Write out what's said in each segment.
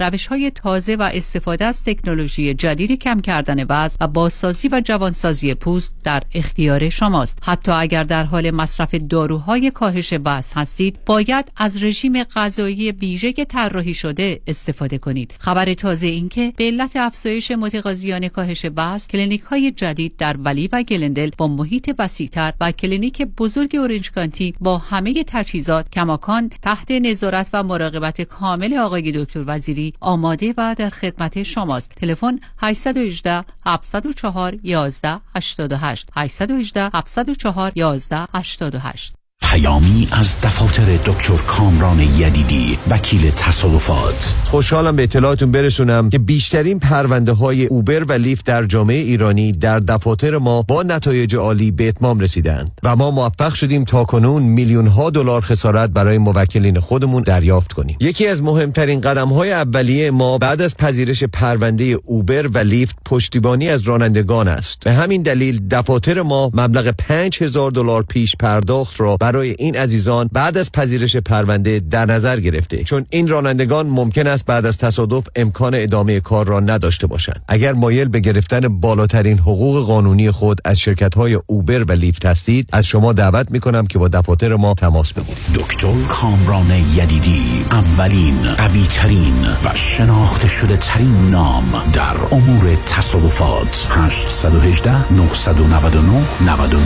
روش های تازه و استفاده از تکنولوژی جدید کم کردن وزن و بازسازی و جوانسازی پوست در اختیار شماست. حتی اگر در حال مصرف داروهای کاهش وزن هستید باید از رژیم غذایی ویژه طراحی شده استفاده کنید. خبر تازه این که به علت افزایش متقاضیان کاهش وزن کلینیک های جدید در Valley و گلندل با محیط وسیعتر و کلینیک بزرگ اورنج کانتی با همه تجهیزات کماکان تحت نظارت و مراقبت کامل آقای دکتر وزیری آماده و در خدمت شماست. تلفن 818 704 11 88 818 704 11 88 پیامی از دفاتر دکتر کامران یدیدی وکیل تصادفات. خوشحالم به اطلاعاتون برسونم که بیشترین پرونده های اوبر و لیفت در جامعه ایرانی در دفاتر ما با نتایج عالی به اتمام رسیدند و ما موفق شدیم تا کنون میلیون ها دلار خسارت برای موکلین خودمون دریافت کنیم. یکی از مهمترین قدم های اولیه ما بعد از پذیرش پرونده اوبر و لیفت پشتیبانی از رانندگان است. به همین دلیل دفاتر ما مبلغ 5000 دلار پیش پرداخت را برای این عزیزان بعد از پذیرش پرونده در نظر گرفته. چون این رانندگان ممکن است بعد از تصادف امکان ادامه کار را نداشته باشند. اگر مایل به گرفتن بالاترین حقوق قانونی خود از شرکت های اوبر و لیفت هستید از شما دعوت می کنم که با دفاتر ما تماس بگیرید. دکتر کامران یدیدی اولین قوی ترین و شناخته شده ترین نام در امور تصادفات. 818 999 99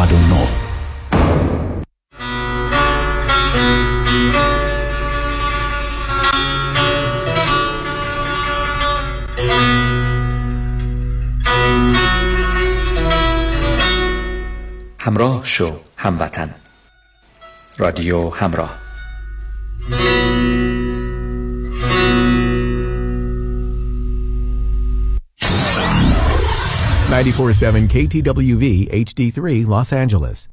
99 همراه شو هموطن رادیو همراه Ninety-four seven KTWV HD3 Los Angeles.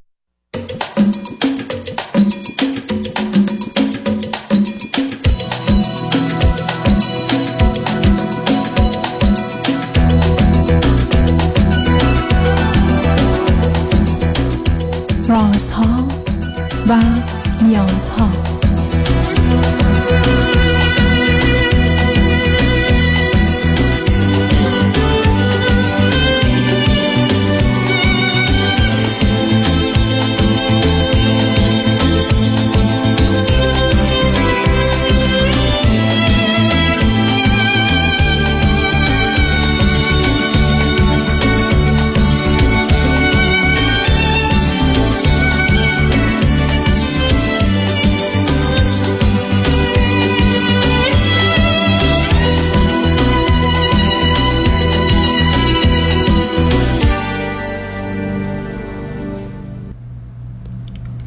رازها و نیازها.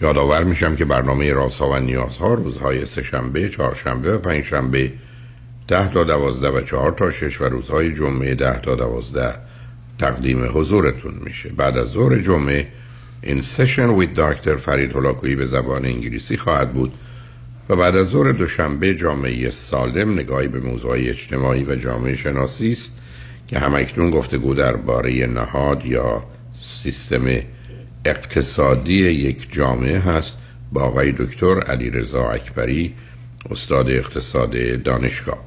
یادآور میشم که برنامه رازها و نیازها روزهای سهشنبه، چهارشنبه و پنجشنبه ده تا دوازده و چهار تا شش و روزهای جمعه ده تا دوازده تقدیم حضورتون میشه. بعد از ظهر جمعه این سشن وید داکتر فرید هلاکویی به زبان انگلیسی خواهد بود و بعد از ظهر دوشنبه جامعه سالم نگاهی به موضوع اجتماعی و جامعه شناسی است که همکنون گفتگو درباره نهاد یا سیستم اقتصادی یک جامعه هست با آقای دکتر علی رضا اکبری استاد اقتصاد دانشگاه.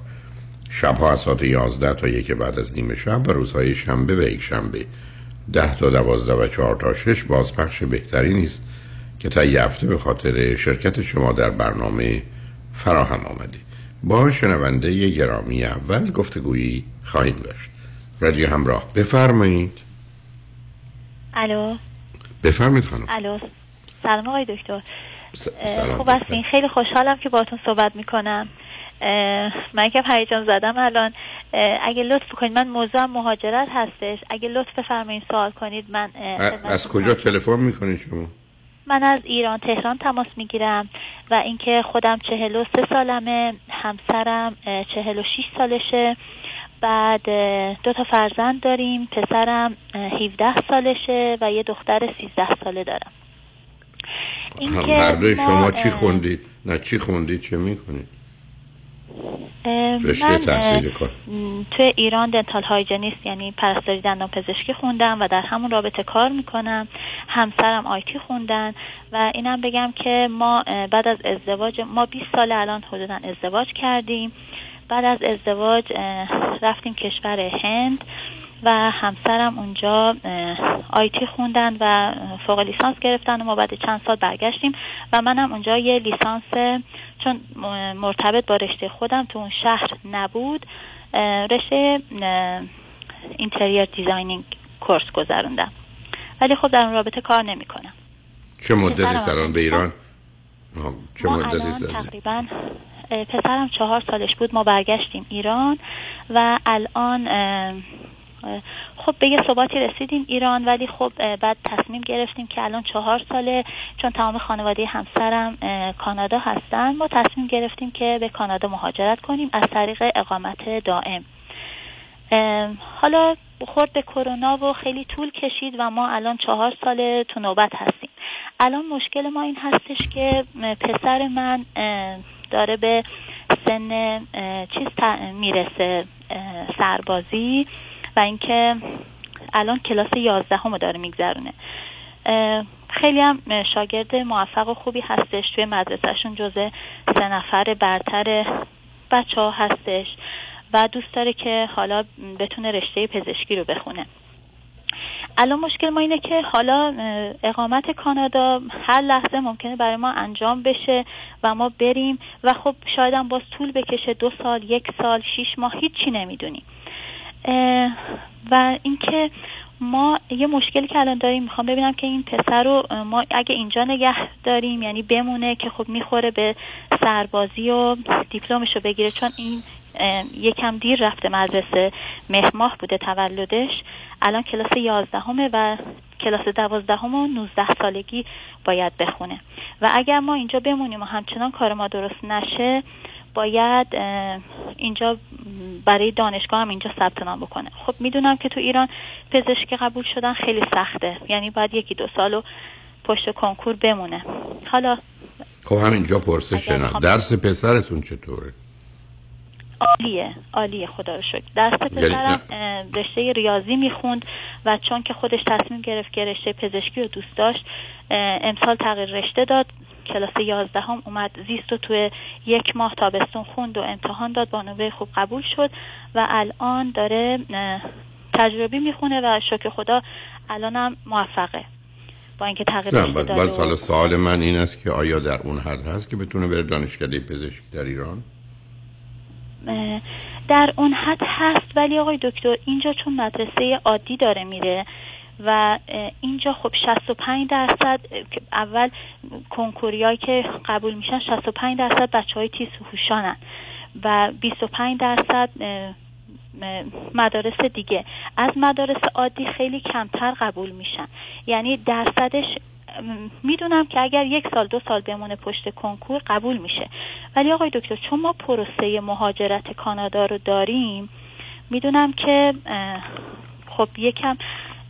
شبها از ساعت 11 تا یک بعد از نیمه شب و روزهای شنبه و یک شنبه. 10 تا 12 و 4 تا 6 بازپخش بهتری نیست که تا هفته به خاطر شرکت شما در برنامه فراهم آمدید. با شنونده گرامی اول گفتگویی خواهیم داشت. رادیو همراه بفرمایید. الو. بفرمید خانم. الو سلام آقای دکتر. خوب هستین؟ خیلی خوشحالم که باهاتون صحبت می‌کنم. من که پریجان زدم الان. اگه لطف کنید من موضوع مهاجرت هستش. اگه لطف بفرمایید سوال کنید من از کجا تلفن می‌کنید شما؟ من از ایران تهران تماس می‌گیرم و اینکه خودم چهل و سه سالمه همسرم چهل و شیش سالشه. بعد دو تا فرزند داریم. پسرم 17 سالشه و یه دختر 13 ساله دارم. این هر شما چی خوندید؟ نه چی خوندید؟ چه می‌کنید رشته تحصیل کار. توی ایران دنتال هایجنیست یعنی پرستاری دندان پزشکی خوندم و در همون رابطه کار می‌کنم. همسرم آیتی خوندن و اینم بگم که ما بعد از ازدواج ما 20 سال الان حدودا ازدواج کردیم. بعد از ازدواج رفتیم کشور هند و همسرم اونجا آیتی خوندن و فوق لیسانس گرفتن و ما بعد چند سال برگشتیم و منم اونجا یه لیسانس چون مرتبط با رشته خودم تو اون شهر نبود رشته interior designing course گذروندم. ولی خب در اون رابطه کار نمی‌کنم. چه مدتی سران به ایران؟ چه مدتی تقریبا پسرم چهار سالش بود ما برگشتیم ایران و الان خب به یه ثباتی رسیدیم ایران ولی خب بعد تصمیم گرفتیم که الان چهار ساله چون تمام خانواده همسرم کانادا هستن. ما تصمیم گرفتیم که به کانادا مهاجرت کنیم از طریق اقامت دائم. حالا خورد به کرونا و خیلی طول کشید و ما الان چهار سال تو نوبت هستیم. الان مشکل ما این هستش که پسر من داره به سن چیز می‌رسه سربازی و اینکه الان کلاس یازدهم داره میگذرونه. خیلی هم شاگرد موفق و خوبی هستش توی مدرسهشون جزه سه نفر برتر بچه ها هستش و دوست داره که حالا بتونه رشته پزشکی رو بخونه. الان مشکل ما اینه که حالا اقامت کانادا هر لحظه ممکنه برای ما انجام بشه و ما بریم و خب شاید هم باز طول بکشه دو سال یک سال شیش ماه هیچی نمی‌دونیم. و اینکه ما یه مشکلی که الان داریم می‌خوام ببینم که این پسر رو ما اگه اینجا نگه داریم یعنی بمونه که خب می‌خوره به سربازی و دیپلمش رو بگیره چون این یکم دیر رفته مدرسه. مهماه بوده تولدش. الان کلاس یازدهمه و کلاس دوازدهم و نوزده سالگی باید بخونه. و اگر ما اینجا بمونیم و همچنان کار ما درست نشه باید اینجا برای دانشگاه هم اینجا ثبت نام بکنه. خب می‌دونم که تو ایران پزشکی قبول شدن خیلی سخته. یعنی باید یکی دو سالو پشت کنکور بمونه. حالا خب همینجا پرسش درس پسرتون چطوره؟ عالیه عالیه خدا رو شکر. درس یعنی پسرم رشته ریاضی می‌خوند و چون که خودش تصمیم گرفت که رشته پزشکی رو دوست داشت امسال تغییر رشته داد. کلاس یازدهم اومد زیست و توی یک ماه تابستون خوند و امتحان داد با نمره خوب قبول شد و الان داره تجربی می‌خونه و شکر خدا الانم موفقه. با اینکه تغییر نه باید سوال من این است که آیا در اون حد هست که بتونه بره دانشکده پزشکی در ایران؟ در اون حد هست ولی آقای دکتر اینجا چون مدرسه عادی داره میره و اینجا خب 65 درصد اول کنکوریایی که قبول میشن 65 درصد بچه های تیز و 25 درصد مدارس دیگه. از مدارس عادی خیلی کمتر قبول میشن. یعنی درصدش می‌دونم که اگر یک سال دو سال بمونه پشت کنکور قبول میشه. ولی آقای دکتر چون ما پروسه مهاجرت کانادا رو داریم می‌دونم که خب یکم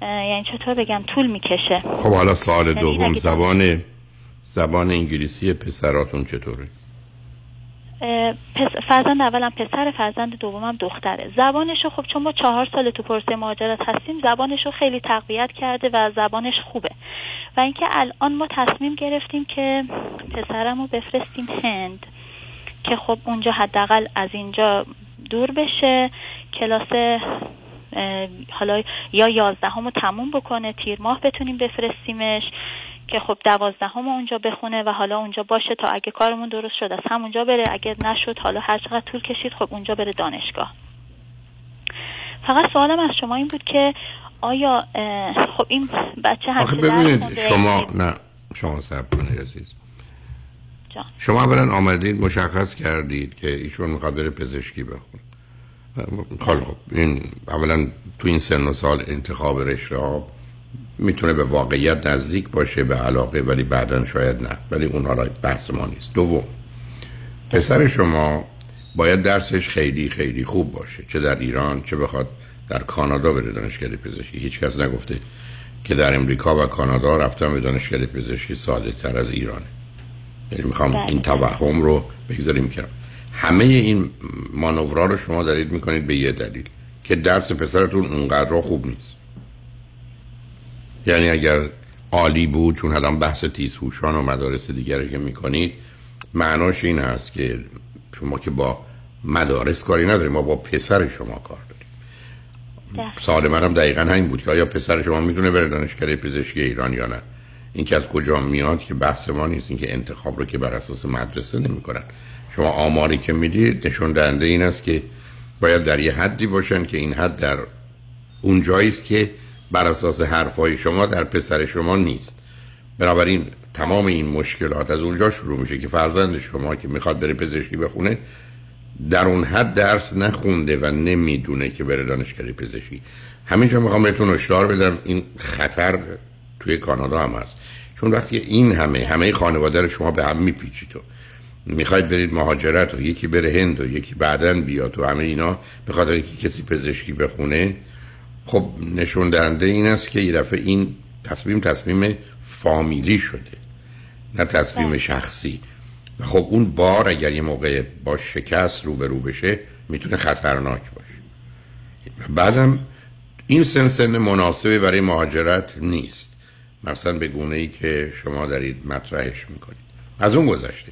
یعنی چطور بگم طول می‌کشه. خب حالا سال یعنی دوم زبان زبان انگلیسی پسراتون چطوره؟ پس فرزند اولم پسر فرزند دومم دختره. زبانشو خب چون ما چهار سال تو پرسه مهاجرت هستیم زبانشو خیلی تقویت کرده و زبانش خوبه. و اینکه الان ما تصمیم گرفتیم که پسرمو بفرستیم هند که خب اونجا حداقل از اینجا دور بشه کلاس حالا یا یازدهم رو تموم بکنه تیر ماه بتونیم بفرستیمش که خب دوازدهم اونجا بخونه و حالا اونجا باشه تا اگه کارمون درست شد از همونجا بره اگه نشد حالا هر چقدر طول کشید خب اونجا بره دانشگاه. فقط سوالم از شما این بود که آیا خب این بچه آخه ببینید شما نه شما سب کنید عزیز. شما اولا آمدید مشخص کردید که ایشون می‌خواد بره پزشکی بخونه. خب خب این اولا تو این سن و سال انتخاب رشته ها می‌تونه به واقعیت نزدیک باشه به علاقه ولی بعدا شاید نه. ولی اون حالا بحث ما نیست. دوم پسر شما باید درسش خیلی خیلی خوب باشه. چه در ایران چه بخواد در کانادا بره دانشکده پزشکی. هیچ کس نگفته که در امریکا و کانادا رفتن به دانشکده پزشکی ساده تر از ایرانه یعنی می‌خوام بله. این توهم رو بگذاریم کنار. همه این مانورا رو شما دارید می‌کنید به یه دلیل که درس پسرتون اونقدر خوب نیست. یعنی اگر عالی بود چون الان بحث تیزهوشان و مدارس دیگری که می‌کنید معناش این هست که شما که با مدارس کاری نداریم ما با پسر شما کار سوال منم دقیقا همین بود که آیا پسر شما می‌تونه بره دانشکده پزشکی ایران یا نه؟ این که از کجا میاد که بحث ما نیست این که انتخاب رو که بر اساس مدرسه نمی‌کنن. شما آماری که می‌دید نشون دهنده این است که باید در یه حدی باشن که این حد در اون است که بر اساس حرفهای شما در پسر شما نیست. بنابراین تمام این مشکلات از اونجا شروع میشه که فرزند شما که می‌خواد بره پزشکی بخونه در اون حد درس نخونده و نمی‌دونه که بره دانشکده پزشکی. همینجا می‌خوام بهتون هشدار بدم این خطر توی کانادا هم هست. چون وقتی این همه همه خانواده رو شما به هم میپیچید و می‌خواید برید مهاجرت و یکی بره هند و یکی بعدا بیاد و همه اینا به خاطر اینکه کسی پزشکی بخونه خب نشون دهنده این است که یه این تصمیم تصمیم فامیلی شده نه تصمیم شخصی. و خب اون بار اگر یه موقع با شکست روبرو بشه می‌تونه خطرناک باشه. و بعدم این سن سن مناسبی برای مهاجرت نیست. مثلا به گونه ای که شما دارید مطرحش می‌کنید. از اون گذشته.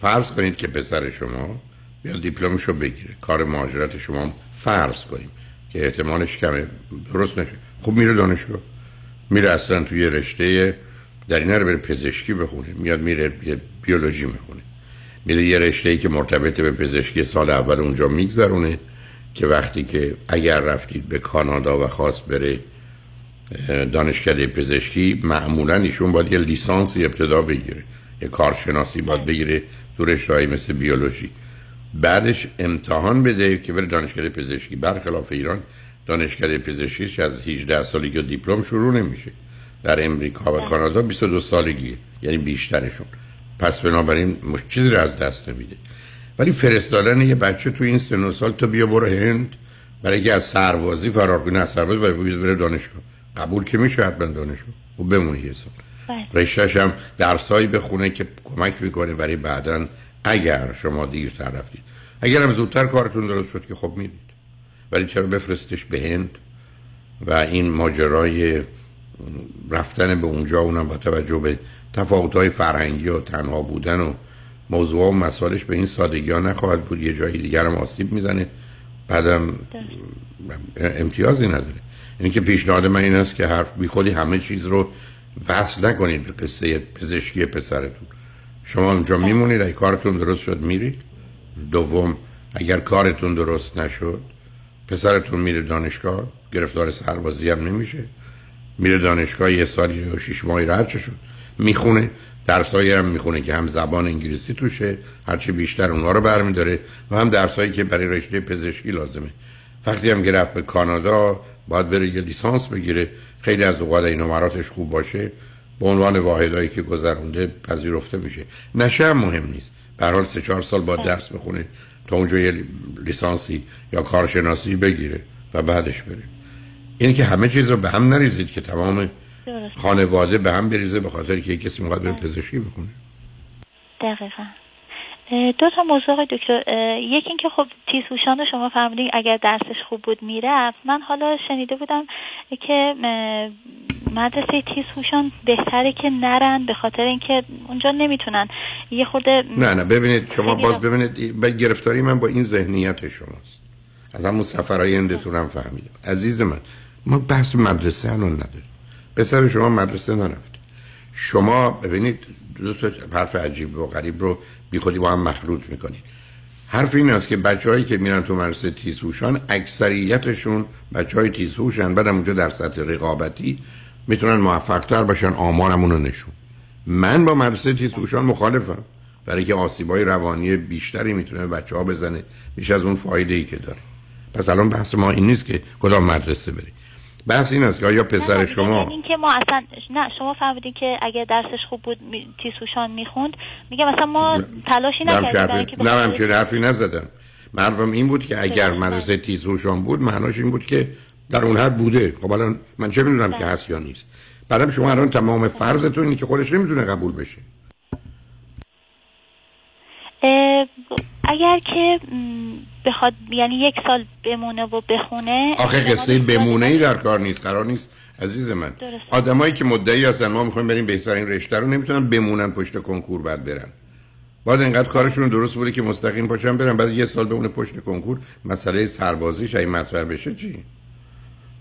فرض کنید که پسر شما بیاد دیپلمشو بگیره. کار مهاجرت شما فرض کنیم که احتمالش کمه. درست نشه. خب میره دانشگاه. میره اصلا توی رشته در این رو بره پزشکی بخونه. میاد میره یه بیولوژی می‌خونه. میره یه رشته ای که مرتبط به پزشکی سال اول اونجا میگذرونه که وقتی که اگر رفتید به کانادا و خواست بره دانشکده پزشکی معمولا ایشون باید یه لیسانسی ابتدا بگیره. یه کارشناسی باید بگیره تو رشته‌ای مثل بیولوژی. بعدش امتحان بده که بره دانشکده پزشکی. برخلاف ایران دانشکده پزشکیش از 18 سالگی دیپلم شروع نمیشه. در امریکا و کانادا 22 سالگی یعنی بیشترشون. پس بنابراین مش چیزی رو از دست نمیده. ولی فرستادن یه بچه تو این سن و سال تو بیا برو هند. برای که از سربازی فرار کنه از سربازی برای بره دانشگاه. قبول که میشه حتما دانشگاه. و بمونه یه سال. بله. رشتهش هم درسایی بخونه که کمک می‌کنه برای بعدا اگر شما دیرتر رفتید. اگر هم زودتر کارتون درست شد که خب میرید ولی چرا بفرستش به هند؟ و این ماجرای رفتن به اونجا اونم با توجه به تفاوت‌های فرهنگی و تنها بودن و موضوع و مسائلش به این سادگی ها نخواهد بود. یه جایی دیگر هم آسیب می‌زنه. بعدم امتیازی نداره. اینی که پیشنهاد من این است که حرف بی خودی همه چیز رو وصل نکنید به قصه پزشکی پسرتون. شما اونجا میمونید. اگه کارتون درست شد میرید. دوم اگر کارتون درست نشد پسرتون میره دانشگاه. گرفتار سربازی هم نمیشه. میره دانشگاه یه سالی یا شیش ماهی رد شد. می‌خونه درسایی هم می‌خونه که هم زبان انگلیسی توشه هرچی بیشتر اونها رو برمیداره و هم درسایی که برای رشته پزشکی لازمه. وقتی هم گرفت به کانادا باید بره یه لیسانس بگیره. خیلی از اوقات این نمراتش خوب باشه. به عنوان واحدایی که گذرونده پذیرفته میشه. نشه هم مهم نیست. به حال سه چهار سال با درس بخونه تا اونجا یه لیسانسی یا کارشناسی بگیره و بعدش بره. اینه که همه چیز رو به هم نریزید که تمام خانواده به هم بریزه به خاطر که کسی می‌خواد بره پزشکی بکنه دقیقا. دو تا موضوع دکتر یکی اینکه خب تیزهوشان رو شما فرمودین اگر درسش خوب بود می‌رفت. من حالا شنیده بودم که مدرسه تیزهوشان بهتره که نرن به خاطر اینکه اونجا نمی‌تونن. یه خورده نه نه ببینید شما باز ببینید به گرفتاری من با این ذهنیت شماست. از همون سفرهای هندتون هم فهمیدم. عزیز من ما بحث مدرسه الان نداریم. پسر شما مدرسه نرفت. شما ببینید دو تا حرف عجیب و غریب رو بی خودی با هم مخلوط می‌کنید. حرف این است که بچههایی که میرن تو مدرسه تیزهوشان اکثریتشون بچه های تیزهوشن بعدم اونجا در سطح رقابتی می‌تونن موفق تر باشن آمارمون رو نشون. من با مدرسه تیزهوشان مخالفم. برای که آسیبای روانی بیشتری می‌تونه بچه ها بزنه بیش از اون فایده ای که داره. پس الان بحث ما این نیست که کدام مدرسه بری بحث این است که آیا پسر نه، شما یعنی اینکه ما اصلا نه شما فهمیدین که اگه درسش خوب بود می... تیسوشان می‌خوند. میگم مثلا ما تلاشی نکردیم نه همچین حرفی نزدم. حرفم این بود که اگر بله. مدرسه تیزروشان بود معناش این بود که در اون حد بوده. خب الان من چه می‌دونم بله. که هست یا نیست. بعدم شما الان تمام فرضتون اینه که خودش نمی‌تونه قبول بشه. اگر که بخواد یعنی یک سال بمونه و بخونه. آخه قصه بمونه ای. در کار نیست قرار نیست. عزیز من. آدمایی که مدعی هستن ما می‌خوایم بریم بهترین رشته رو نمی‌تونن بمونن پشت کنکور بعد برن. بعد انقدر کارشون درست بوده که مستقیم پاشن برن بعد یه سال بمونه پشت کنکور. مسئله سربازیش اگه مطرح بشه چی؟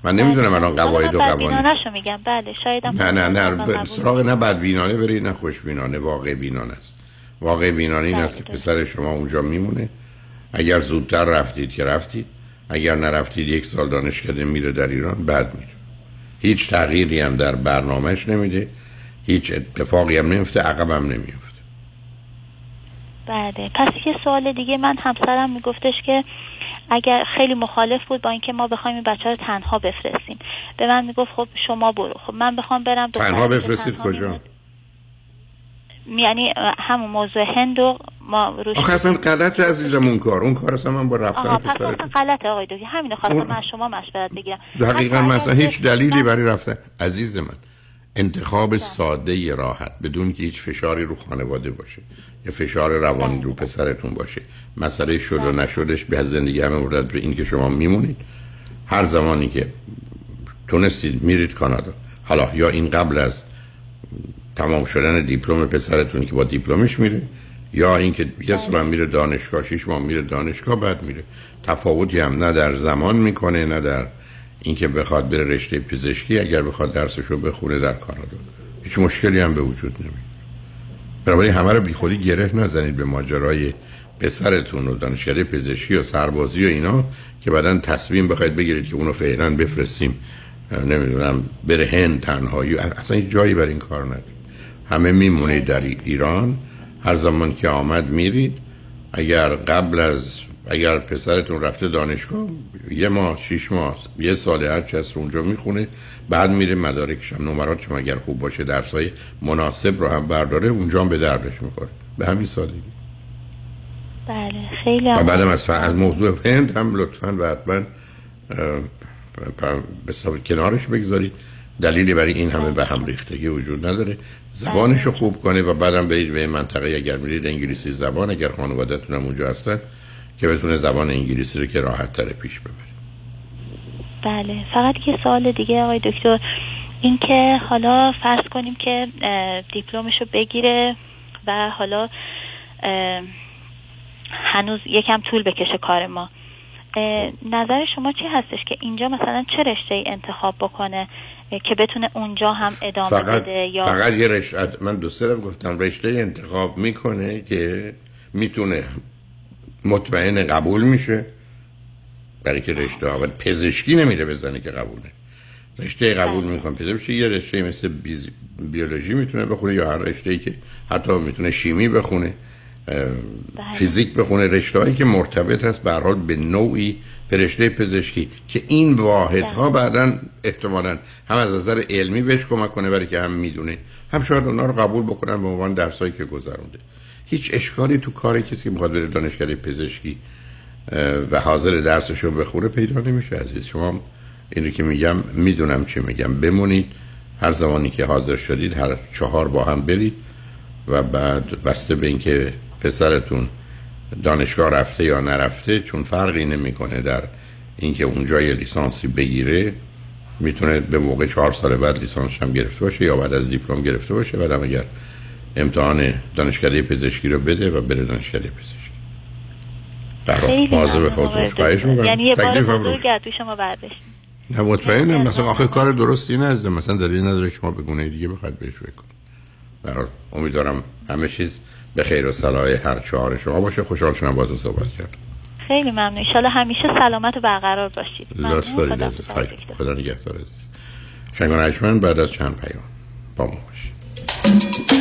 من نمی‌دونم الان قواعد و قوانین. میگم. بله شاید هم نه نه نه سراغ نه بدبینانه برید نه خوشبینانه واقع بینانه است. واقع بینانه این بله، است که. پسر شما اونجا میمونه. اگر زودتر رفتید که رفتید اگر نرفتید یک سال دانشکده میره در ایران بعد میره. هیچ تغییری هم در برنامهش نمیده هیچ اتفاقی هم نمیفته عقبم نمیفته بله. پس یه سوال دیگه من همسرم میگفتش که اگر خیلی مخالف بود با اینکه ما بخوایم این بچه رو تنها بفرستیم. به من می‌گفت خب شما برو. خب من بخوام برم تنها بفرستید کجا. یعنی همون موضوع هند و ما روش آخه اصلا غلط عزیزم اون کار. اون کار اصلا من با رفتن آها پس اصلا غلطه آقای دکتر. همینو خواستم اون- من شما مشورت بگیرم. دقیقا مثلا اگر هیچ دلیلی من- برای رفتن. عزیز من انتخاب ساده راحت بدون که هیچ فشاری رو خانواده باشه یا فشار روانی رو پسرتون باشه. مسئله شد و نشدش به زندگی همه مورد به این که شما میمونید. هر زمانی که تونستید میرید کانادا. حالا یا این قبل از تمام شدن دیپلم پسرتون که با دیپلمش میره یا اینکه یه سال هم میره دانشگاه شیش ماه میره دانشگاه بعد میره. تفاوتی هم نه در زمان می‌کنه نه در اینکه بخواد بره رشته پزشکی اگر بخواد درسش رو بخونه در کانادا. هیچ مشکلی هم به وجود نمیاد. بنابراین همه رو بیخودی گره نزنید به ماجرای پسرتون و دانشکده پزشکی و سربازی و اینا که بعدا تصمیم بخواید بگیرید که اونو فعلا بفرستیم. نمی‌دونم بره هند تنهایی اصلا هیچ جایی بر این کار ندارید. همه میمونید در ایران. هر زمان که آمد میرید. اگر قبل از اگر پسرتون رفته دانشگاه یه ماه شیش ماه یه سال هر چه هست اونجا می‌خونه. بعد میره مدارکش هم. نمراتش هم اگر خوب باشه درسای مناسب رو هم برداره اونجا هم به دردش می‌خوره. به همین سادگی. بله خیلی و بعدم از, موضوع هند هم لطفا و حتما به کنارش بگذارید. دلیلی برای این همه به هم ریختگی وجود نداره. زبانش رو خوب کنه و بعدم برید به این منطقه. اگر میرید انگلیسی زبان اگر خانوادهتون هم اونجا هستن که بتونه زبان انگلیسی رو که راحت تر پیش ببره. بله فقط یه سوال دیگه آقای دکتر. اینکه حالا فرض کنیم که اه، دیپلمشو بگیره و حالا هنوز یکم طول بکشه کار ما. نظر شما چی هستش که اینجا مثلا چه رشته ای انتخاب بکنه؟ که بتونه اونجا هم ادامه فقط بده یا فقط یه رشته من دو سه گفتم رشته انتخاب می‌کنه که می‌تونه مطمئن قبول میشه. برای که رشته اول پزشکی نمیره بزنه که قبوله. رشته قبول می‌کنه پزشکی یه رشته مثل بیز... بیولوژی می‌تونه بخونه یا هر رشته ای که حتی می‌تونه شیمی بخونه اه، فیزیک بخونه. رشته هایی که مرتبط هست به حال به نوعی به رشته پزشکی که این واحدها بعدا احتمالا هم از نظر علمی بهش کمک کنه برای که هم می‌دونه. هم شاید اونا رو قبول بکنن به عنوان درسایی که گذرونده. هیچ اشکالی تو کار کسی که می‌خواد بره دانشکده پزشکی و حاضر درسش رو بخوره پیدا نمیشه عزیز. شما اینو که میگم می‌دونم چی میگم. بمونید. هر زمانی که حاضر شدید هر چهار با هم برید و بعد بسته به اینکه پسرتون دانشگاه رفته یا نرفته چون فرقی نمی‌کنه در اینکه اونجا یه لیسانسی بگیره می‌تونه به موقع چهار سال بعد لیسانس هم گرفته باشه یا بعد از دیپلم گرفته باشه بعد هم اگر امتحان دانشکده پزشکی رو بده و بره دانشکده پزشکی در مواظب خودتون. خواهش. می‌کنم. یعنی یه بار بزرگ دوش شما برداشت نه مطمئنم مرسی مثلا آخه کار درستی نزده مثلا دلیل نداره شما به گونه دیگه بخواید بهش در حال امیدوارم همه چیز به خیر و صلاح هر چهار شما باشه. خوشحال شدم باهاتون صحبت کردم. خیلی ممنون. ایشالا همیشه سلامت و برقرار باشید. لطف دارید خدا نگهدار. عزیز. شنگان بعد از چند پیام با ما باشید.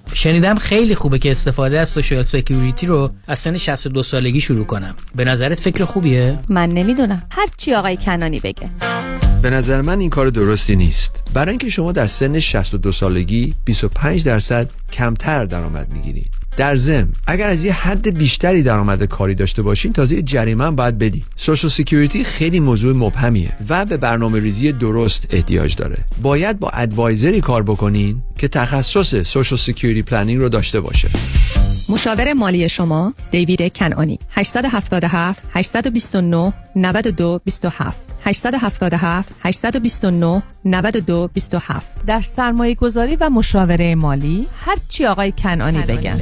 شنیدم خیلی خوبه که استفاده از Social Security رو از سن 62 سالگی شروع کنم. به نظرت فکر خوبیه؟ من نمی‌دونم. هر چی آقای کنانی بگه. به نظر من این کار درستی نیست. برای اینکه شما در سن 62 سالگی 25 درصد کمتر درآمد می‌گیرید. در ضمن اگر از یه حد بیشتری درآمد کاری داشته باشین تازه یه جریمه هم باید بدی Social Security خیلی موضوع مبهمیه و به برنامه ریزی درست احتیاج داره. باید با advisor ی کار بکنین که تخصص Social Security planning رو داشته باشه. مشاور مالی شما دیوید کنانی 877 829 92 27 877 829 92 27 در سرمایه گذاری و مشاوره مالی هرچی آقای کنانی بگن.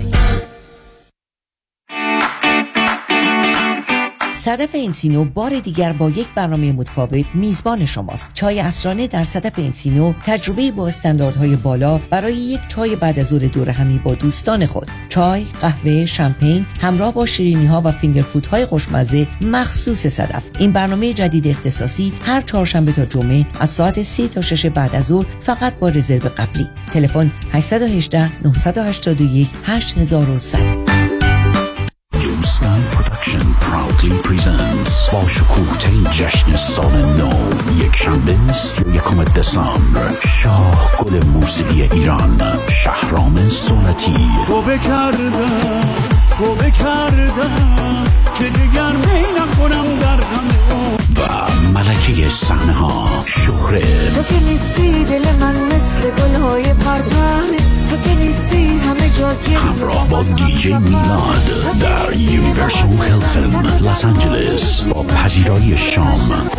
صدف انسینو بار دیگر با یک برنامه متفاوت میزبان شماست. چای اسرانه در صدف انسینو تجربه با استانداردهای بالا برای یک چای بعد از ظهر دور همی با دوستان خود. چای قهوه شامپین همراه با شیرینی ها و فینگر فود های خوشمزه مخصوص صدف. این برنامه جدید اختصاصی هر چهارشنبه تا جمعه از ساعت 3 تا 6 بعد از ظهر فقط با رزرو قبلی. تلفن 818 981 8100 proudly presents با شکوه ترین جشن سال نو یک شنبه سی و یکم دسامبر. شاه گل موسیقی ایران شهرام سولتی توبه کردم توبه کردم که دیگر می نخورم در و ملکه صحنه ها شهره. تو که نیستی دل من مثل گلهای پرپره تو که نیستی همه جا همراه با دیجی میلاد در یونیورسال هیلتون لس آنجلس. با پذیرایی شام.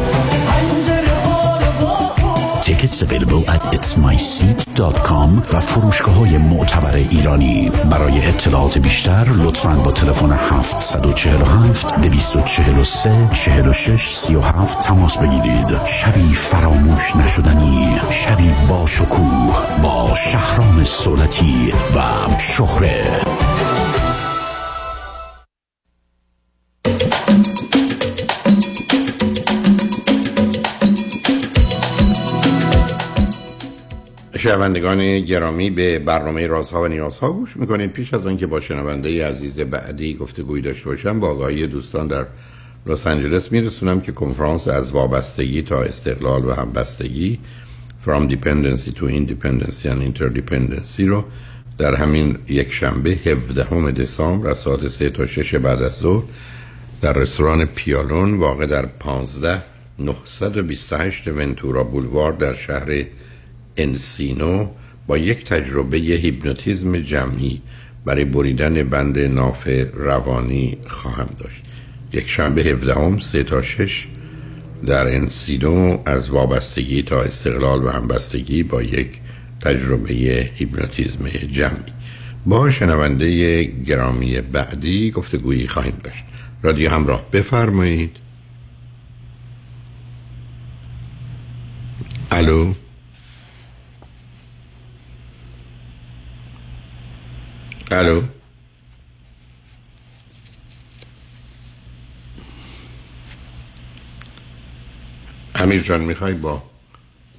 Tickets available at itsmyseat.com و فروشگاه های معتبر ایرانی. برای اطلاعات بیشتر لطفاً با تلفن 747 243 46 37 تماس بگیرید. شبی فراموش نشدنی شبی با شکوه با شهرام صولتی و شهره. شنوندگان گرامی به برنامه رازها و نیازها گوش می‌کنید. پیش از آنکه با شنونده عزیز بعدی گفتگوی داشته باشم با آگاهی دوستان در لس آنجلس میرسونم که کنفرانس از وابستگی تا استقلال و همبستگی From Dependency to Independence and Interdependency رو در همین یک شنبه 17 دسامبر از ساعت 3 تا 6 بعد از ظهر در رستوران پیالون واقع در 15 928 ونتورا بولوار در شهر انسینو با یک تجربه هیپنوتیزم جمعی برای بریدن بند ناف روانی خواهم داشت. یک شنبه 17 سه تا 6 در انسینو از وابستگی تا استقلال و همبستگی با یک تجربه هیپنوتیزم جمعی. با شنونده گرامی بعدی گفتگویی خواهیم داشت. رادیو همراه بفرمایید. الو؟ الو امیر جان می‌خوای با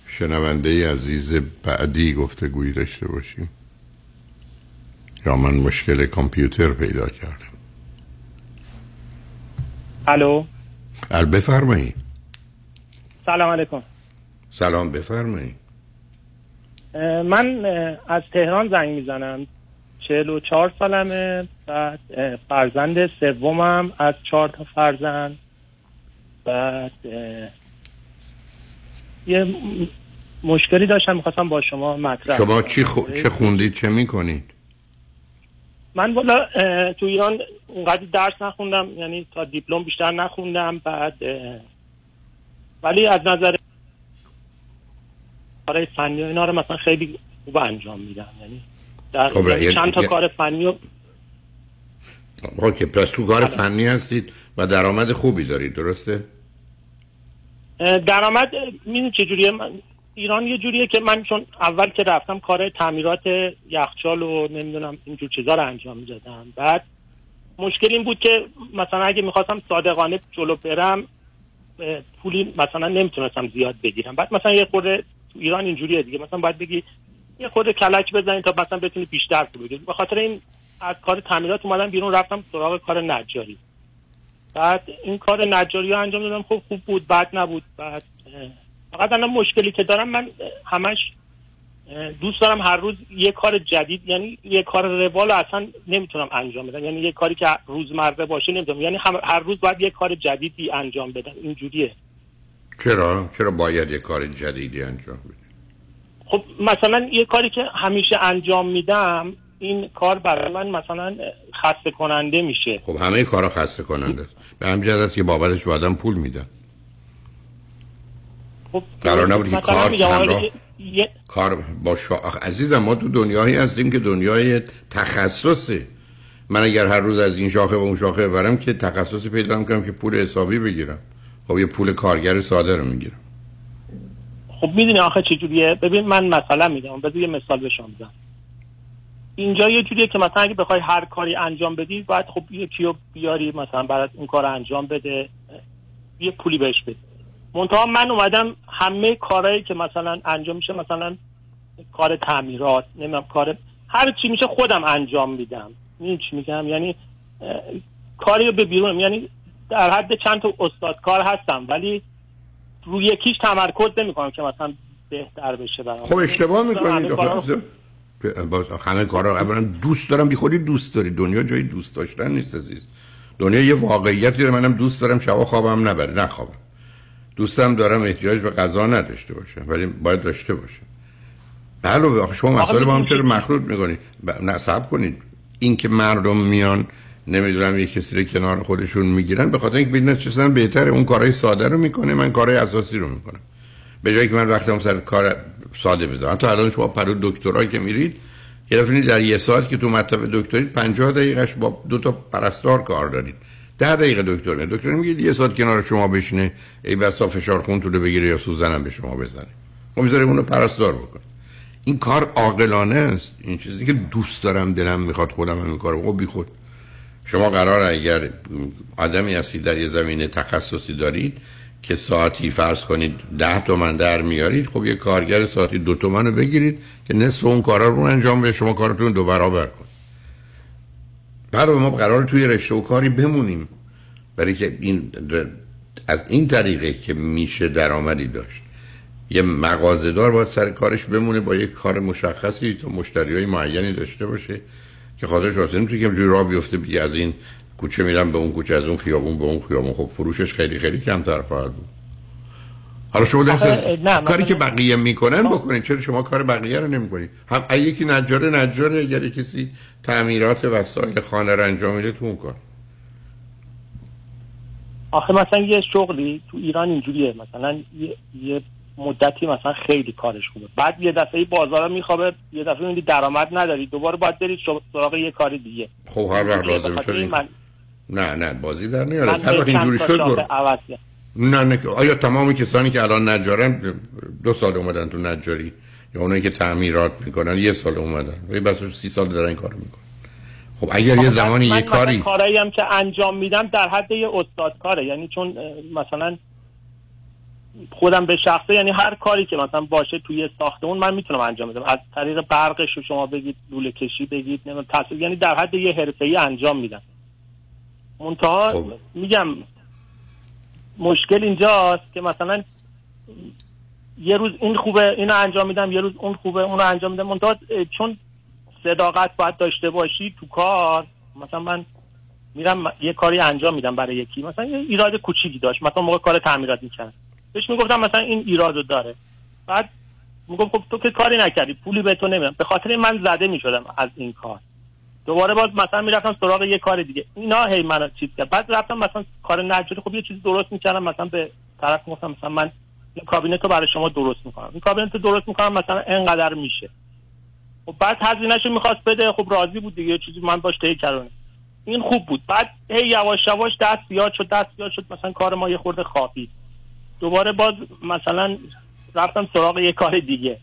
شنونده عزیز بعدی گفتگویی داشته باشیم؟ یا من مشکل کامپیوتر پیدا کردم؟ الو؟ ال بفرمایید سلام علیکم. سلام بفرمایید من از تهران زنگ می‌زنم. چهل و چهار سالمه. بعد فرزند سومم از چهار تا فرزند. بعد یه مشکلی داشتم. می‌خواستم با شما مطرح شما. چی خو... چه خوندید؟ چه می‌کنید؟ من والا تو ایران اونقدر درس نخوندم. یعنی تا دیپلم بیشتر نخوندم. بعد ولی از نظر کارهای فنی و اینا رو مثلا خیلی خوب انجام میدم. یعنی در خب، چند تا کار فنی و اوکی پس تو کار فنی هستید و درآمد خوبی دارید درسته؟ درآمد می‌دونی چجوریه من ایران یه جوریه که من چون اول که رفتم کار تعمیرات یخچال و نمی‌دونم اینجور چیزا رو انجام می‌دادم بعد مشکل این بود که مثلا اگه می‌خواستم صادقانه جلو برم پولی مثلا نمی‌تونستم زیاد بگیرم. بعد مثلا یه خورده تو ایران اینجوریه دیگه. مثلا باید بگی یه خورده کلک بزنید تا مثلا بتونی بیشتر پول بگیری به خاطر این از کار تعمیرات اومدم بیرون رفتم سراغ کار نجاری. بعد این کار نجاری رو انجام دادم. خب خوب بود بد نبود. بعد فقط الان مشکلی که دارم من همش دوست دارم هر روز یه کار جدید یعنی یه کار روال رو اصلا نمی‌تونم انجام بدم. یعنی یه کاری که روزمره باشه نمی‌تونم. یعنی هر روز باید یه کار جدیدی انجام بدم. اینجوریه. چرا؟ چرا باید یه کار جدیدی انجام بدید خب مثلا یه کاری که همیشه انجام میدم این کار برای من مثلا خسته کننده میشه. خب همه کارا خسته کننده به همین جهت است که بابتش به آدم پول میدن. خب قرار نبود که کار آقا همراه یه- کار با شا... عزیزم ما تو دنیایی هستیم که دنیای تخصصه. من اگر هر روز از این شاخه و اون شاخه برم که تخصصی پیدا می‌کنم که پول حسابی بگیرم. خب یه پول کارگر ساده رو می‌گیرم. خب می‌دونی آخه چجوریه ببین من مثلا میگم بذار یه مثال به شما بزنم. اینجا یه جوریه که مثلا اگه بخوای هر کاری انجام بدی باید خب یکی رو بیاری مثلا برات اون کار انجام بده یه پولی بهش بدی منتها من اومدم همه کارهایی که مثلا انجام میشه مثلا کار تعمیرات نمی‌دونم کار هر چی میشه خودم انجام میدم. این چی میگم؟ یعنی کاری رو به بیرون یعنی در حد چند تا استادکار هستم ولی روی یکیش تمرکز نمی‌کنم که مثلا بهتر بشه برام. خب اشتباه می‌کنید رو- باز همه کارا اولا دوست دارم بی خودی دوست داری. دنیا جای دوست داشتن نیست عزیز. دنیا یه واقعیتی داره منم دوست دارم شبا خوابم نبره. نخوابم دوستم دارم احتیاج به غذا نداشته باشم ولی باید داشته باشم. بله شما مسائل با هم چرا مخلوط می‌کنید ب... نه صبر کنید. این که مردم میان نمی‌دونم یه کسی رو کنار خودشون می‌گیرن. به خاطر اینکه ببینن چه بهتره. اون کارهای ساده رو می‌کنه من کارهای اساسی رو می‌کنم. به جایی که من وقتم سر کار ساده بذارم. تا الان شما پرو دکترا که میرید یه در یه ساعت که تو مطب دکتری 50 دقیقش با دو تا پرستار کار دارید. ده دقیقه دکتر میاد دکتر میگه یه ساعت کنار شما بشینه. ای بسا فشار خون طول بگیره یا سوزنم به شما بزنه. خب می‌ذاره اونو پرستار بکنه. این کار عاقلانه است. این چیزی که دوست دارم دلم می‌خواد خودم هم این کارو خب بی خود. شما قرار اگر آدمی هستید در یه زمینه تخصصی دارید که ساعتی فرض کنید ده تومن در میارید خب یه کارگر ساعتی دو تومن رو بگیرید که نصف اون کارا رو انجام بده. شما کارتون دو برابر کنید. برای ما قرار توی رشته و کاری بمونیم. برای که این از این طریقه که میشه درآمدی داشت. یه مغازه‌دار باید سر کارش بمونه با یک کار مشخصی تا مشتری های معینی داشته باشه. که خاطرش واسه نمی‌تونه که همجوری راه بیفته بگه از این کوچه میرم به اون کوچه از اون خیابون به اون خیابون. خب فروشش خیلی خیلی کمتر خواهد بود. حالا شما دست از کاری که بقیه می‌کنن بکنید. چرا شما کار بقیه رو نمی‌کنید؟ هم یکی نجاره نجاره. اگر کسی تعمیرات وسایل خانه رو انجام میده تو اون کار. آخه مثلا یه شغلی تو ایران اینجوریه. مثلا یه, یه مدتی مثلا خیلی کارش خوبه. بعد یه دفعه بازارا میخوابه یه دفعه می‌بینی درآمد نداری. دوباره باید برید سراغ یه کاری دیگه. خب هر وقت لازم این شد من, نه نه بازی در نیاره. هر وقت اینجوری شد برو. نه نه آیا تمام کسانی که الان نجارن دو سال اومدن تو نجاری؟ یا اونایی که تعمیرات می‌کنن یه سال اومدن. و بسش سی سال دارن این کارو می‌کنن. خب اگر یه زمانی یه کاری کارایی هم که انجام میدم در حد یه استاد کاره. یعنی چون مثلا خودم به شخصه یعنی هر کاری که مثلا باشه توی ساختمون من می‌تونم انجام بدم. از طریق برقش رو شما بگید لوله کشی بگید تصویر یعنی در حد یه حرفه‌ای انجام میدم. منتها خب. میگم مشکل اینجاست که مثلا یه روز این خوبه اینو انجام میدم یه روز اون خوبه اونو انجام میدم. منتها چون صداقت باید داشته باشی تو کار مثلا من میرم یه کاری انجام میدم برای یکی. مثلا یه ایراد کوچیکی داشت. مثلا موقع کار تعمیرات می‌کرد بهش می‌گفتم مثلا این ایرادو داره. بعد می‌گفت خب تو که کاری نکردی پولی به تو نمیدم. به خاطر من زده می‌شدم از این کار. دوباره باز مثلا می‌رفتم سراغ یه کار دیگه. اینا هی منو چیز کرد. بعد رفتم مثلا کار نجاری خب یه چیزی درست می‌کردم. مثلا به طرف گفتم مثلا من این کابینت رو برای شما درست می‌کنم. این کابینت درست می‌کنم مثلا انقدر میشه. خب بعد هزینهشو می‌خواست بده خب راضی بود دیگه چیزی من باش طی کردم. این خوب بود. بعد هی یواش یواش دست زیاد شد دست زیاد شد مثلا کار ما یه خورده خوابید دوباره باز مثلا رفتم سراغ یه کار دیگه.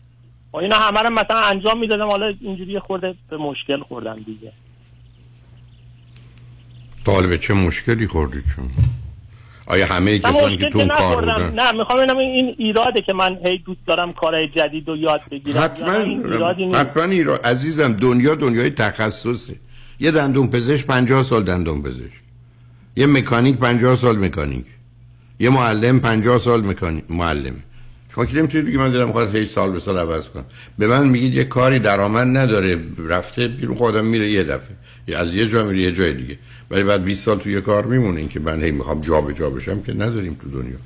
و اینا همه رو مثلا انجام می‌دادم حالا اینجوری خورده به مشکل خوردم دیگه. طالب چه مشکلی خوردی چون آیا همه کسانی که تو اون کار. بودن؟ نه می‌خوام ببینم این ایراده که من هی دوست دارم کارهای جدید و یاد بگیرم. حتما. حتما ایرا عزیزم دنیا دنیای تخصصه. یه دندون پزشک 50 سال دندون پزشک یه مکانیک 50 سال مکانیک. یه معلم 50 سال مکانیک معلم. شما که نمی‌تونید بگید من دارم خواهد هی سال به سال عوض کنم؟ به من میگید یه کاری درآمد نداره. رفته بیرون خودم میره یه دفعه. یا از یه جا میره یه جای دیگه. ولی بعد 20 سال توی یه کار میمونه. که من هی می‌خوام جا به جا بشم که نداریم تو دنیا.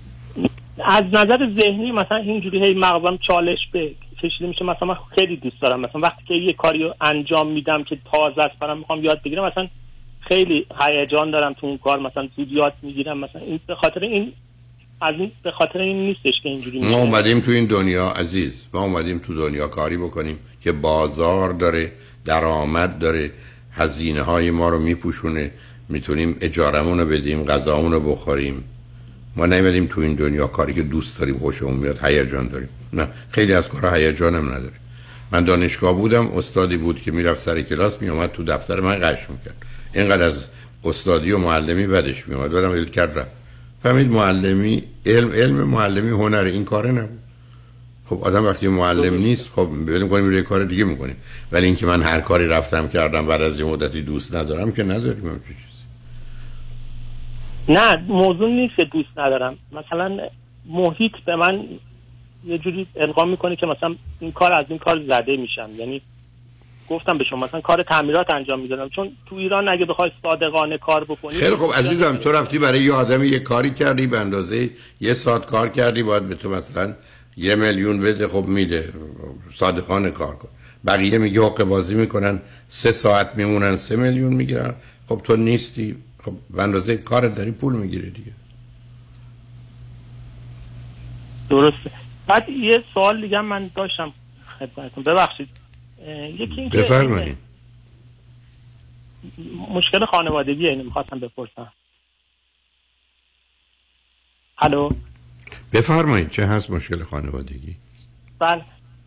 از نظر ذهنی مثلا اینجوری هی مغزم چالش به کشیده میشه. مثلا من خیلی دوست دارم. مثلا وقتی که یه کاری رو انجام میدم که تازه است برام می‌خوام یاد بگیرم مثلا خیلی هیجان دارم تو اون کار مثلا زود یاد می‌گیرم. مثلا این به خاطر این از این به خاطر این نیستش که اینجوری ما اومدیم تو این دنیا عزیز. ما اومدیم تو دنیا کاری بکنیم که بازار داره درآمد داره هزینه های ما رو میپوشونه. می‌تونیم اجارمون رو بدیم غذامون رو بخوریم. ما نیومدیم تو این دنیا کاری که دوست داریم خوشمون میاد هیجان داریم. نه خیلی از کارها هیجانم نداره. من دانشگاه بودم استادی بود که می‌رفت سر کلاس میومد تو دفتر من قش می‌کرد. اینقدر از استادی و معلمی بدش میومد بعدم ول کرد رفت. فهمید معلمی علم علم معلمی هنر این کاره نبود. خب آدم وقتی معلم نیست خب بریم کنیم روی کار دیگه می‌کنیم. ولی اینکه من هر کاری رفتم کردم بعد از یه مدتی دوست ندارم که نداریم چیزی. نه موضوع نیست که دوست ندارم. مثلا محیط به من یه جوری القا می‌کنه که مثلا این کار از این کار زده میشم. یعنی گفتم به شما مثلا کار تعمیرات انجام می‌دادم. چون تو ایران اگه بخوای صادقانه کار بکنی خیلی خب عزیزم تو رفتی برای یه آدمی یه کاری کردی به اندازه یه ساعت کار کردی باید به تو مثلا یه میلیون بده خب میده. صادقانه کار کن. بقیه میگه حق بازی می‌کنن. سه ساعت میمونن سه میلیون می‌گیرن. خب تو نیستی. خب به اندازه کار داری پول می‌گیری دیگه. درسته. بعد یه سوال دیگه من داشتم خدمتتون. ببخشید. یکی که بفرمایید مشکل خانوادگی اینو می‌خواستم بپرسم. الو؟ بفرمایید چه هست مشکل خانوادگی؟ بله.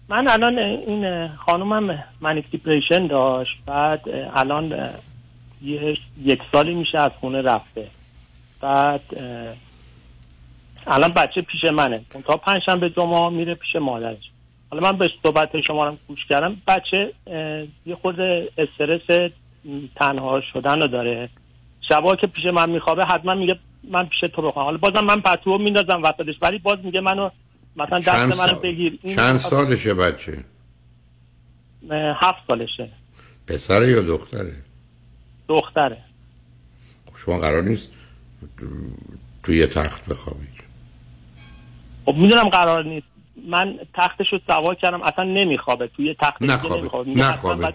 من الان این خانومم منیک دیپریشن داشت بعد الان یه یک سالی میشه از خونه رفته. بعد الان بچه پیش منه. تا پنج شنبه جمعه میره پیش مادرش. حالا من به صحبت شما رو گوش کردم. بچه یه خورده استرس تنها شدن رو داره. شبا که پیش من میخوابه حتما میگه من پیش تو بخوام. حالا بازم من پتو میندازم وسطش ولی باز میگه منو مثلا دست منو سال؟ بگیر. چند سالشه بچه؟ هفت سالشه. پسر یا دختره؟ دختره. خب شما قرار نیست توی تخت بخوابید. خب می‌دونم قرار نیست. من تختش رو سوار کردم اصلا نمیخوابه توی تخت نخوابه نمیخوابه. نخوابه.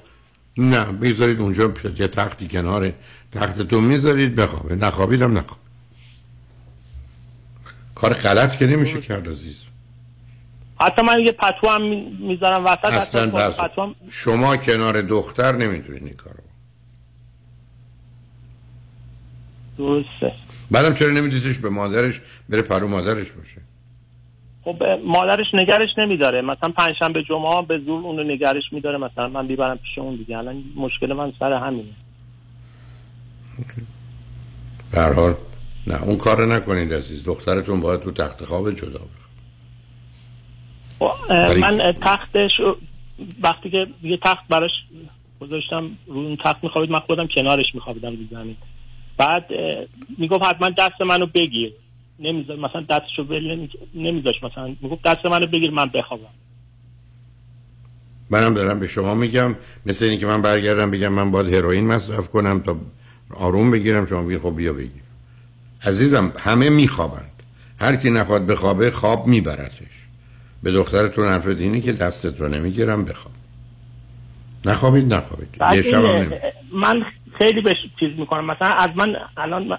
نه می‌ذارید اونجا یه تختی کنار تختتون می‌ذارید بخوابه. نخوابیدم نخواب کار غلط که نمیشه کرد عزیز. حتی من یه پتو هم می- می‌ذارم وسط اصلا بس. پتو هم شما کنار دختر نمی‌تونید این کارو. درسته. بعدم چرا نمیدیدش به مادرش بره پرو مادرش باشه؟ خب مادرش نگرش نمیداره. مثلا پنجشنبه جمعه به زور اونو نگرش میداره. مثلا من بیبرم پیش اون دیگه. الان مشکل من سر همینه. به هر حال نه اون کار نکنید عزیز. دخترتون باید تو تخت خواب جدا بخواد. خب، من تختش وقتی که یه تخت براش گذاشتم رو اون تخت میخوابید من خودم کنارش میخوابیدم رو زمین. بعد می‌گفت حتما دست منو بگیر. نمیذار مثلا دستشو ول نمیذاش. مثلا می‌گفت دست منو بگیر من بخوابم. منم دارم به شما میگم. مثل اینکه من برگردم بگم من باید هروئین مصرف کنم تا آروم بگیرم. شما بگید خب بیا بگیر. عزیزم همه میخوابند. هر کی نخواد بخوابه خواب میبرتش. به دخترتون حرف اینه که دستت رو نمی‌گیرم بخواب. نخوابید نخوابید. یه شب من خیلی بهش چیز می‌کنم. مثلا از من الان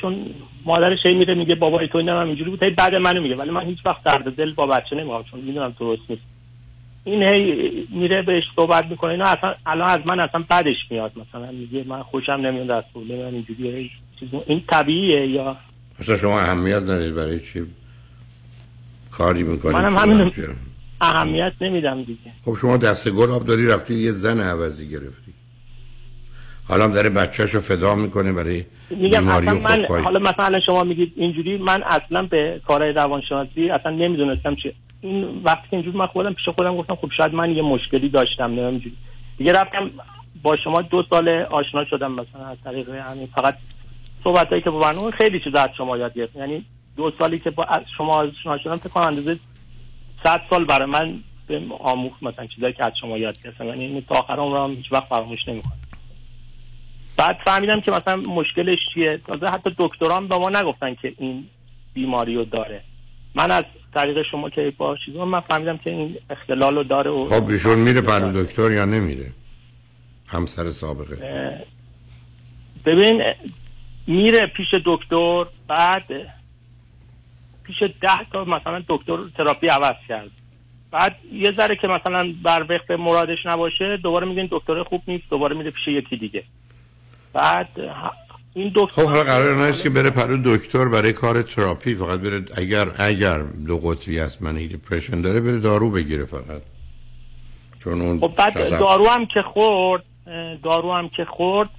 چون مادرش هی میره میگه بابای تو اینم اینجوری بود هی بعد منو میگه ولی من هیچ وقت درد دل با بچه نمیام چون می‌دونم درست نیست. این هی میره بهش صحبت می‌کنه اینا اصلا الان از من اصلا بدش میاد مثلا میگه من خوشم نمیاد از طول من اینجوری این طبیعیه یا؟ اصلا شما اهمیت ندید برای چی کاری می‌کنید؟ منم همین اهمیت نمیدم دیگه. خب شما دست گل آب داری رفتی یه زن عوضی گرفتی. حالا هم داره بچهش رو فدا می‌کنه برای بیماری من خودخواهی حالا مثلا شما میگید اینجوری من اصلا به کارهای روانشناسی اصلا نمی‌دونستم چیه این وقتی که اینجوری من خودم پیش خودم گفتم خب شاید من یه مشکلی داشتم نه اینجوری دیگه رفتم با شما دو سال آشنا شدم مثلا از طریق همین. فقط صحبت هایی که با برنامه خیلی چیز از شما یاد گرفتم. یعنی دو سالی که با شما آشنا شدم فکر کنم اندازه صد سال برای من به آموخت مثلا چیزایی که از شما یاد گرفتم. یعنی تا آخر عمرم هیچ وقت فراموش نمی‌کنم. بعد فهمیدم که مثلا مشکلش چیه؟ تازه حتی دکتران به ما نگفتن که این بیماری رو داره. من از طریق شما که با چیز من فهمیدم که این اختلال رو داره و خب ایشون میره پرو دکتر یا نمیره؟ همسر سابقه. ببین میره پیش دکتر بعد پیش ده تا مثلا دکتر تراپی عوض کرد. بعد یه ذره که مثلا بر وفق مرادش نباشه دوباره میگن دکتر خوب نیست دوباره میره پیش یکی دیگه. بعد این دکتر خب حالا قرار نیست که بره پرو دکتر برای کار تراپی فقط بره اگر اگر دو قطبی است من دیپرشن داره بره دارو بگیره فقط. چون اون خب بعد شاید- دارو هم که خورد دارو هم که خورد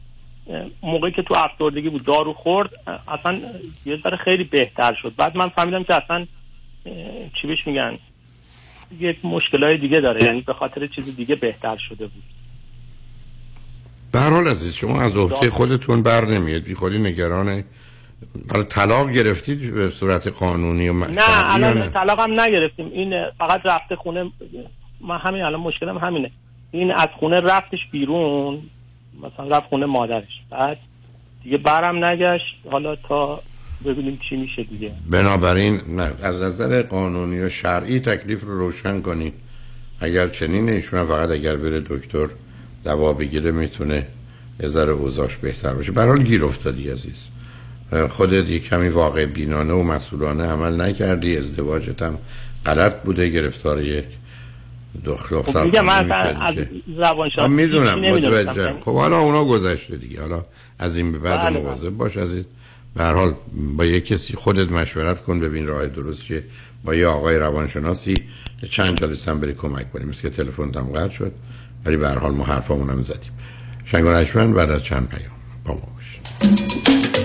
موقعی که تو افسردگی بود دارو خورد اصلا یه ذره خیلی بهتر شد. بعد من فهمیدم که اصلا چی بهش میگن؟ یک مشکلای دیگه داره یعنی به خاطر چیز دیگه بهتر شده بود. به هر حال عزیز شما از عهده خودتون بر نمیاد بی خودی نگران حالا طلاق گرفتید به صورت قانونی و نه الان نه؟ طلاقم نگرفتیم. این فقط رفته خونه من همین الان مشکلم همینه. این از خونه رفتش بیرون مثلا رفت خونه مادرش. بعد دیگه برم نگشت. حالا تا ببینیم چی میشه دیگه. بنابراین نه از نظر قانونی و شرعی تکلیف رو روشن کنید. اگر چنین ایشون هم فقط اگر بره دکتر دوا بگیره می‌تونه یه ذره اوضاعش بهتر بشه به هر حال گیر افتادی عزیز. خودت یک کمی واقع بینانه و مسئولانه عمل نکردی. ازدواجت هم غلط بوده. گرفتار یک دخ- خب دختر میگم من از آه، می‌دونم هیچی نمی‌دونستم. متوجه خب حالا اونا گذشته دیگه. حالا از این به بعد بله، مواظب باش عزیز. به هر حال با یه کسی خودت مشورت کن ببین راه درست چیه. با یه آقای روانشناسی چند جلسه هم بری کمک کنیم. مثل که تلفن هم قطع شد. ولی به هر حال ما حرفامون هم زدیم. شنگ و نجمن بعد از چند پیام با ما باشید.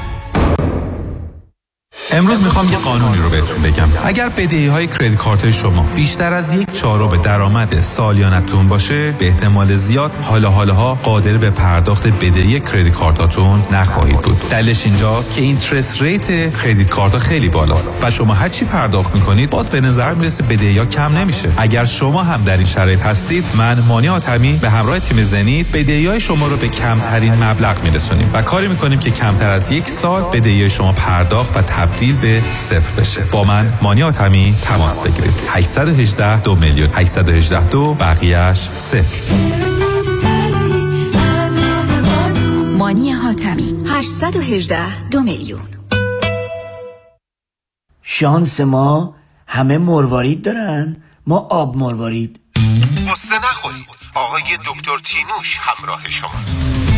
امروز می‌خوام یه قانونی رو بهتون بگم. اگر بدهی های credit card شما بیشتر از یک چهارم درآمد سالیانتون باشه به احتمال زیاد حالا حالاها قادر به پرداخت بدهی credit card اتون نخواهید بود. دلیلش اینجاست که interest rate credit card خیلی بالاست و شما هر چی پرداخت می‌کنید باز به نظر می‌رسه بدهی ها کم نمیشه. اگر شما هم در این شرایط هستید من مانی آتمی به همراه تیم زنید بدهی های شما رو به کمترین مبلغ میرسونیم و کاری می‌کنیم که کمتر از یک سال بدهی شما پرداخت و تبدیل به صفر بشه. با من مانی آتمی تماس بگیرید. 818 دو میلیون. 818 دو بقیهش صفر مانی حاتمی 818 دو میلیون. شانس ما همه مروارید دارن. ما آب مروارید. قصه نخورید. آقای دکتر تینوش همراه شماست.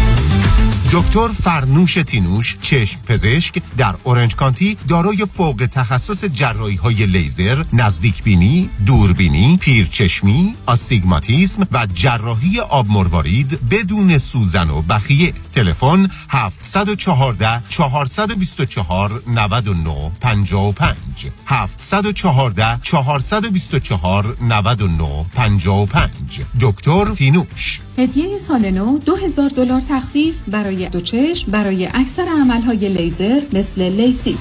دکتر فرنوش تینوش چشم پزشک در اورنج کانتی دارای فوق تخصص جراحی های لیزر نزدیک بینی دوربینی پیرچشمی آستیگماتیسم و جراحی آب مروارید بدون سوزن و بخیه. تلفن 714 424 99 55 714 424 99 55 دکتر تینوش هدیه سال نو 2000 دلار تخفیف برای دو چشم برای اکثر عملهای لیزر مثل لیسی.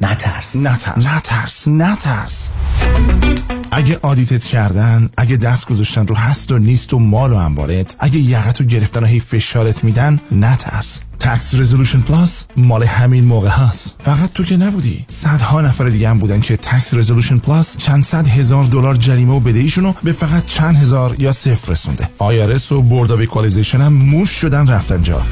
نترس. نترس. نترس. نترس. اگه audit ت کردن اگه دست گذاشتن رو هست و نیست و مال و انبارت اگه یقت رو گرفتن و هی فشارت میدن نترس. Tax Resolution Plus مال همین موقع هست فقط تو که نبودی. صدها نفر دیگه هم بودن که Tax Resolution Plus چند صد هزار دلار جریمه و بدهیشون رو به فقط چند هزار یا صفر رسونده. IRS و Board of هم موش شدن رفتن جا.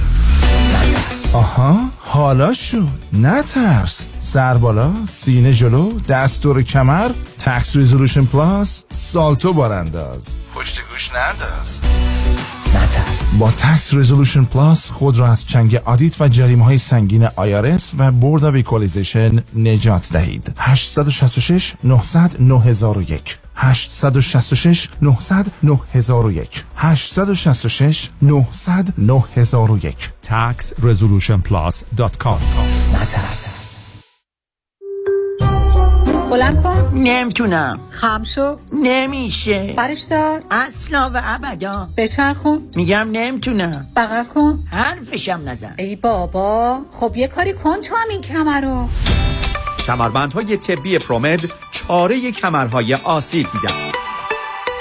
آها حالا شد نترس. سر بالا سینه جلو دست رو کمر Tax Resolution Plus سالتو بارانداز. پشت گوش ننداز. نترس. با Tax Resolution Plus خود را از چنگ audit و جریمه های سنگین IRS و Board of نجات دهید. 866 900 9001 866 900 9001 866 900 9001 taxresolutionplus.com نترس. بلند کن. نمی‌تونم. خم شو. نمیشه. برش دار. اصلا و ابدا. بچرخون. میگم نمی‌تونم. بغل کن. حرفشم نزن. ای بابا. خب یه کاری کن تو هم این کمر رو کمربندهای طبی پرومد چاره کمرهای آسیب دیده است.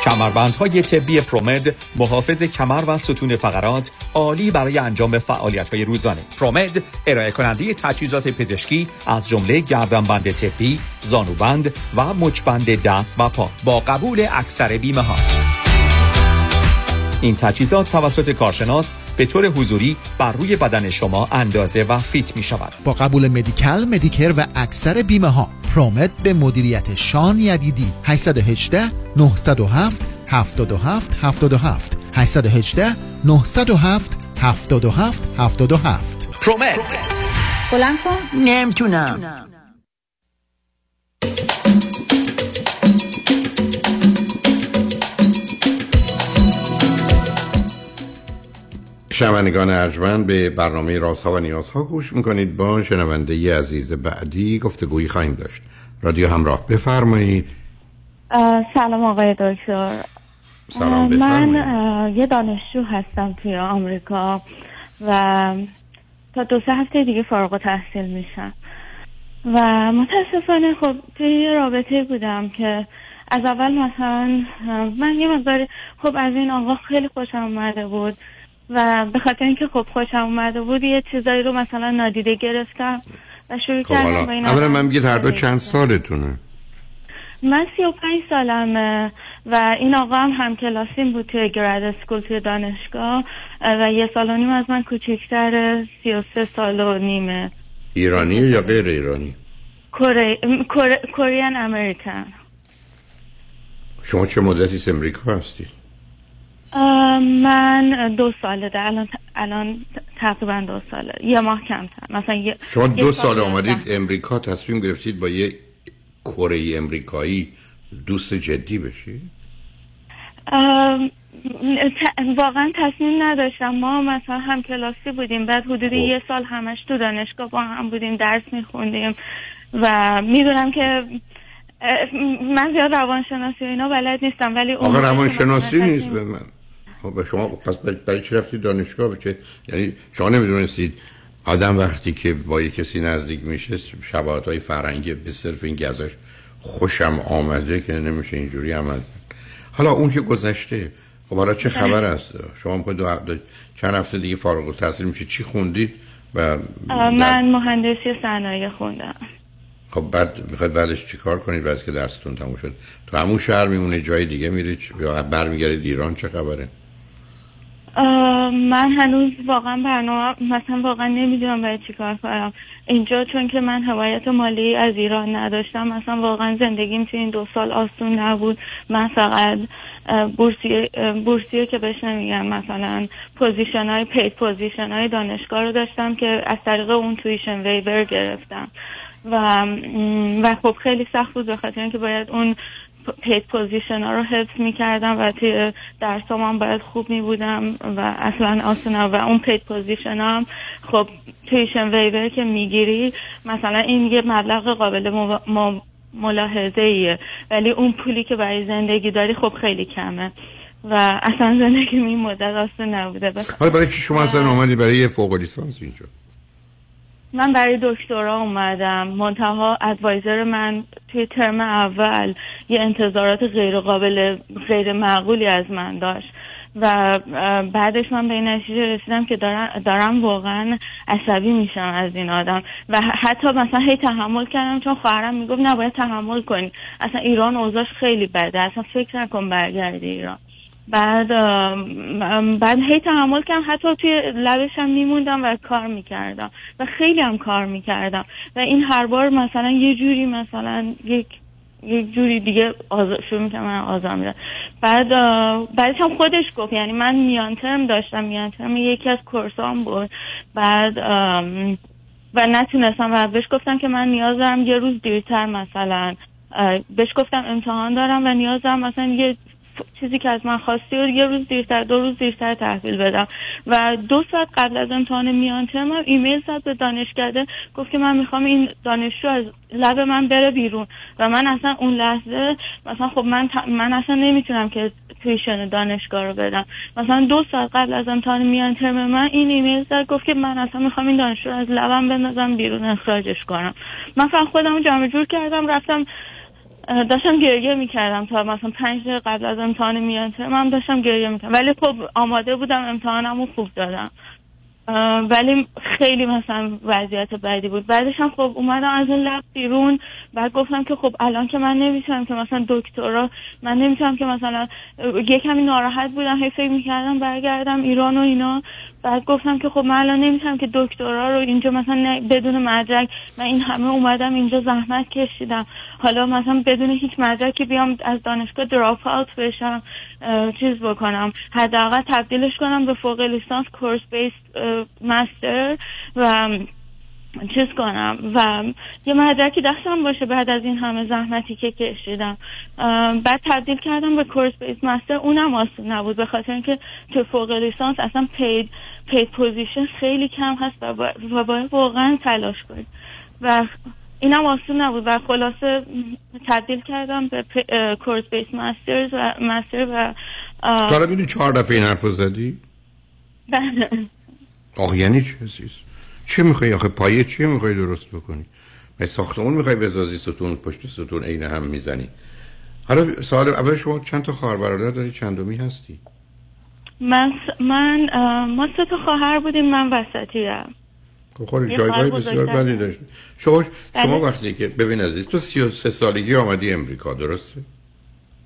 کمربندهای طبی پرومد محافظ کمر و ستون فقرات عالی برای انجام فعالیت های روزانه. پرومد ارائه کننده تجهیزات پزشکی از جمله گردنبند طبی زانوبند و مچبند دست و پا با قبول اکثر بیمه ها این تجهیزات توسط کارشناس به طور حضوری بر روی بدن شما اندازه و فیت می شود با قبول مدیکل، مدیکر و اکثر بیمه ها پرومت به مدیریت شان یدیدی. 818 907 77 77 818 907 77 77 پرومت. بلند کن. نمی‌تونم. شنوندگان ارجمند به برنامه رازها و نیازها گوش می‌کنید. با شنونده ی عزیز بعدی گفتگویی خواهیم داشت. رادیو همراه بفرمایید. سلام آقای دکتر. سلام من بفرمایید. یه دانشجو هستم توی آمریکا و تا دو سه هفته دیگه فارغ التحصیل میشم. و متاسفانه خب توی یه رابطه بودم که از اول مثلا من یه مقداری خب از این آقا خیلی خوشم اومده بود. و به خاطر اینکه خب خوشم اومده بود یه چیزایی رو مثلا نادیده گرفتم و شروع خب کردم با این اولا من بگید هر دو چند سالتونه؟ من سی و پنج سالمه و این آقا هم همکلاسیم بود توی گراد اسکول توی دانشگاه و یه سال و نیم از من کوچکتر سی و سه سال و نیمه. ایرانی یا غیر ایرانی؟ کره... کورین امریکن. شما چه مدتی امریکا هستید من دو ساله ده الان الان تقریبا دو ساله. یه ماه کمتر. مثلا یه شما دو سال آمدید ده. امریکا تصمیم گرفتید با یه کره امریکایی دوست جدی بشی؟ واقعا تصمیم نداشتم. ما مثلا هم کلاسی بودیم بعد حدود یه سال همش تو دانشگاه با هم بودیم درس میخوندیم و می‌دونم که من زیاد روانشناسی و اینا بلد نیستم ولی آقا روانشناسی نیست به من. خب شما پس برای, چی رفتید دانشگاه؟ بچه یعنی شما نمی‌دونستید آدم وقتی که با یه کسی نزدیک میشه شباهت های فرنگی به صرف این که ازش خوشم آمده که نمیشه اینجوری عمل. حالا اون که گذشته خب حالا چه خبر است؟ شما می‌خواید دو هفته چند هفته دیگه فارغ التحصیل میشه چی خوندید؟ و من مهندسی صنایع خوندم. خب بعد می‌خواید بعدش چیکار کنید؟ بعد که درستون تموم شد. تو همون شهر میمونه جای دیگه میرید یا برمیگردید ایران چه خبره؟ من هنوز واقعا برنامه مثلا واقعا نمی‌دونم باید چیکار کنم. اینجا چون که من حمایت مالی از ایران نداشتم مثلا واقعا زندگیم تو این دو سال آسون نبود. من فقط بورسیه بورسیه که بهش نمیگم مثلا position های paid position های دانشگاه رو داشتم که از طریق اون tuition waiver گرفتم. و و خب خیلی سخت بود به خاطر اینکه باید اون paid position ها رو حفظ می کردم و توی درسام هم باید خوب می بودم و اصلا نبود. و اون paid position هم خب tuition waiver که می‌گیری مثلا این یه مبلغ قابل مو- ملاحظه ایه ولی اون پولی که برای زندگی داری خب خیلی کمه و اصلا زندگی این مدت آسون نبوده. حالا برای چی شما اصلا اومدی؟ برای یه فوق لیسانس اینجا. من برای دکترا اومدم. منتها ادوایزر من توی ترم اول یه انتظارات غیر قابل غیر معقولی از من داشت. و بعدش من به این نتیجه رسیدم که دارم, دارم واقعا عصبی میشم از این آدم. و حتی مثلا هی تحمل کردم چون خواهرم می‌گفت نباید تحمل کنی. اصلا ایران اوضاعش خیلی بده. اصلا فکر نکن برگردی ایران. بعد بعد هی تحمل کردم. حتی توی لبش هم میموندم و کار می‌کردم و خیلی هم کار می‌کردم. و این هر بار مثلا یه جوری مثلا یک یک جوری دیگه آز... شروع می‌کنم من آزار میدم بعد بعدش هم خودش گفت یعنی من میان ترم داشتم میان ترم یکی از کورسام بود. بعد و نتونستم و بهش گفتم که من نیاز دارم یه روز دیرتر مثلا بهش گفتم امتحان دارم و نیاز دارم مثلا یه چیزی که از من خواستی و یه روز دیرتر دو روز دیرتر تحویل بدم. و دو ساعت قبل از امتحان میان ترم هم ایمیل زد به دانشکده گفت که من می‌خوام این دانشجو از لب من بره بیرون. و من اصلا اون لحظه مثلا خب من من اصلا نمی‌تونم که تویشن دانشگاه رو بدم. مثلا دو ساعت قبل از امتحان میان ترم من این ایمیل زد گفت که من اصلا می‌خوام این دانشجو رو از لبم بندازم بیرون اخراجش کنم. من فقط خودم رو جمع جور کردم رفتم داشتم گریه می‌کردم تا مثلا پنج دقیقه قبل از امتحان میان هم داشتم گریه می‌کردم. ولی خب آماده بودم امتحانم رو خوب دادم. ولی خیلی مثلا وضعیت بدی بود. بعدش هم خب اومدم از اون لب بیرون بعد گفتم که خب الان که من نمی‌تونم که مثلا دکترا من نمی‌تونم که مثلا یه کمی ناراحت بودم هی فکر می‌کردم برگردم ایران و اینا. بعد گفتم که خب من الان نمی‌تونم که دکترا رو اینجا مثلا بدون مدرک من این همه اومدم اینجا زحمت کشیدم. حالا مثلا بدون هیچ مدرکی بیام از دانشگاه دراپ آوت بشم. چیز بکنم. حداقل تبدیلش کنم به فوق لیسانس کورس بیس مستر و چیز کنم. و یه مدرکی دستم باشه بعد از این همه زحمتی که کشیدم. بعد تبدیل کردم به کورس بیس مستر. اونم آسون نبود به خاطر اینکه تو فوق لیسانس اصلا پید paid position خیلی کم هست و باید واقعا تلاش کنید و اینم آسون نبود و خلاصه تبدیل کردم به course based masters و master و حالا می‌دونی چهار دفعه این حرف زدی؟ بله. آخه یعنی چه عزیز؟ چه می‌خوای آخه؟ پایه چیه می‌خوای درست بکنی؟ به ساختمون می‌خوای بسازی ستون پشت ستون عین هم می‌زنی. حالا سوال اول شما چند تا خواهر برادر داری؟ چندمی هستی؟ من من ما سه تا خواهر بودیم من وسطی هم خود جایگاه بسیار. بدی داشت شما شما بله. وقتی که ببین عزیز تو 33 سالگی آمدی امریکا درسته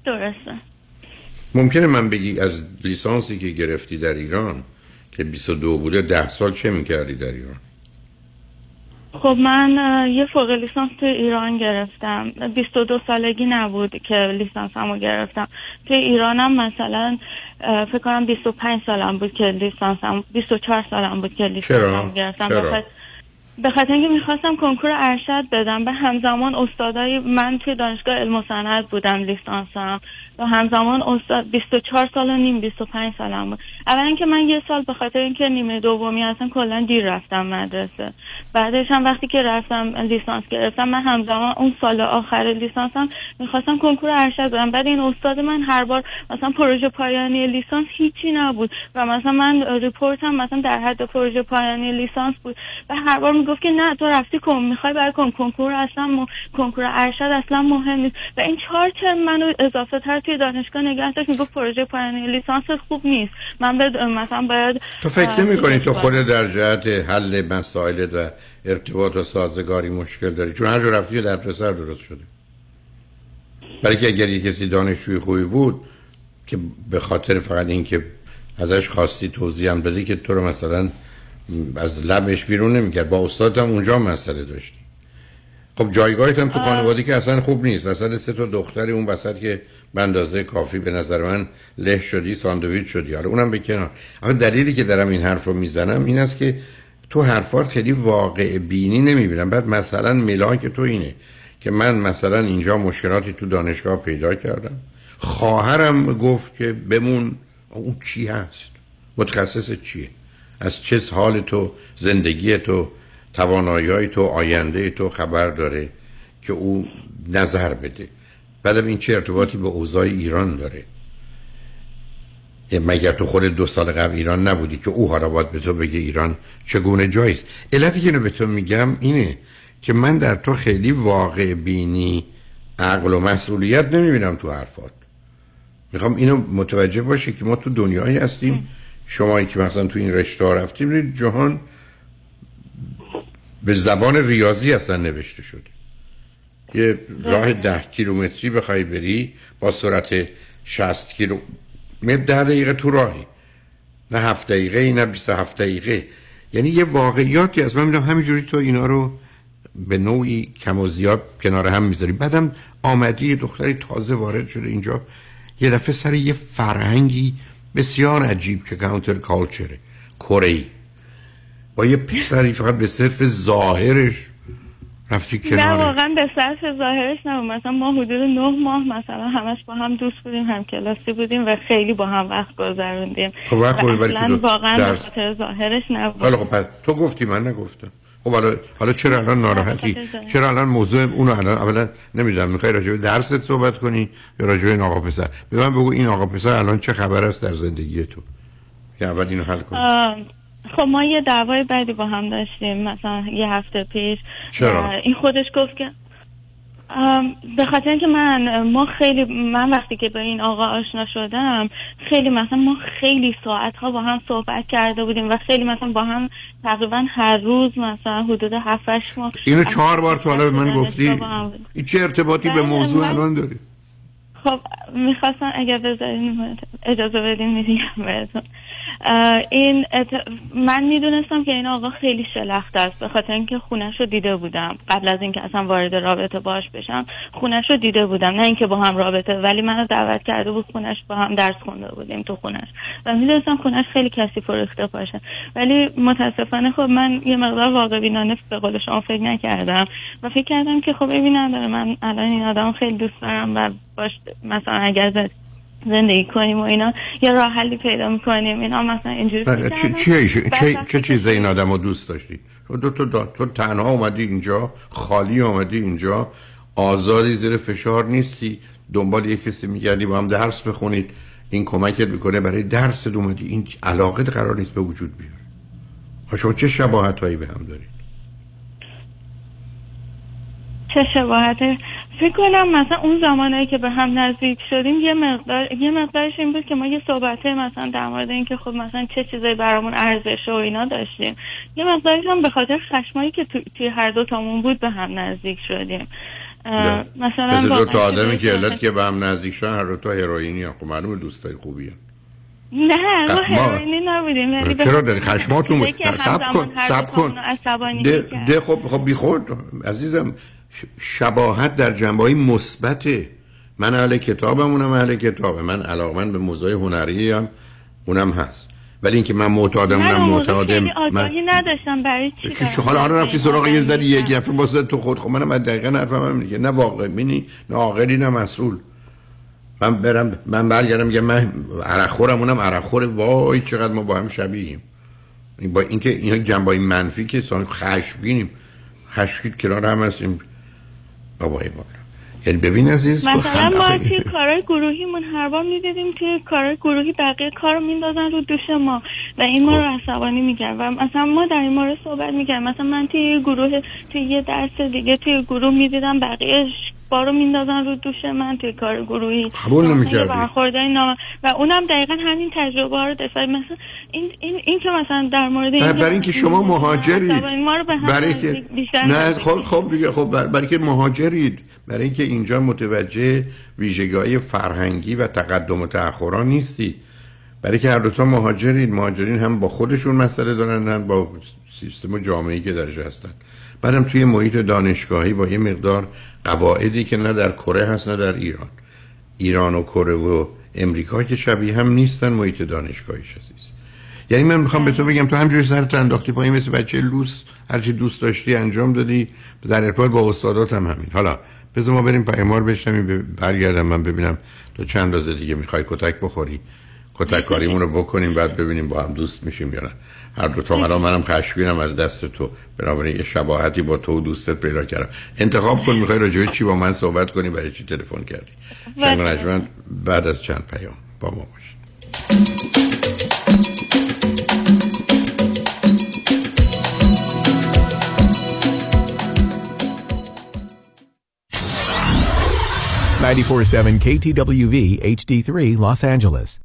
درسته ممکنه من بگی از لیسانسی که گرفتی در ایران که 22 بوده ده سال چه می‌کردی در ایران خب من یه فوق لیسانس تو ایران گرفتم. 22 سالگی نبود که لیسانسمو گرفتم. تو ایرانم مثلا فکر کنم 25 سالم بود که لیسانسم 24 سالم بود که لیسانسمو گرفتم. چرا؟ به خاطر اینکه می‌خواستم کنکور ارشد بدم. به همزمان استادای من توی دانشگاه علم و صنعت بودم لیسانسم. و همزمان استاد 24 سال و نیم 25 سالم بود. اولا که من یه سال به خاطر اینکه نیمه دومی اصلا کلا دیر رفتم مدرسه. بعدش هم وقتی که رفتم لیسانس گرفتم من همزمان اون سال آخر لیسانسم می‌خواستم کنکور ارشد بدم. بعد این استاد من هر بار مثلا پروژه پایانی لیسانس هیچی نبود و مثلا من ریپورتم مثلا در حد پروژه پایانی لیسانس بود. و هر بار می‌گفت که نه تو رفتی کن می‌خوای برای کن. کنکور اصلا م... کنکور ارشد اصلا مهم نیست. و این چهار ترم منو اضافه تر توی دانشگاه نگه داشت می‌گفت پروژه پایانی لیسانس خوب نیست. من به مثلا باید تو فکر اه، نمی کنی تو چیز خود در جهت حل مسائل و ارتباط و سازگاری مشکل داری؟ چون هر جا رفتی یه دردسر درست شده. برای که اگر یه کسی دانشجوی خوبی بود که به خاطر فقط اینکه ازش خواستی توضیح هم بده که تو رو مثلا از لبش بیرون نمی‌کرد. با استاد هم اونجا مسئله داشتی. خب جایگاهت هم تو خانواده که اصلا خوب نیست. مثلا سه تا دختری اون وسط که به اندازه کافی به نظر من له شدی ساندویچ شدی. حالا اونم به کنار. اما دلیلی که دارم این حرف رو می‌زنم این است که تو حرفات خیلی واقع بینی نمی‌بینم. بعد مثلا ملاک تو اینه که من مثلا اینجا مشکلاتی تو دانشگاه پیدا کردم. خواهرم گفت که بمون. اون کی هست؟ متخصص چیه؟ از چه حال تو؟ زندگی تو؟ توانایی تو؟ آینده تو؟ خبر داره که او نظر بده. بعدم این چه ارتباطی به اوضاع ایران داره؟ مگر تو خود دو سال قبل ایران نبودی که او حالا باید به تو بگه ایران چگونه جاییست؟ علتی که اینو به تو میگم اینه که من در تو خیلی واقع بینی عقل و مسئولیت نمی‌بینم تو حرفات. می‌خوام اینو متوجه باشی که ما تو دنیایی هستیم. شمایی که مثلا تو این رشته رفتیم جهان به زبان ریاضی اصلا نوشته شده. یه راه ده کیلومتری بخوای بری با سرعت 60 کیلو ده دقیقه تو راهی. نه هفت دقیقه نه 27 دقیقه. یعنی یه واقعیاتی از من می‌دونم همینجوری تو اینا رو به نوعی کم و زیاد کنار هم می‌ذاری. بعدم آمدی یه دختری تازه وارد شده اینجا. یه دفعه سر یه فرهنگی بسیار عجیب که کانتر کالچره کره با یه پسری فقط به صرف ظاهرش رفتی نه کنارش واقعا به صرف ظاهرش نبود. مثلا ما حدود نه ماه مثلا همش با هم دوست بودیم هم کلاسی بودیم و خیلی با هم وقت گذروندیم. خب وقت اصلا واقعا به درس- خاطر ظاهرش نبود. حالا خب پس تو گفتی من نگفتم. خب حالا حالا چرا الان ناراحتی؟ به. چرا الان موضوع اونو الان اولا نمی‌دونم می‌خوای راجع به درست صحبت کنی یا راجع به این آقا پسر؟ به من بگو این آقا پسر الان چه خبر است در زندگی تو؟ یا اول اینو حل کن. خب ما یه دعوای بعدی با هم داشتیم مثلا یه هفته پیش. چرا؟ این خودش گفت که به خاطر اینکه من ما خیلی من وقتی که به این آقا آشنا شدم خیلی مثلا ما خیلی ساعت ها با هم صحبت کرده بودیم و خیلی مثلا با هم تقریبا هر روز مثلا حدود 7 8 ماه. اینو چهار بار تو حالا به من گفتی. این چه ارتباطی به بله، موضوع من- الان داری؟ خب می‌خواستم اگر بذارین اجازه بدین میدیم بهتون. این من می‌دونستم که این آقا خیلی شلخت است به خاطر اینکه خونش رو دیده بودم. قبل از اینکه اصلا وارد رابطه باش بشم خونش رو دیده بودم. نه اینکه با هم رابطه ولی منو دعوت کرده بود خونش با هم درس خونده بودیم تو خونش و می‌دونستم خونش خیلی کسی پرخته باشه. ولی متاسفانه خب من یه مقدار واقع بینانه به قول شما فکر نکردم. و فکر کردم که خب ببین نداره من الان این آدم خیلی دوست دارم و باش مثلا اگر زندگی کنیم و اینا. یه راه حلی پیدا می‌کنیم. اینا مثلا اینجوری بله، چه کردم. چه چه چیز این آدم رو دوست داشتی؟ تو دو تا دا- تو تنها اومدی اینجا خالی اومدی اینجا آزادی زیر فشار نیستی دنبال یه کسی میگردی با هم درس بخونید این کمکت می‌کنه برای درس اومدی. این علاقه قرار نیست به وجود بیاره. ها شما چه شباهت هایی به هم دارید؟ چه شباهت؟ فکر کنم مثلا اون زمانی که به هم نزدیک شدیم یه مقدار یه مقدارش این بود که ما یه صحبت مثلا در مورد اینکه خب مثلا چه چیزایی برامون ارزش و اینا داشتیم. یه مقدارش هم به خاطر خشمایی که تو- توی هر دو تامون بود به هم نزدیک شدیم. اه، مثلا مثل با دو تا آدمی که علت که به هم نزدیک شدن هر دو تا هروئینی هم خب معلومه دوستای خوبی هم. نه ما هروئینی نبودیم به چرا داری؟ خشماتون بود. سب کن سب کن. ده. ده خب خب بیخود عزیزم شباهت در جنبه های مثبته من اهل کتابمونم اهل کتابه. من علاقمند به موضوع هنری هم اونم هست. ولی اینکه من معتادم اونم معتادم من آگاهی نداشتم. برای چی دارم حالا حالا رفتی سراغ یه ذره یک. نفر واسه تو خود خب منم دقیقا حرفم هم که نه واقع بینی نه عاقلی نه مسئول. من برم من برگردم میگم من عرق خورم اونم عرق خوره وای چقدر ما با هم شبیهیم. با اینکه اینا جنبای منفی که سان خشمگینیم. خشمگین کنار هم هستیم. بابای بابا یعنی ببین عزیز تو مثلا ما توی کارهای گروهیمون هر بار می‌دیدیم توی کارهای گروهی بقیه کار رو میندازن رو دوش ما و این ما رو عصبانی می‌کرد و مثلا ما در این مورد صحبت می‌کردیم. مثلا من توی یه گروه توی یه درس دیگه توی گروه می‌دیدم بقیه بارو میندازن رو دوش من توی کار گروهی. قبول نمی‌کردی؟ و اونم دقیقا همین تجربه ها رو داشت مثلا این این این که مثلا در مورد این برای اینکه شما مهاجرید. رو هم برای که نه خب خب دیگه خب بر- برای که مهاجرید. برای اینکه اینجا متوجه ویژگی فرهنگی و تقدم و تأخران نیستید برای که هر دو تا مهاجرید مهاجرین هم با خودشون مسئله دارن هم با سیستم و جامعه‌ای که درش هستن. بعدم توی محیط دانشگاهی با یه مقدار قواعدی که نه در کره هست نه در ایران. ایران و کره و امریکا که شبیه هم نیستن محیط دانشگاهیش عزیز. یعنی من می‌خوام به تو بگم تو همجوری سرت انداختی پایین مثل بچه لوس هرچی دوست داشتی انجام دادی. در ارتباط با استادات هم همین. حالا بذار ما بریم پیمار بشنویم ب- برگردم من ببینم تو چند روز دیگه می‌خوای کتک بخوری. کتک کاریمون رو بکنیم بعد ببینیم با هم دوست میشیم یا نه. هر دو تا الان منم خشمگینم از دست تو. بنابراین یه شباهتی با تو و دوستت پیدا کردم. انتخاب کن می‌خوای راجع چی با من صحبت کنی؟ برای چی تلفن کردی؟ شنگ نجمن بعد از چند پیام. با ما باش. 947 KTWV HD3 Los Angeles.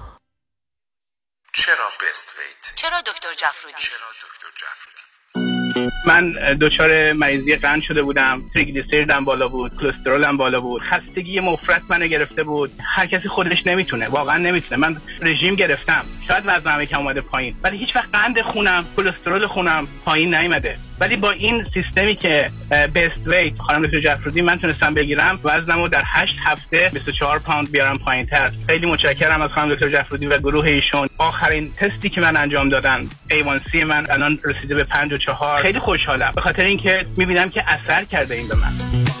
چرا Best Weight؟ چرا دکتر جفرودی؟ چرا دکتر جفرودی؟ من دچار مریضی قند شده بودم. تریگلیسیریدم بالا بود کلسترولم بالا بود. خستگی مفرط منو گرفته بود. هر کسی خودش نمی‌تونه. واقعا نمی‌تونه. من رژیم گرفتم. شاید وزنم یکم اومده پایین. ولی هیچ وقت قند خونم کلسترول خونم پایین نیومده. ولی با این سیستمی که Best Weight خانم دکتر جفرودی من تونستم بگیرم وزنمو در 8 هفته 24 پوند بیارم پایین تر. خیلی متشکرم از خانم دکتر جفرودی و گروه ایشون. آخرین تستی که من انجام دادن A1C من الان رسیده به 54 خیلی خوشحالم. به خاطر اینکه می‌بینم که اثر کرده این به من.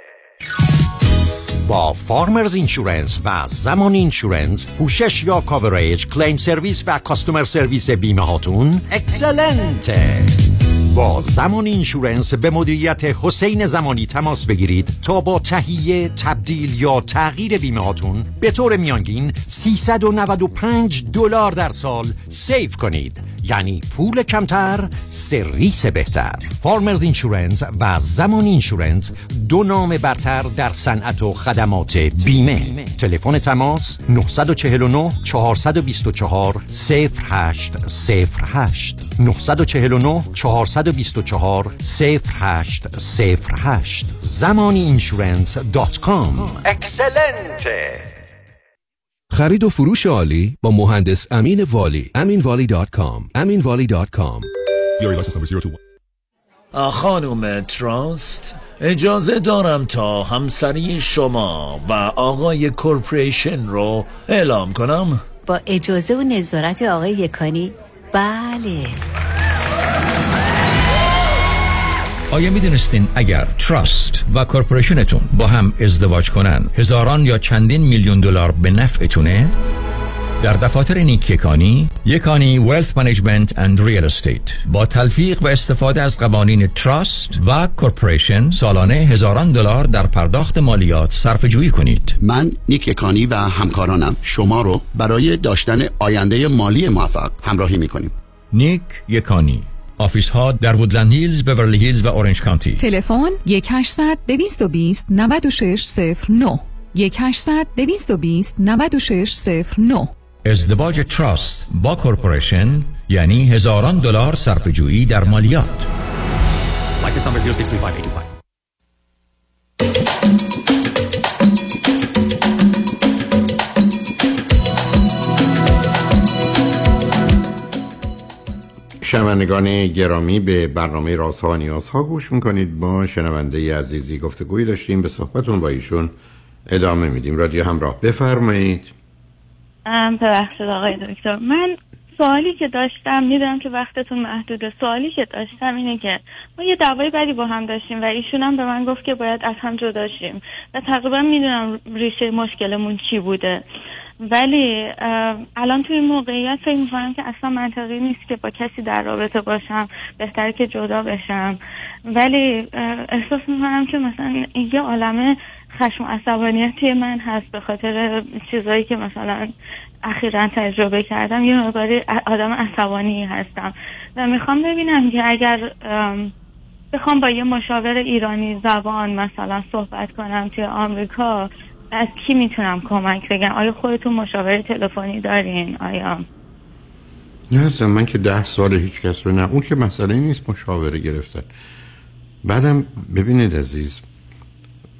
با Farmers Insurance و Zamani Insurance پوشش یا coverage claim service و customer service بیمه هاتون excellent ه با Zamani Insurance به مدیریت حسین زمانی تماس بگیرید تا با تهیه تبدیل یا تغییر بیمه هاتون به طور میانگین 395 دلار در سال save کنید. یعنی پول کمتر سرویس بهتر. Farmers Insurance و Zamani Insurance دو نام برتر در صنعت و خدمات بیمه. تلفن تماس 949 424 0808 949 424 0808 Zamani Insurance dot com. excellent ه خرید و فروش عالی با مهندس امین والی. aminvali.com aminvali.com خانم trust اجازه دارم تا همسری شما و آقای corporation رو اعلام کنم؟ با اجازه و نظارت آقای یکانی؟ بله. آیا می‌دونستین اگر trust و corporation تون با هم ازدواج کنن هزاران یا چندین میلیون دلار به نفعتونه؟ در دفاتر نیک یکانی wealth management and real estate با تلفیق و استفاده از قوانین trust و corporation سالانه هزاران دلار در پرداخت مالیات صرف جویی کنید. من نیک یکانی و همکارانم. شما رو برای داشتن آینده مالی موفق همراهی می‌کنیم. نیک یکانی. office ها در وودلند هیلز، بورلی هیلز و اورنج کانتی. تلفن 1 800 220 9609 1 800 220 9609 ازدواج تراست با کورپوریشن یعنی هزاران دلار صرف جویی در مالیات. License number 0635825. شنوندگان گرامی به برنامه رازها و نیازها گوش می‌کنید. با شنونده عزیزی گفتگویی داشتیم. به صحبتون با ایشون ادامه میدیم. رادیو همراه بفرمایید. ببخشید آقای دکتر. من سوالی که داشتم می‌دونم که وقتتون محدوده. سوالی که داشتم اینه که ما یه دعوای بدی با هم داشتیم و ایشون هم به من گفت که باید از هم جدا شیم. و تقریبا می‌دونم ریشه مشکلمون چی بوده. ولی الان توی موقعیت فکر می‌کنم که اصلا منطقی نیست که با کسی در رابطه باشم بهتره که جدا بشم. ولی احساس می‌کنم که مثلا یه عالمه خشم و عصبانیت توی من هست به خاطر چیزایی که مثلا اخیرا تجربه کردم. یه مقداری آدم عصبانی هستم. و می‌خوام ببینم که اگر ام، بخوام با یه مشاور ایرانی زبان مثلا صحبت کنم توی آمریکا از کی می‌تونم کمک بگم؟ آیا خودتون مشاور تلفنی دارین؟ آیا؟ نه اصلا من که ده سال هیچ کس رو نه. اون که مسئله نیست مشاوره گرفتن. بعدم ببینید عزیز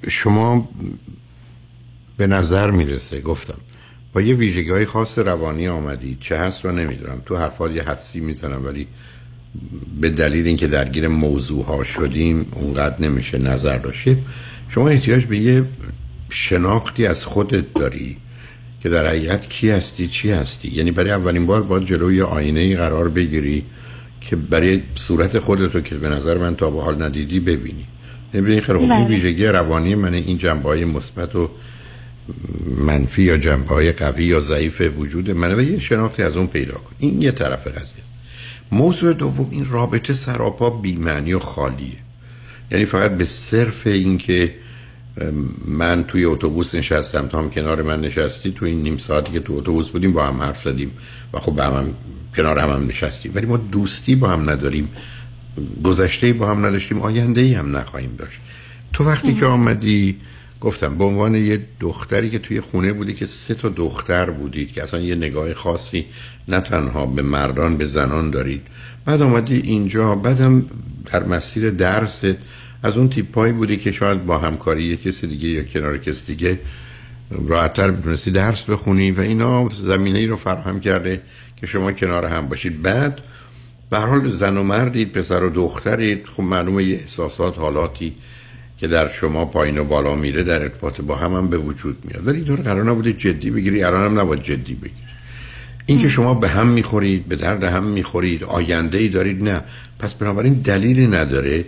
شما به نظر می‌رسه گفتم با یه ویژگی های خاص روانی آمدید. چه هست رو نمی‌دونم. تو حرفات یه حدسی می‌زنم ولی به دلیل اینکه درگیر موضوع ها شدیم اونقدر نمیشه نظر داشتید. شما احتیاج به یه شناختی از خودت داری که در حقیقت کی هستی چی هستی؟ یعنی برای اولین بار باید جلوی آینه ای قرار بگیری که برای صورت خودتو که به نظر من تا به حال ندیدی ببینی. ببینی خیلی این بله. ویژگی روانی من این جنبه های مثبت و منفی یا جنبه های قوی یا ضعیف وجود منه و یه شناختی از اون پیدا کن. این یه طرف قضیه. موضوع دوم این رابطه سراپا بیمعنی و خالیه. یعنی فقط به صرف اینکه من توی اتوبوس نشستم تا هم کنار من نشستی توی این نیم ساعتی که تو اتوبوس بودیم با هم حرف زدیم و خب هم, هم کنار هم, هم نشستیم. ولی ما دوستی با هم نداریم گذشته با هم نداشتیم آینده ای هم نخواهیم داشت. تو وقتی که آمدی گفتم به عنوان یه دختری که توی خونه بودی که سه تا دختر بودید که اصلا یه نگاه خاصی نه تنها به مردان به زنان دارید. بعد آمدی اینجا بعدم در مسیر درست از اون تیپایی بودی که شاید با همکاری یه کسی دیگه یا کنار کسی دیگه راحتتر می‌تونستی درس بخونی و اینا زمینه ای رو فراهم کرده که شما کنار هم باشید. بعد به حال زن و مردید پسر و دخترید. خب معلومه یه احساسات حالاتی که در شما پایین و بالا میره در ارتباط با هم هم به وجود میاد. ولی اینطور قرار نبوده جدی بگیری. الان هم نباید جدی بگیری. اینکه شما به هم می‌خورید به درد هم می‌خورید آینده ای دارید نه. پس بنابراین دلیلی نداره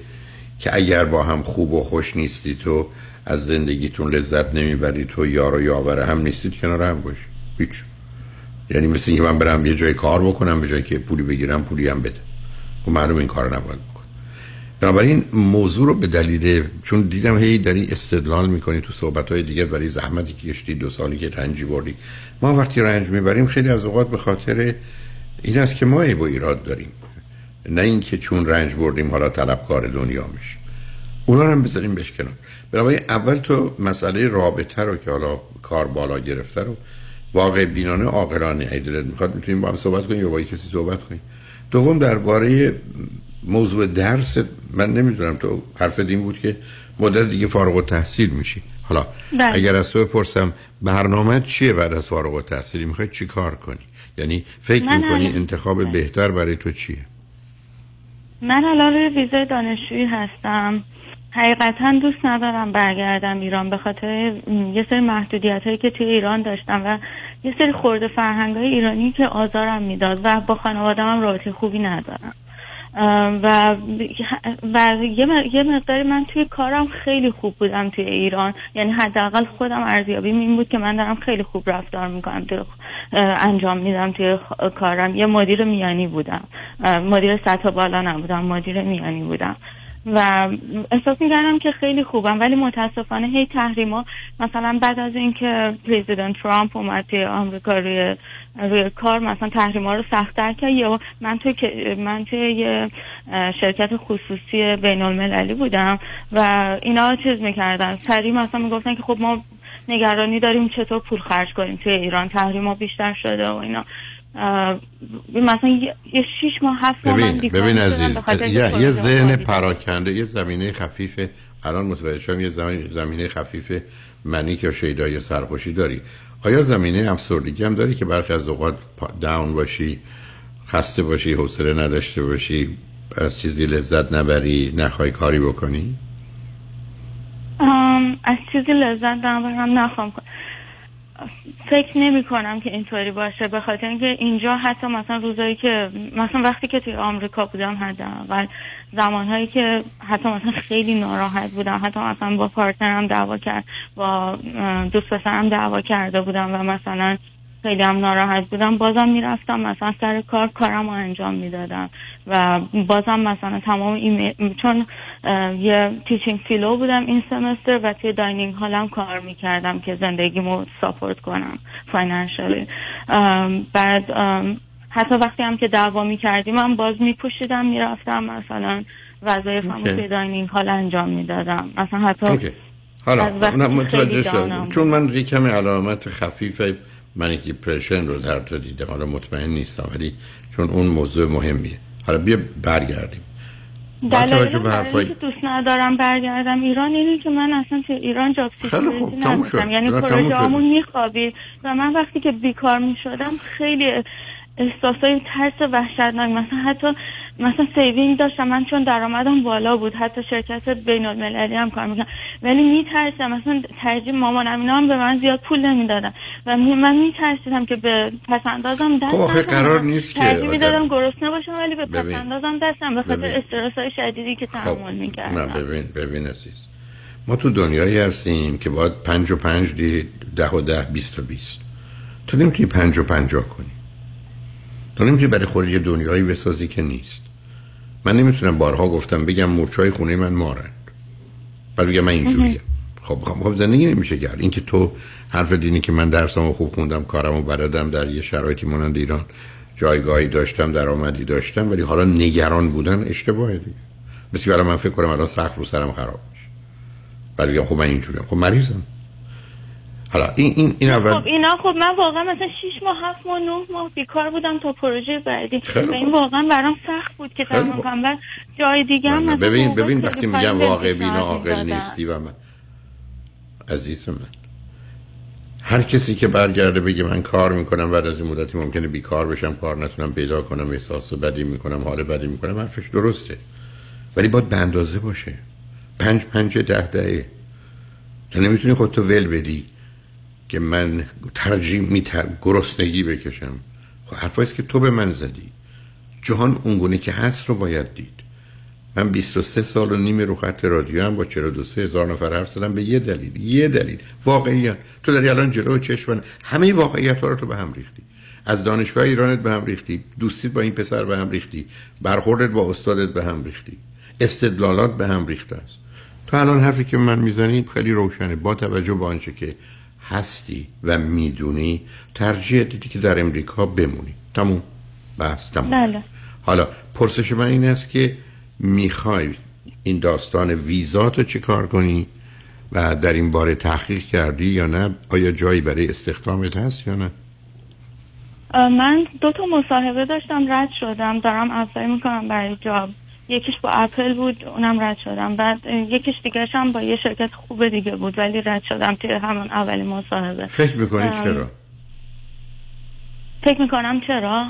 که اگر با هم خوب و خوش نیستید تو از زندگیتون لذت نمی‌برید تو یار و یاور هم نیستید کنار هم باشید هیچ. یعنی مثل اینکه من برم یه جای کار بکنم به جایی که پولی بگیرم پولی هم بده خب معلوم این کار نباید بکن. بنابراین موضوع رو به دلیل چون دیدم هی داری استدلال می‌کنی تو صحبت های دیگه برای زحمتی که کشتی دو سالی که رنجی بردی. ما وقتی رنج می‌بریم خیلی از اوقات به خاطر این است که ما عیب و ایراد داریم. نه اینکه چون رنج بردیم حالا طلبکار دنیا میشیم اونا رو هم بذاریم بهش کنار. بنابراین اول تو مسئله رابطه رو که حالا کار بالا گرفته رو واقع بینانه عاقلانه ای دلت می‌خواد می‌تونیم با هم صحبت کنیم یا با کسی صحبت کنیم دوم درباره موضوع درس من نمی‌دونم تو حرف این بود که مدت دیگه فارغ التحصیل میشی. حالا بله. اگر از تو بپرسم برنامه چیه بعد از فارغ التحصیلی؟ می‌خوای چی کار کنی؟ یعنی فکر می‌کنی انتخاب بهتر برای تو چیه؟ من الان روی ویزای دانشجویی هستم. حقیقتا دوست ندارم برگردم ایران به خاطر یه سری محدودیت هایی که توی ایران داشتم و یه سری خورده فرهنگ های ایرانی که آزارم می‌داد و با خانوادم هم رابطه خوبی ندارم. و و یه مقداری من توی کارم خیلی خوب بودم توی ایران. یعنی حداقل خودم ارزیابیم این بود که من دارم خیلی خوب رفتار می‌کنم توی انجام میدم توی کارم. یه مدیر میانی بودم. مدیر سطح بالا نبودم مدیر میانی بودم. و احساس می‌کردم که خیلی خوبم ولی متاسفانه هی تحریما مثلا بعد از اینکه پرزیدنت ترامپ اومد توی آمریکا روی روی کار مثلا تحریما رو سختتر کرد. یا من توی که- من توی یه شرکت خصوصی بین المللی بودم و اینا چیز می‌کردن. سریع مثلا می‌گفتن که خب ما نگرانی داریم چطور پول خرج کنیم توی ایران. تحریما بیشتر شده و اینا. مثلا یه شیش ماه هفت ماه ببین ببین عزیز یه, یه ذهن. پراکنده یه زمینه خفیف الان متوجه شدم یه زمین زمینه خفیف منیک یا شیدا یا سرخوشی داری. آیا زمینه افسردگی هم داری که برخی از اوقات داون باشی خسته باشی حوصله نداشته باشی از چیزی لذت نبری نخوای کاری بکنی؟ از چیزی لذت نبرم نخوام کن- فکر نمی کنم که اینطوری باشه به خاطر اینکه اینجا حتی مثلا روزایی که مثلا وقتی که توی آمریکا بودم حداقل زمانهایی که حتی مثلا خیلی ناراحت بودم حتی مثلا با پارتنرم دعوا کرد با دوست پسرم دعوا کرده بودم و مثلا خیلی هم ناراحت بودم بازم می‌رفتم مثلا سر کار کارم رو انجام می‌دادم و بازم مثلا تمام ایمیل چون یه teaching fellow بودم این semester و توی dining hall م کار می‌کردم که زندگیمو support کنم financially بعد ام، حتی وقتی هم که دعوا می‌کردیم من باز میپوشیدم می‌رفتم مثلا وظایفم رو اوکی. توی dining hall انجام می‌دادم مثلا حتی اوکی. حالا نه متوجه شدم دانم چون من یه کمی علامت خفیف manic depression رو در تو دیدم حالا مطمئن نیستم ولی چون اون موضوع مهمیه حالا بیا برگردیم دلایلم به حرفای دوست ندارم برگردم ایران اینه که من اصلا تو ایران جاب سیکیوریتی شد. نداشتم یعنی نه، تموم پروژه شد. همون میخوابید و من وقتی که بیکار می‌شدم خیلی احساسای ترس وحشتناک. مثلا حتی مثلا سیوینگ داشتم. من چون درآمدم بالا بود. حتی شرکت بین المللی هم کار می‌کنم ولی میترسم مثلا ترجیح مامانم اینا هم به من زیاد پول نمی‌دادن. و من میترسیدم که به پس اندازم دست خب آخه. قرار نیست که ترجیح می‌دادم گرسنه باشم ولی به پس ببین. اندازم دستم به خاطر. استرس های شدیدی که تحمل نه می‌کردم ببین ببین عزیز. ما تو دنیایی هستیم که باید پنج و پنج دی ده و ده بیست و بیست. تو نمی‌تونی پنج و پنجاه کنی. تو نمی‌تونی برای خود یه دنیایی بسازی که نیست. من نمی‌تونم بارها گفتم بگم مورچای خونه من مارند. بعد بگم من اینجوریم. خب خب خب زندگی نمیشه کرد اینکه تو حرف دینی که من درسمو خوب خوندم کارمو بلدم در یه شرایطی مانند ایران جایگاهی داشتم درآمدی داشتم ولی حالا نگران بودن اشتباهه دیگه. مثل برای من فکر کنم الان سقف رو سرم خراب میشه. بگم خب من اینجوریم. خب مریضم. حالا این این این اول. خب اینا خب من واقعا مثلا 6 ماه 7 ماه 9 ماه بیکار بودم تا پروژه بعدی. و این واقعا برام سخت بود که تمام کنم و جای دیگه هم مثلا ببین ببین وقتی میگم واقع بینا عاقل. نیستی و من. عزیز من. هر کسی که برگرده بگه من کار می‌کنم بعد از این مدتی ممکنه بیکار بشم کار نتونم پیدا کنم احساس بدی می‌کنم حال بدی می‌کنم حرفش درسته. ولی باید به اندازه باشه. پنج پنج ده دهه تو نمی‌تونی خودتو ول بدی. که من ترجیح میتر گرسنگی بکشم. خب حرفاییست که تو به من زدی. جهان اونگونه که هست رو باید دید. من 23 سال و نیم رو خط رادیو هم با 42 هزار نفر حرف زدم به یه دلیل یه دلیل. واقعیت. تو داری الان جلو چشم من. همه واقعیت ها رو تو به هم ریختی. از دانشگاه ایرانت به هم ریختی. دوستیت با این پسر به هم ریختی. برخوردت با استادت به هم ریختی. استدلالات به هم ریخته است. تو الان حرفی که من می‌زنی خیلی روشنه. با توجه به آنچه که هستی و می‌دونی ترجیح دیدی که در امریکا بمونی. تموم. بس تمام بله. حالا پرسش من این است که می‌خوای این داستان ویزاتو چه کار کنی و در این باره تحقیق کردی یا نه؟ آیا جایی برای استخدامت هست یا نه؟ من دو تا مصاحبه داشتم رد شدم. دارم apply می‌کنم برای job. یکیش با اپل بود اونم رد شدم. بعد یکیش دیگهش هم با یه شرکت خوب دیگه بود ولی رد شدم توی همون اولین مصاحبه. فکر می‌کنی چرا؟ فکر می‌کنم چرا.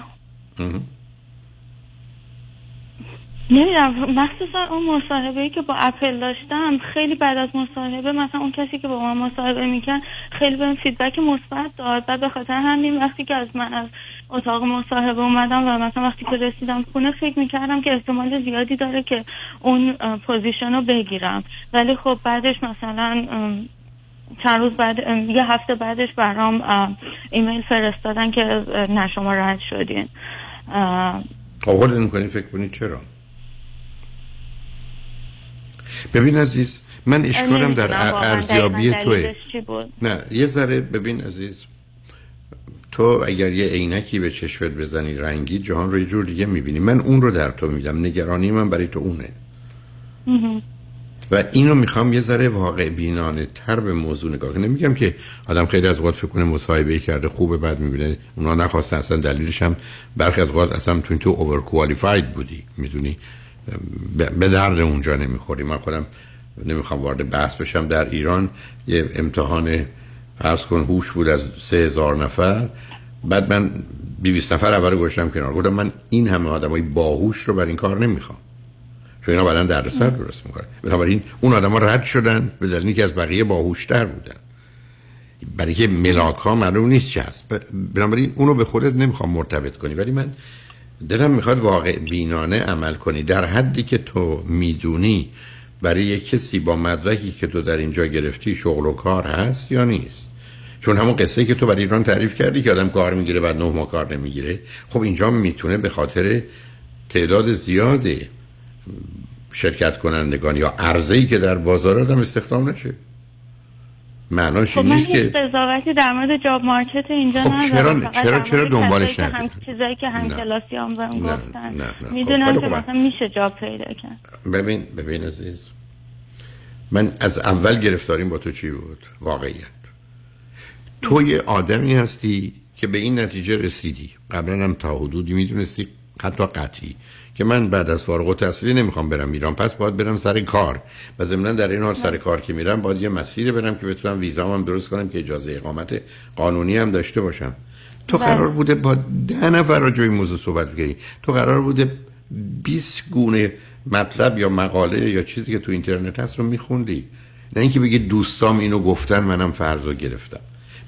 نمی‌دونم مخصوصا اون مصاحبه ای که با اپل داشتم خیلی بعد از مصاحبه مثلا اون کسی که با من مصاحبه می‌کرد خیلی بهم feedback مثبت داد بعد به خاطر همین وقتی که از من از اتاق مصاحبه اومدم و مثلا وقتی که رسیدم خونه فکر می‌کردم که احتمال زیادی داره که اون position رو بگیرم. ولی خب بعدش مثلا چند روز بعد یه هفته بعدش برام ام، ایمیل فرستادن که نه شما رد شدین. خب می‌کنی فکر کنی چرا؟ ببین عزیز من اشکالم در ارزیابی توه. نه یه ذره ببین عزیز تو اگر یه عینکی به چشمت بزنی رنگی جهان رو یه جور دیگه می‌بینی. من اون رو در تو میدم. نگرانی من برای تو اونه. مهم. و اینو می‌خوام یه ذره واقع بینانه تر به موضوع نگاه کنم. نمیگم که آدم خیلی از اوقات فکر کنه مصاحبه کرده خوبه بعد می‌بینه. اونا نخواستن اصلا دلیلش هم برخی از اوقات اصلا تو تو اوور کوالیفاید بودی می‌دونی؟ به درد اونجا نمی‌خوری من خودم نمی‌خوام وارد بحث بشم. در ایران یه امتحان فرض کن هوش بود از سه هزار نفر. بعد من 200 نفر اول گذاشتم کنار. گفتم من این همه آدمای باهوش رو بر این کار نمی‌خوام. چون اینا بعدا دردسر درست می‌کنه بنابراین اون آدما رد شدن به دلیل اینکه از بقیه باهوشتر بودن. برای که ملاک ها معلوم نیست چه هست. بنابراین اونو به خودت نمی‌خوام مرتبط کنی. ولی من دلم می‌خواد واقع بینانه عمل کنی. در حدی که تو می‌دونی برای یک کسی با مدرکی که تو در اینجا گرفتی شغل و کار هست یا نیست؟ چون همون قصه که تو برای ایران تعریف کردی که آدم کار می‌گیره بعد نه ماه کار نمی‌گیره. خب اینجا می‌تونه به خاطر تعداد زیاد شرکت کنندگان یا عرضه‌ای که در بازار آدم استخدام نشه. معناش خب این نیست که قضاوتی در مورد جاب مارکت اینجا خب ندارم چرا- چرا- چرا دنبالش نداری؟ چیزایی که هم نه. کلاسی هم بهم گفتن. خب، می‌دونم که خوبه. مثلا میشه جاب پیدا کرد ببین ببین عزیز من از اول گرفتاریم با تو چی بود واقعیت تو یه آدمی هستی که به این نتیجه رسیدی قبلا هم تا حدودی می‌دونستی حتی قطعی که من بعد از فارغ التحصیلی نمی‌خوام برم ایران. پس باید برم سر کار. و ضمنا در این حال سر کار که میرم باید یه مسیری برم که بتونم ویزام هم درست کنم که اجازه اقامت قانونی هم داشته باشم. تو بله. قرار بوده با ده نفر راجع این موضوع صحبت بگیری تو قرار بوده 20 گونه مطلب یا مقاله یا چیزی که تو اینترنت هست رو میخوندی. نه اینکه بگی دوستام اینو گفتن منم فرض رو گرفتم.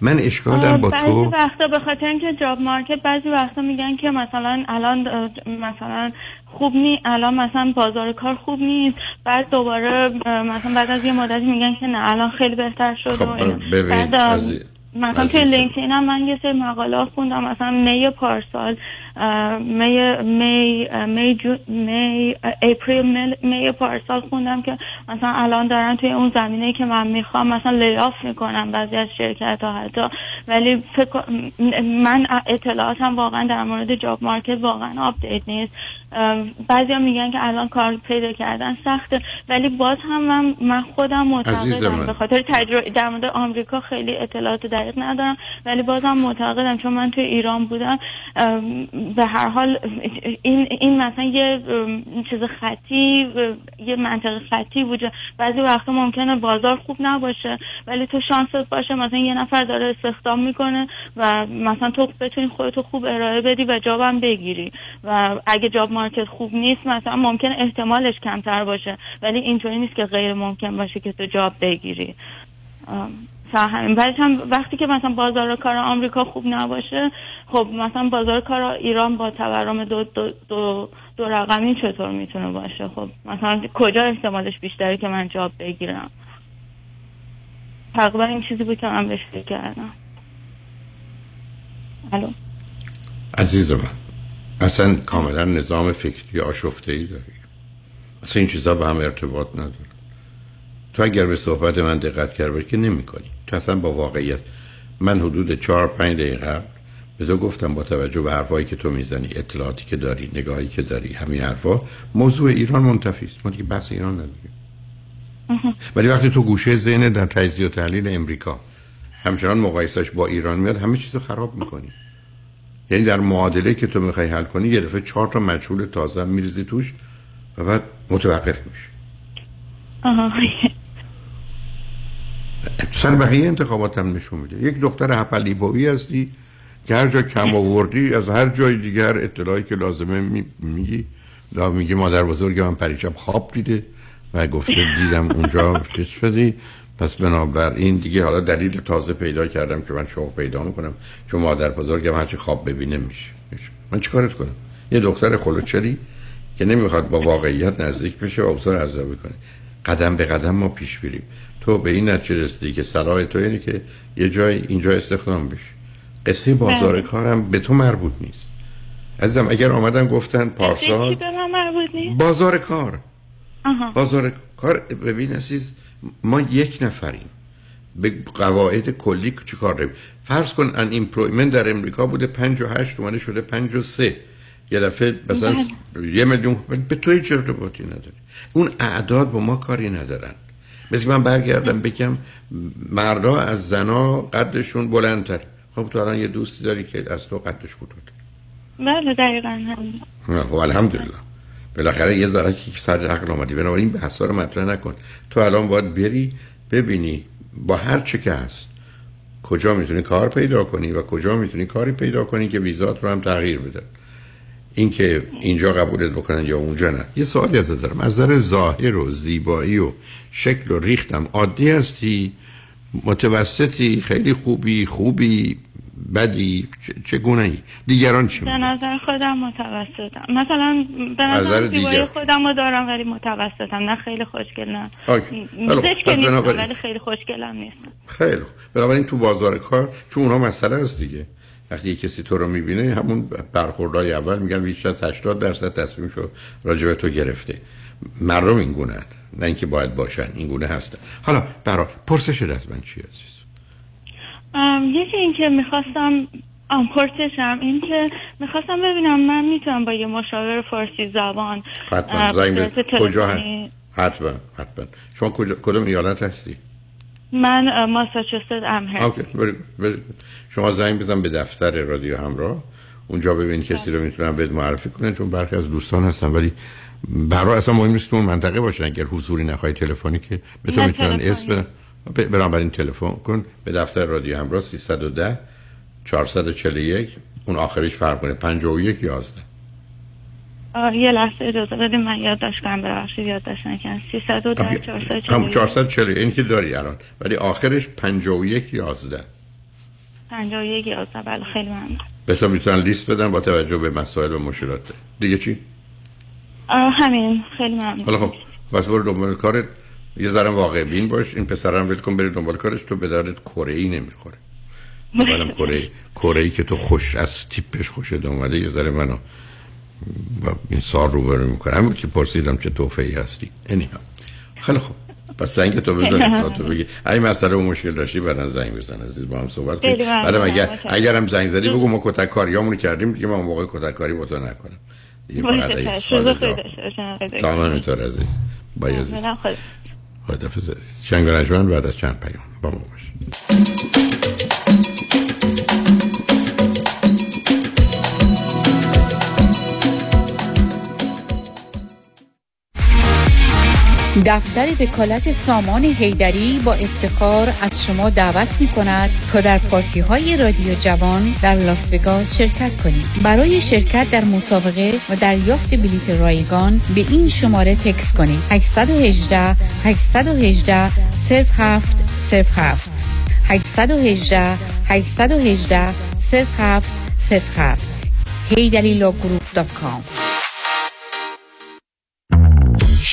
من اشکالم با بعضی تو وقتا به خاطر اینکه جاب مارکت بعضی وقتا میگن که مثلا الان مثلا خوب نی الان مثلا بازار کار خوب نیست بعد دوباره مثلا بعد از یه مدتی میگن که نه الان خیلی بهتر شد اینا. ببین بعد عزیز- مثلا توی. لینکدین هم من یه سری مقاله خوندم مثلا می پارسال می می می جو می اپریل می- می پارسال خوندم که مثلا الان دارن توی اون زمینه که من می‌خوام مثلا لیاف می‌کنم بعضی از شرکت ها حتی ولی فکر من اطلاعاتم واقعا در مورد جاب مارکت واقعا آپدیت نیست بعضی ها میگن که الان کار پیدا کردن سخته ولی باز هم من, من خودم. معتقدم به خاطر تجربه در مورد آمریکا خیلی اطلاعات دقیق ندارم ولی بازم معتقدم چون من توی ایران بودم به هر حال این این مثلا یه چیز خطی یه منطقه خطی وجود بعضی وقتا ممکنه بازار خوب نباشه ولی تو شانست باشه مثلا یه نفر داره استخدام می‌کنه و مثلا تو بتونی خودتو خوب ارائه بدی و جابم بگیری و اگه جاب مارکت خوب نیست مثلا ممکن احتمالش کمتر باشه ولی اینطوری نیست که غیر ممکن باشه که تو جاب بگیری. همین بعدش هم وقتی که مثلا بازار کار آمریکا خوب نباشه خب مثلا بازار کار ایران با تورم دو, دو, دو, دو رقمی چطور می‌تونه باشه؟ خب مثلا کجا احتمالش بیشتره که من جاب بگیرم؟ تقریبا این چیزی بود که من بهش فکر کردم. الو؟ عزیز من. اصلا کاملا نظام فکری آشفته ای داری. اصلا این چیزا به هم ارتباط نداره تو اگر به صحبت من دقت کرده که نمی کنی تو اصلا با واقعیت. من حدود چهار پنج دقیقه قبل به تو گفتم با توجه به حرفایی که تو می‌زنی اطلاعاتی که داری نگاهی که داری همین حرفا موضوع ایران منتفی است. ما دیگه بحث ایران نداریم. ولی وقتی تو گوشه ذهن در تجزیه و تحلیل امریکا همچنان مقایسش با ایران میاد همه چیز خراب می‌کنی. یعنی در معادله که تو می‌خوای حل کنی یه دفعه چهار تا مجهول تازه میریزی توش و بعد متوقف میشه آها. سر بقیه انتخابات هم نشون میده. یک دختر هپلیبوی هستی که هر جا کم آوردی از هر جای دیگر اطلاعی که لازمه می- میگی. دا میگی مادر بزرگ من پریشب خواب دیده و گفته دیدم اونجا چیز شدی پس بنابراین دیگه حالا دلیل تازه پیدا کردم که من شوق پیدا می‌کنم. چون مادر بزرگم هرچی خواب ببینه میشه. من چیکارت کنم؟ یه دختر خلوچری که نمی‌خواد با واقعیت نزدیک بشه و اوصار ارزیابی کنه. قدم به قدم ما پیش بریم تو به این نتیجه رسیدی که صلاح تو اینه که یه جای اینجا استخدام بشی. قصه بازار بله. کارم به تو مربوط نیست. عزیزم اگر آمدن گفتن پارسال بازار کار. آها. بازار کار ببین عزیز ما یک نفریم. به قواعد کلی چی کار داریم؟ فرض کن unemployment در امریکا بوده 58 اومده شده 53 یه دفعه مثلا یه میلیون به تو هیچ ارتباطی نداره. اون اعداد با ما کاری ندارن. مثل من برگردم بگم مردا از زنا قدشون بلندتر. خب تو الان یه دوستی داری که از تو قدش کوتاه‌تر. بله دقیقا همین. نه، خب الحمدلله. بالاخره یه ذره که سر عقل آمدی بنابراین بحثا رو مطرح نکن. تو الان باید بری ببینی با هر چه که هست کجا می‌تونی کار پیدا کنی و کجا می‌تونی کاری پیدا کنی که ویزات رو هم تغییر بده. اینکه اینجا قبولت بکنن یا اونجا نه. یه سوالی ازت دارم. از نظر ظاهر و زیبایی و شکل و ریختم عادی هستی؟ متوسطی؟ خیلی خوبی؟ خوبی؟ بدی؟ چه- چگونه ای؟ دیگران چی به نظر خودم متوسطم. مثلا به نظر دیگر. خودم رو دارم ولی متوسطم. نه خیلی خوشگل نه. پس که نیستم ولی خیلی خوشگلم نیستم. خیلی خوب. بنابراین تو بازار کار چون اونا مسئله است دیگه. وقتی کسی تو رو می‌بینه همون برخوردهای اول میگن بیش از 80 درصد تصمیم شو راجع به تو گرفته. مردم این گونه نه اینکه باید باشن این گونه هستن. حالا برا پرسش از من چی ام، یکی این که می‌خواستم آم پرسشم این که می‌خواستم ببینم من می‌تونم با یه مشاور فارسی زبان حتما. زنگ کجا هست؟ حتما حتما. شما کجا کدوم ایالت هستی؟ من ماساچوست امهر اوکی. شما زنگ بزن به دفتر رادیو همراه. اونجا ببین کسی رو می‌تونن بهت معرفی کنن چون برخی از دوستان هستن ولی برای اصلا مهم نیست که اون منطقه باشن اگر حضوری نخواهی تلفنی که به تو می‌تونن. اسم بنابراین تلفن کن به دفتر رادیو همراه 310 441 اون آخرش فرق کنه 51 11 آه، یه لحظه اجازه بدیم من یادداشت کنم ببخشید یادداشت نکنم 310 هم 441 440 این که داری الان. ولی آخرش 51 11 51 11 بله خیلی ممنون. به تو می‌تونن لیست بدن با توجه به مسائل و مشکلات. دیگه چی؟ همین. خیلی ممنون. حالا خب پس برو دنبال کارت. یه ذره واقع بین باش این پسرم ول کن بری دنبال کارش تو به دردت کره ای نمی‌خوره. اولا کره کره ای که تو خوش از تیپش خوشت اومده یه ذره منو با این سال رو برو می‌کنه. همین که پرسیدم چه توفه ای هستی. انیها خیلی خوب. پس زنگ تو بزن تا تو بگی. اگه مسئله و مشکل داشتی بعدا زنگ بزن عزیز با هم صحبت کنیم. بعدم اگر. اگرم زنگ زدی بگو ما کتک کاریامونو کردیم دیگه من موقع کتک کاری با تو نکنم. دیگه فقط اگه. سوال جا-. تمام اینطور عزیز. با عزیز. خدافز عزیز. شنگ و بعد از چند پیام با ما باش دفتر وکالت سامان هیدری با افتخار از شما دعوت می کند تا در پارتی های رادیو جوان در لاس وگاس شرکت کنید. برای شرکت در مسابقه و دریافت بلیت رایگان به این شماره تکس کنید. 818 818 07 07 818 818 07 07 heydarilaw.group.com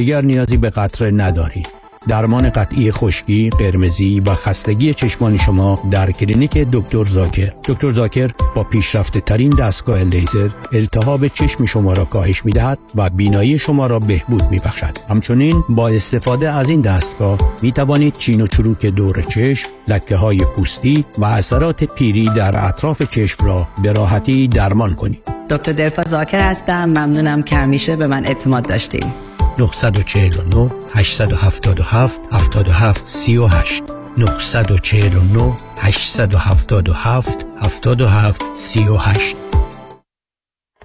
دیگر نیازی به قطره ندارید. درمان قطعی خشکی، قرمزی و خستگی چشمان شما در کلینیک دکتر زاکر. دکتر زاکر با پیشرفته ترین دستگاه لیزر التهاب چشم شما را کاهش می دهد و بینایی شما را بهبود می بخشد. همچنین با استفاده از این دستگاه می توانید چین و چروک دور چشم، لکه های پوستی و اثرات پیری در اطراف چشم را به راحتی درمان کنید. دکتر دلفا زاکر هستم ممنونم که همیشه به من اعتماد داشتید 949 877 77 38 949 877 77 38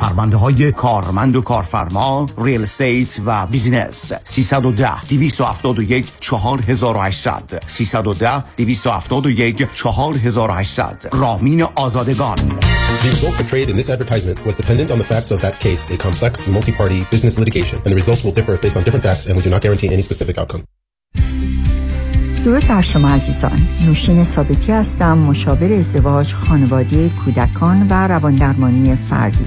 پرونده های کارمند و کارفرما real estate و business 310 271 4800 310 271 4800 رامین آزادگان The result portrayed in this advertisement was dependent on the facts of that case, a complex multi-party business litigation, and the results will differ based on different facts and we do not guarantee any specific outcome. درود بر شما عزیزان نوشین ثابتی هستم مشاور ازدواج خانواده کودکان و رواندرمانی فردی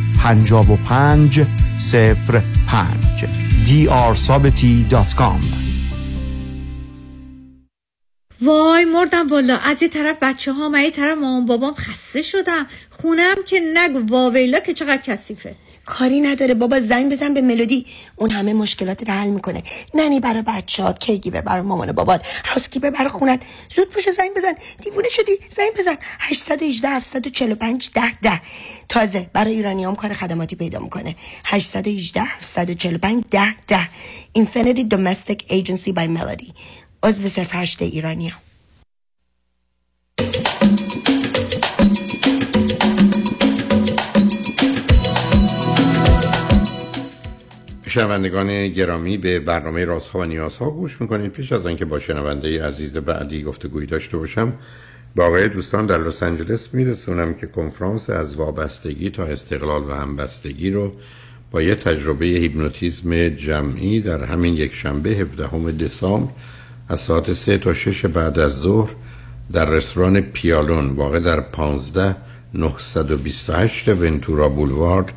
55 05 drsabati.com وای مردم والا از یه طرف بچه ها من یه طرف مامان بابام خسته شدم. خونم که نگو واویلا که چقدر کثیفه. کاری نداره. بابا زنگ بزن به ملودی. اون همه مشکلات رو حل می‌کنه. ننی برای بچهات کیگیور برای مامان بابات. هاوسکیپر برای خونت. زود پوش زنگ بزن. دیوونه شدی. زنگ بزن. 818 745 10 10 تازه برای ایرانیام کار خدماتی پیدا می‌کنه. 818 745 10 10 Infinity Domestic Agency by Melody. عضو صرف هشت ایرانیام. شنوندگان گرامی به برنامه رازها و نیازها گوش می‌کنید. پیش از آنکه با شنونده عزیز بعدی گفتگویی داشته باشم با آقای دوستان در لس آنجلس میرسونم که کنفرانس از وابستگی تا استقلال و همبستگی رو با یه تجربه هیپنوتیزم جمعی در همین یک شنبه 17 دسامبر از ساعت 3 تا 6 بعد از ظهر در رستوران پیالون واقع در 15 928 ونتورا بولوارد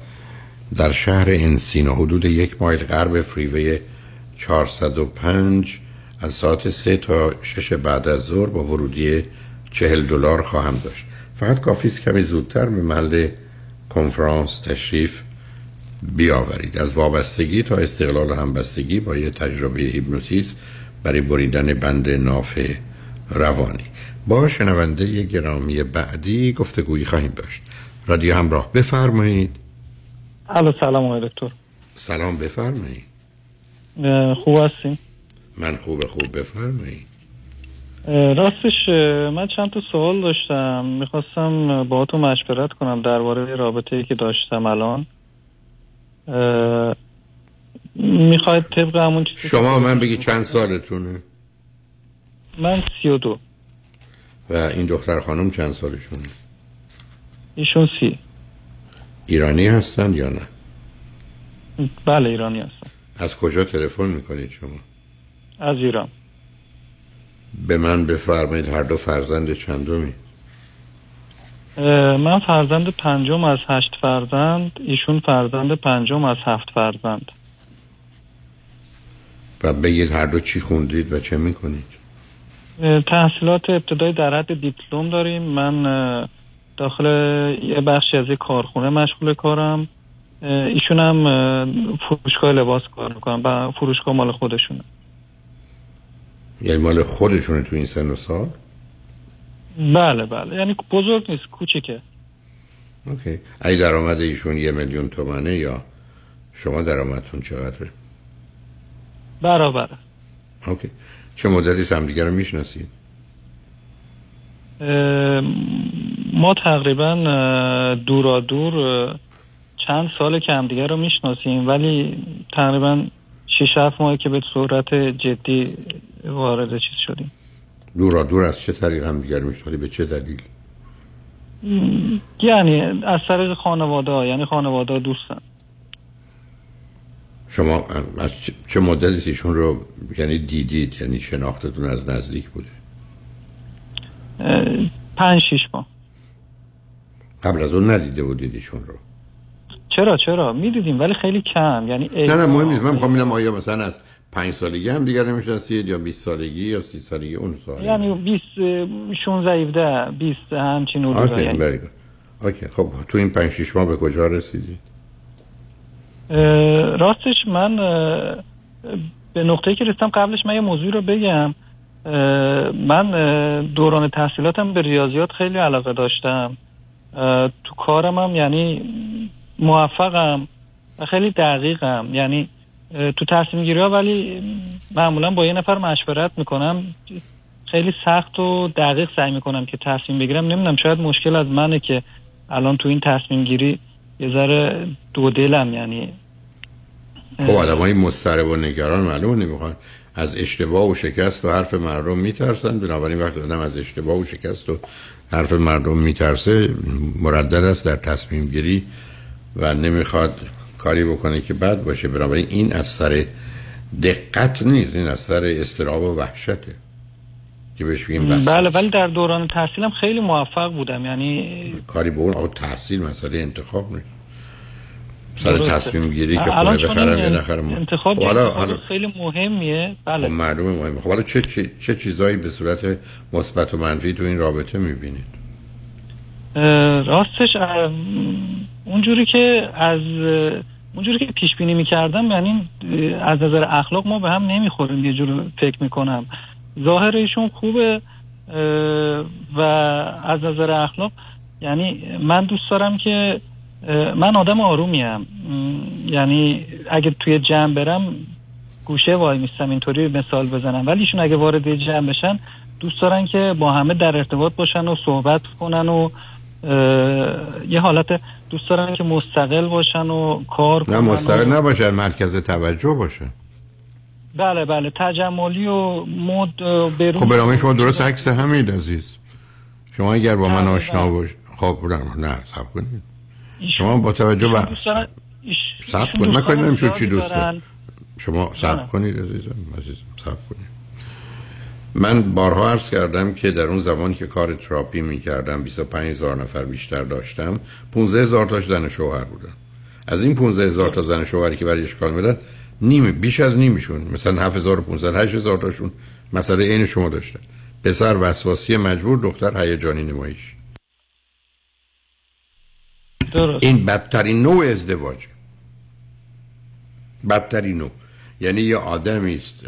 در شهر انسینو حدود یک مایل غرب فریوی 405 از ساعت 3 تا 6 بعد از ظهر با ورودی 40 دلار خواهم داشت. فقط کافی است کمی زودتر به محل کنفرانس تشریف بیاورید. از وابستگی تا استقلال همبستگی با یه تجربه هیپنوتیزم برای بریدن بند ناف روانی. با شنونده گرامی بعدی گفتگویی خواهیم داشت. رادیو همراه. بفرمایید. الو سلام آقای دکتر. سلام بفرمایید خوب هستیم من خوب خوب بفرمایید راستش من چند تا سوال داشتم. می‌خواستم با تو مشورت کنم درباره رابطه ای که داشتم الان. می‌خواید طبق همون چیزی شما من بگی چند سالتونه؟ من سی و دو. و این دختر خانم چند سالشون ایشون سی. ایرانی هستند یا نه؟ بله ایرانی هستم از کجا تلفن می‌کنید شما؟ از ایران. به من بفرمایید هر دو فرزند چندمی؟ من فرزند پنجم از هشت فرزند ایشون فرزند پنجم از هفت فرزند. و بگید هر دو چی خوندید و چه می‌کنید؟ تحصیلات ابتدایی در حد دیپلم داریم. من داخل یه بخشی از یه کارخونه مشغول کارم. ایشون هم اه، فروشگاه لباس کار می‌کنم و فروشگاه مال خودشونه. یعنی مال خودشونه تو این سن و سال؟ بله بله. یعنی بزرگ نیست کوچیکه. اوکی. ای درآمد ایشون یه میلیون تومنه یا شما درآمدتون چقدره؟ برابره. اوکی. چه مدتی همدیگه رو می‌شناسید؟ ما تقریبا دورا دور چند سال که همدیگه رو می‌شناسیم ولی تقریبا شیش هفت ماهی که به صورت جدی وارد چیز شدیم. دورا دور از چه طریق هم دیگر می‌شناسید به چه دلیل؟ یعنی از طریق خانواده ها یعنی خانواده ها دوستن شما از چه- مدتی ایشون رو یعنی دیدید؟ یعنی شناختتون از نزدیک بوده؟ پنج شیش ماه. قبل از اون ندیده بودید ایشون رو؟ چرا چرا؟ می‌دیدیم ولی خیلی کم. یعنی نه نه مهم نیست. من می‌خوام ببینم آیا مثلا از پنج سالگی هم دیگر نمی‌شناسید یا 20 سالگی یا 30 سالگی اون سال یعنی 20 16 17 20 همچین حدودا. یعنی good. اوکی خب تو این پنج شیش ماه به کجا رسیدید؟ راستش من به نقطه‌ای که رسیدم قبلش من یه موضوع رو بگم. من دوران تحصیلاتم به ریاضیات خیلی علاقه داشتم. تو کارم هم یعنی موفقم. و خیلی دقیقم. یعنی تو تصمیم گیری ها ولی معمولا با یه نفر مشورت می‌کنم. خیلی سخت و دقیق سعی می‌کنم که تصمیم بگیرم. نمی‌دونم شاید مشکل از منه که الان تو این تصمیم گیری یه ذره دو دلم یعنی خب آدم های مضطرب و نگران معلومه نمی‌خوان. از اشتباه و شکست و حرف مردم میترسن. بنابراین وقتی آدم از اشتباه و شکست و حرف مردم میترسه مردد است در تصمیم گیری و نمی‌خواد کاری بکنه که بد باشه. بنابراین این از سر دقت نیست این از سر استراب و وحشته که بهش بگیم بله ولی در دوران تحصیلم خیلی موفق بودم. یعنی کاری به اون تحصیل مسئله انتخاب نیست. سر. تصمیم گیری که خونه بخرم یا نخرم. انتخاب خب یه حالا. خیلی مهمیه. خب بله معلومه مهمه. خب حالا چه, چه, چه چیزایی به صورت مثبت و منفی تو این رابطه می‌بینید؟ راستش اونجوری که از اونجوری که پیش بینی می‌کردم یعنی از نظر اخلاق ما به هم نمی‌خوریم یه جور فکر می‌کنم. ظاهر ایشون خوبه و از نظر اخلاق یعنی من دوست دارم که من آدم آرومیم. یعنی اگه توی جمع برم گوشه وای میستم اینطوری مثال بزنم. ولی ایشون اگه وارد جمع بشن دوست دارن که با همه در ارتباط باشن و صحبت کنن و یه حالت دوست دارن که مستقل باشن و کار نه مستقل و نباشن مرکز توجه باشن. بله بله. تجملی و مد برون. خب برنامه شما درست عکس همین عزیز. شما اگر با من آشنا باش خب نه نه سب کنید. شما با توجه به سب کنید. من کاری نمیشه چی دوست شما. سب کنید عزیزم عزیزم سب کنید. من بارها عرض کردم که در اون زمانی که کار تراپی می کردم 25 هزار نفر بیشتر داشتم 15 هزار تاش زن شوهر بودن. از این 15 هزار تا زن شوهری که برای اشکال میدن نیم بیش از نیمشون. مثلا 7500 8000 تاشون. مسئله عین شما داشتن. پسر وسواسی مجبور دختر هیجانی نمایش. درست. این بدترین نوع ازدواج. بدترین نوع. یعنی یه آدمی است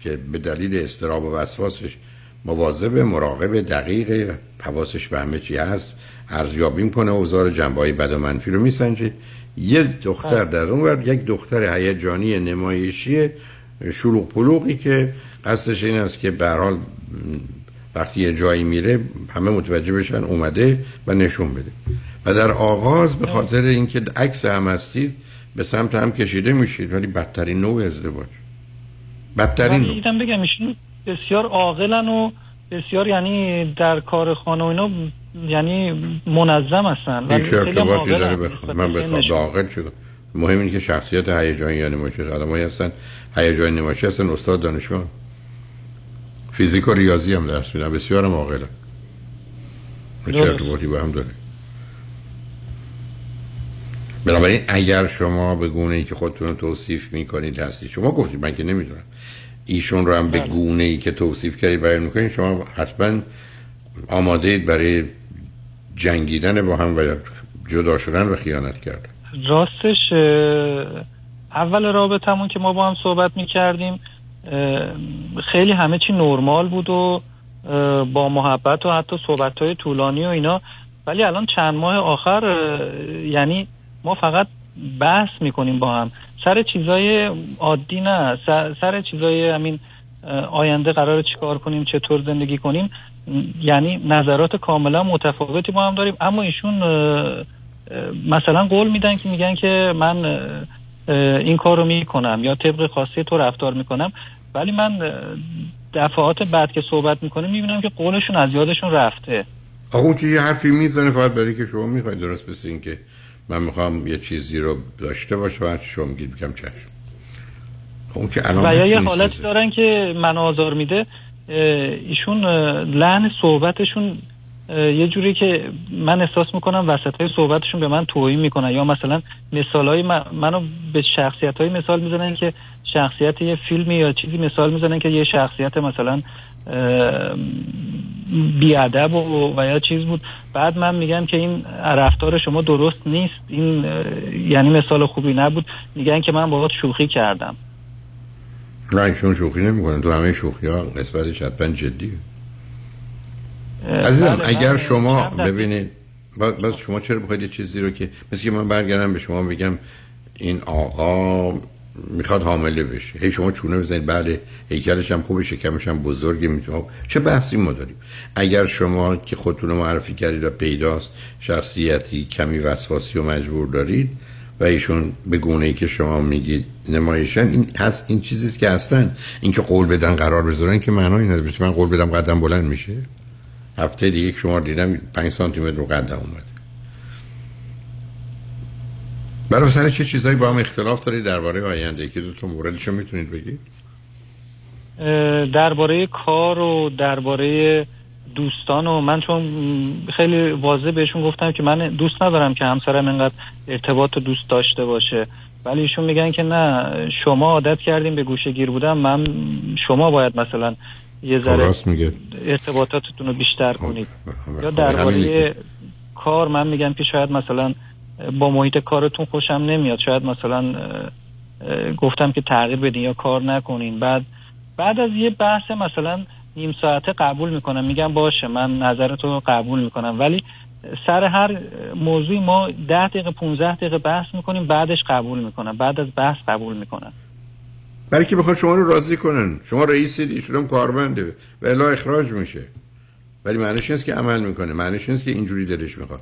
که به دلیل استراب و وسواسش مواظب مراقب دقیق حواسش به همه چی هست ارزیابی کنه اوزار جنبه بد و منفی رو میسنجه. یه دختر در اون ور یک دختر هیجانی نمایشی شلوغ پلوغی که قصدش این است که به حال وقتی یه جایی میره همه متوجه بشن اومده و نشون بده. و در آغاز به خاطر اینکه عکس هم هستید به سمت هم کشیده میشید. ولی بدترین نوع ازدواج. بدترین نوع. دیدم بگم ایشون بسیار عاقلن و بسیار یعنی در کار خانه و اینا یعنی منظم هستن. این چه ارتباطی داره بخواه من بخواه عاقل شد مهم اینه که شخصیت هیجانی یا نمایشی آدمایی هستن. هیجانی نمایشی هستن. استاد دانشگاه. فیزیک و ریاضی هم درس میدن. بسیار عاقلن. چه ارتباطی با هم داره بنابراین اگر شما به گونه ای که خودتون رو توصیف می‌کنید هستید شما گفتید من که نمی‌دونم. ایشون رو هم به گونه ای که توصیف کردید بیان می‌کنید شما حتما آماده اید برای جنگیدن با هم و جدا شدن و خیانت کردن. راستش اول رابطمون که ما با هم صحبت می‌کردیم خیلی همه چی نرمال بود و با محبت و حتی صحبت های طولانی و اینا. ولی الان چند ماه آخر یعنی ما فقط بحث می‌کنیم با هم. سر چیزای عادی نه. سر, چیزای همین آینده قرار چیکار کنیم چطور زندگی کنیم. یعنی نظرات کاملا متفاوتی با هم داریم. اما ایشون مثلا قول میدن که میگن که من این کار رو می‌کنم یا طبق خاصی تو رفتار می‌کنم. ولی من دفعات بعد که صحبت می‌کنه می‌بینم که قولشون از یادشون رفته. آقا اون که یه حرفی می‌زنه فقط برای که شما می‌خواید درست بسید این که من می‌خوام یه چیزی رو داشته باشه و شما میگید بگم چشم. اون که الان و یا یه حالت دارن که من آزار میده ایشون لحن صحبتشون یه جوری که من احساس می‌کنم وسط های صحبتشون به من توهین می‌کنن. یا مثلا مثال های من منو به شخصیت های مثال می‌زنن که شخصیت یه فیلمی یا چیزی مثال می‌زنن که یه شخصیت مثلا بیادب و, و یا چیز بود. بعد من میگم که این رفتار شما درست نیست. این یعنی مثال خوبی نبود. میگن که من باهات شوخی کردم. نه ایشون شوخی نمی‌کنن تو همه شوخی ها قسمتش حتما جدیه عزیزم بله، اگر شما ببینید بس شما چرا بخواید یه چیزی رو که مثل که من برگردم به شما بگم این آقا می‌خواد حامله بشه. هی شما چونه بزنید. بله هیکلش هم خوبه شکمش هم بزرگه می‌تونه. چه بحثی ما داریم؟ اگر شما که خودتون معرفی کردید و پیداست شخصیتی کمی وسواسی و مجبور دارید و ایشون به گونه ای که شما میگید نمایشن این هست این چیزیست که اصلا اینکه قول بدن قرار بذارن که معنی نداره. من قول بدم قدم بلند میشه. هفته دیگه شما دیدم 5 سانتی متر قدم اومد. برای سر چه چیزایی با هم اختلاف دارید درباره آینده که دو تا موردشو می‌تونید بگید؟ درباره کار و درباره دوستان و من چون خیلی واضح بهشون گفتم که من دوست ندارم که همسرم اینقدر ارتباط دوست داشته باشه. ولی ایشون میگن که نه شما عادت کردیم به گوشه گیر بودم من شما باید مثلا یه ذره ارتباطاتتون رو بیشتر کنید. یا درباره کار من میگم که شاید مثلا با محیط کارتون خوشم نمیاد. شاید مثلا گفتم که تغییر بدین یا کار نکنین. بعد بعد از یه بحث مثلا نیم ساعته قبول می‌کنم. میگم باشه من نظرتو قبول می‌کنم. ولی سر هر موضوعی ما ده دقیقه 15 دقیقه بحث می‌کنیم بعدش قبول می‌کنم. بعد از بحث قبول می‌کنم. برای که بخواد شما رو راضی کنن. شما رئیسید ایشون هم کارمنده و الا اخراج میشه. ولی معنیش نیست که عمل می‌کنه. معنیش نیست که اینجوری دلش می‌خواد.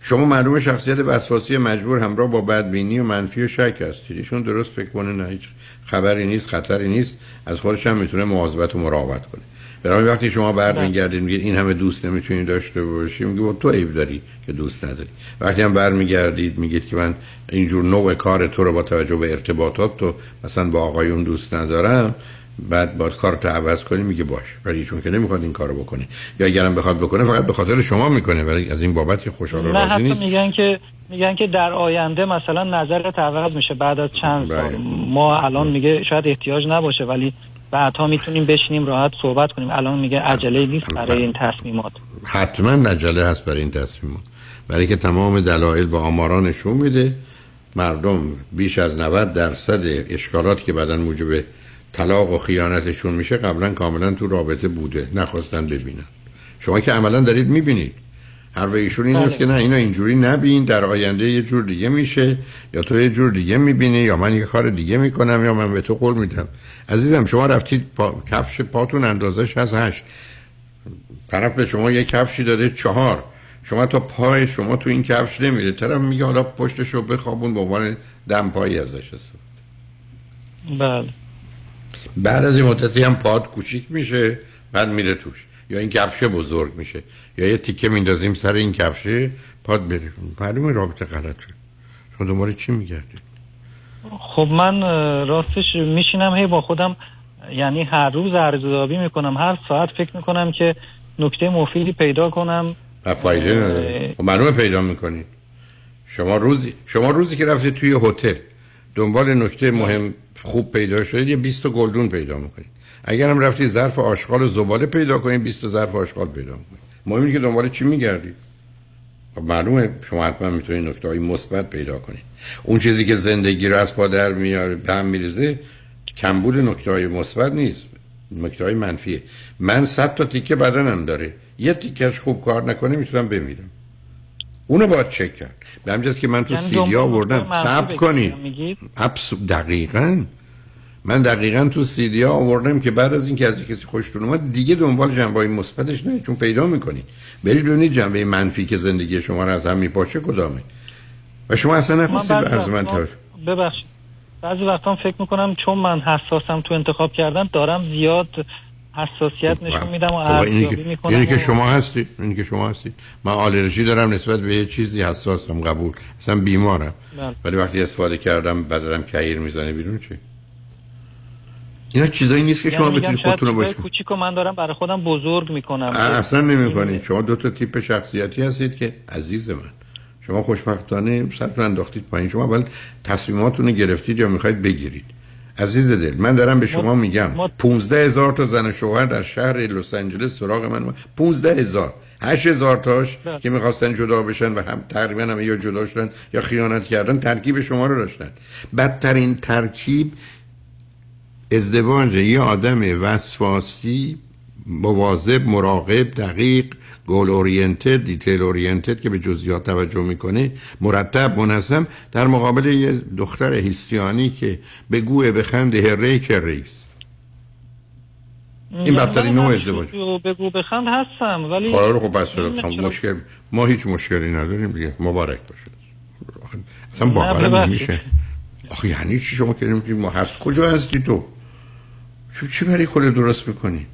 شما معلوم شخصیت وسواسی مجبور همراه با بدبینی و منفی و شک هستید. ایشون درست فکر کنه نه هیچ خبری نیست خطری نیست. از خودش هم می‌تونه مواظبت و مراقبت کنه. برای وقتی شما برمیگردید میگید این همه دوست نمی‌تونید داشته باشی میگه تو عیب داری که دوست نداری. وقتی هم برمیگردید میگید که من اینجور نوع کار تو رو با توجه به ارتباطات تو مثلا با آقایون دوست ندارم. بعد باید کارت عوض کنی میگه باش. ولی چون که نمی‌خواد این کارو بکنه. یا اگرم بخواد بکنه فقط به خاطر شما می‌کنه. ولی از این بابت خوشحال و راضی نیست. میگن که میگن که در آینده مثلا نظرت عوض میشه. بعد از چند بله. ما الان میگه شاید احتیاج نباشه ولی بعدها می‌تونیم بشینیم راحت صحبت کنیم. الان میگه عجله نیست برای این تصمیمات. حتما عجله هست برای این تصمیمات. برای که تمام دلایل با آماران نشون میده مردم بیش از 90 درصد اشکالات که بعدا موجب طلاق و خیانتشون میشه قبلا کاملا تو رابطه بوده نخواستن ببینن. شما که عملا دارید می‌بینید. هر ایشون این است بله. که نه اینا اینجوری نبین در آینده یه جور دیگه میشه یا تو یه جور دیگه می‌بینی یا من یه کار دیگه می‌کنم یا من به تو قول میدم. عزیزم شما رفتید پا... کفش پاتون اندازش از هشت. طرف به شما یه کفشی داده چهار. شما تا پای شما تو این کفش نمیره. طرف میگه حالا پشتشو بخوابون به عنوان دم پایی ازش بله. بعد از این مدتی هم پاد کوچیک میشه بعد میره توش. یا این کفشه بزرگ میشه. یا یه تیکه میندازیم سر این کفشه پاد بره معلومه رابطه غلطه. شما دنبال چی میگردید؟ خب من راستش میشینم هی با خودم یعنی هر روز ارزیابی می‌کنم. هر ساعت فکر می‌کنم که نکته مفیدی پیدا کنم. فایده نداره. خب معلومه پیدا می‌کنید شما روزی شما روزی که رفتید توی هتل دنبال نکته مهم خوب پیدا شدید یه 20 تا گلدون پیدا می‌کنید. اگر هم رفتید ظرف آشغال و زباله پیدا کنید 20 تا ظرف آشغال پیدا می‌کنید. مهم اینه که دنبال چی میگردید؟ خب معلومه شما حتما می‌تونید نکته های مثبت پیدا کنید. اون چیزی که زندگی رو از پا در میاره به هم میریزه کمبود نکته های مثبت نیست. نکته های منفیه. من صد تا تیکه بدنم داره. یه تیکش خوب کار نکنه می‌تونم بمیرم. اونو باید چک کرد. به همجاست که من تو یعنی سیدی دنبال آوردم. بگیرم، کنید. دقیقا. من دقیقا تو سیدی ها آوردم که بعد از اینکه از کسی خوشتون اومد دیگه دنبال جنبه های مثبتش نه. چون پیدا می‌کنید برید ببینید جنبه منفی که زندگی شما رو از هم میپاشه کدامه. و شما اصلا نخواستید عرض من ببخشید. بعضی وقتا فکر می‌کنم چون من حساسم تو انتخاب کردن دارم زیاد حساسیت نشون میدم و خب ارزیابی می‌کنم اینی که شما هستید اینی که شما هستید من آلرژی دارم نسبت به یه چیزی حساسم قبول. اصلا بیمارم. بله. ولی وقتی استفاده کردم بدنم کهیر می‌زنه بیرون چی؟ اینا چیزایی نیست که شما یعنی میگم بتونید خودتون رو باشید کوچیک رو من دارم برای خودم بزرگ می‌کنم. اصلا نمی کنید شما دو تا تیپ شخصیتی هستید که عزیز من. شما خوشبختانه سرتون انداختید پایین. شما اول تصمیماتون رو گرفتید یا می‌خواید بگیرید. عزیز دل من دارم به شما میگم. 15 هزار تا زن و شوهر در شهر لس آنجلس سراغ من 15 هزار. 8 هزار تاش که می‌خواستن جدا بشن و هم تقریبا هم یا جدا شدن یا خیانت کردن ترکیب شما رو داشتن. بدترین ترکیب ازدواج یه آدم وسواسی مواظب مراقب دقیق گول اورینتد دیتیل اورینتد که به جزئیات توجه می‌کنه مرتب منظم در مقابل یه دختر هیستیانی که به گوه بخنده هره که ریس این بدترین نوع ازدواج. بگو بخند هستم ولی خب خب بس نمی‌دونم خب چرا- مشکل ما هیچ مشکلی نداریم دیگه. مبارک باشه اصلا باورم. نمیشه. آخه یعنی چی شما که ما هست. کجا هستی تو؟ چی- برای خود درست می‌کنی؟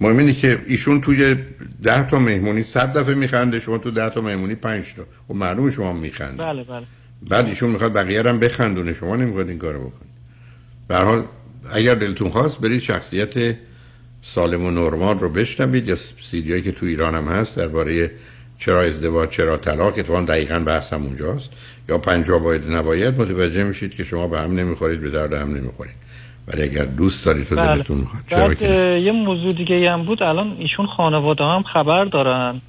مهم اینه که ایشون توی ده تا مهمونی صد دفعه میخنده شما تو ده تا مهمونی پنج تا. خب معلومه شما میخنده بله بله. بعد ایشون می‌خواد بقیه هم بخندونه. شما نمی‌خواد این کارو بکنید. به هر حال اگر دلتون خواست برید شخصیت سالم و نرمال رو بشنوید. یا سیدیایی که تو ایران هم هست درباره چرا ازدواج چرا طلاق اتفاقا دقیقا بحث هم اونجاست. یا پنجاه باید نباید متوجه میشید که شما به هم نمی‌خورید به درد هم نمی‌خورید. ولی اگر دوست دارید تو بله. دلتون می‌خواد چرا که یه موضوع دیگه هم بود. الان ایشون خانواده هم خبر دارن.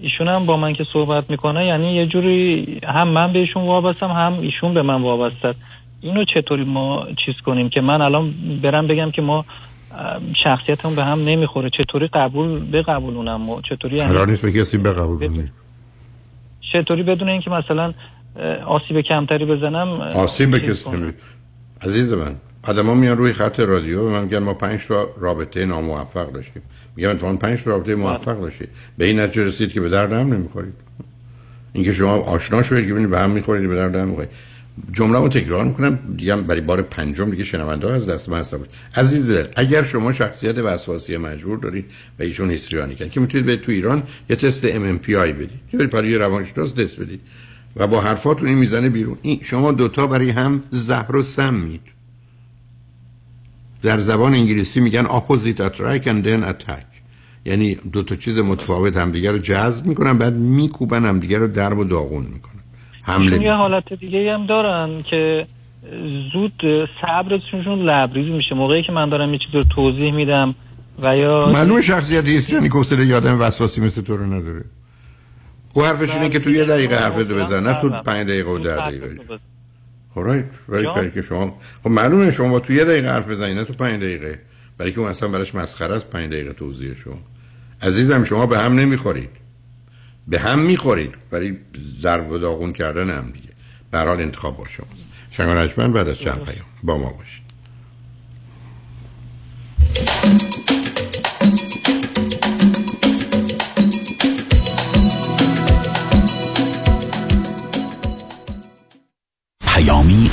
ایشون هم با من که صحبت می‌کنه یعنی یه جوری هم من بهشون وابستم هم ایشون به من وابسته اینو چطوری ما چیز کنیم که من الان برم بگم که ما اه، شخصیتمون به هم نمی‌خوره؟ چطوری قبول بقبولونم و چطوری یعنی قرار نیست به کسی بقبول کنید چطوری بدون اینکه مثلا آسیب کمتری بزنم آسیب به کسی عزیز من آدما میان روی خط رادیو به من میگن ما پنج تا رابطه ناموفق داشتیم. میگم اتفاقا پنج تا رابطه موفق داشتید. به این نتیجه رسید که به درد هم نمی‌خورید. اینکه شما آشنا شدید که به هم می‌خورید به درد هم می‌خورید. جمله رو تکرار می‌کنم. دیگه برای بار پنجم دیگه شنونده ها از دست من هستم عزیز دل اگر شما شخصیت وسواسی مجبور دارید و ایشون هیستریانی کرد که می‌تونید به تو ایران یه تست MMPI بدید. یا برید برای یه روانشناس تست بدید. و با حرفاتون این می‌زنه بیرون. این شما دوتا برای هم زهر و سمید در زبان انگلیسی میگن opposite attract and then attack. یعنی دو تا چیز متفاوت همدیگه رو جذب می‌کنن بعد میکوبن همدیگه رو درب و داغون می‌کنن. حمله یه حالت دیگه هم دارن که زود صبرشون لبریز میشه. موقعی که من دارم یه چیز رو توضیح میدم و یا معلومه شخصیت هیستریانی که حوصله یادم وسواسی مثل تو رو نداره. او حرفش اینه که تو یه دقیقه حرف رو بزن نه تو پنج دقیقه و ده دقیقه. خورایت برای جان. برای که شما خب معلومه شما با تو یه دقیقه حرف بزنید نه تو پنج دقیقه. برای که اون اصلا براش مسخره است پنج دقیقه توضیح شما. عزیزم شما به هم نمی‌خورید. به هم می‌خورید برای ضرب و داغون کردن هم دیگه. به هر حال انتخاب با شما شنگان بعد از چند پیام. با ما باشید.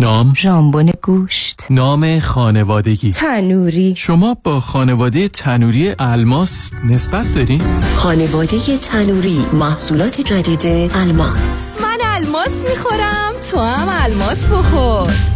نام؟ ژامبون گوشت. نام خانوادگی. تنوری. شما با خانواده تنوری الماس نسبت دارین؟ خانواده تنوری محصولات جدید الماس. من الماس می‌خورم تو هم الماس بخور.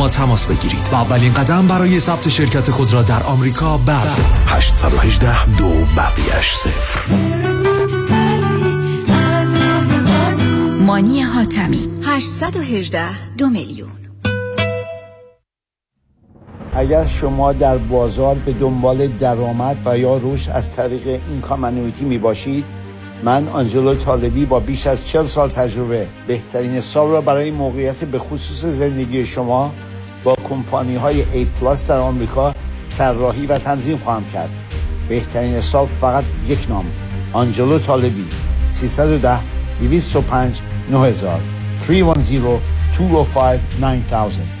ما تماس بگیرید و اولین قدم برای ثبت شرکت خود را در آمریکا بردارید. 818 دو بقیش صفر مانی حاتمی 818 دو میلیون. اگر شما در بازار به دنبال درآمد و یا رشد از طریق این کامنویتی می باشید من آنجلو طالبی با بیش از 40 سال تجربه بهترین سال را برای موقعیت به خصوص زندگی شما با کمپانی های A پلاس در آمریکا طراحی و تنظیم خواهم کرد. بهترین سال فقط یک نام آنجلو طالبی 310 205 9000 310 205 9000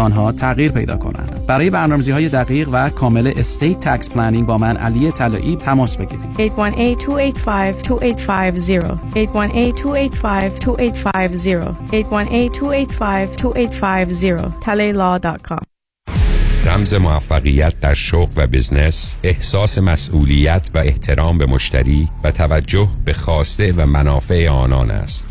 آنها تغییر پیدا کنند. برای برنامه‌ریزی های دقیق و کامل estate tax planning با من علی طلایی تماس بگیرید. 818-285-2850 818-285-2850 talaylaw.com رمز موفقیت در شغل و بزنس احساس مسئولیت و احترام به مشتری و توجه به خواسته و منافع آنان است.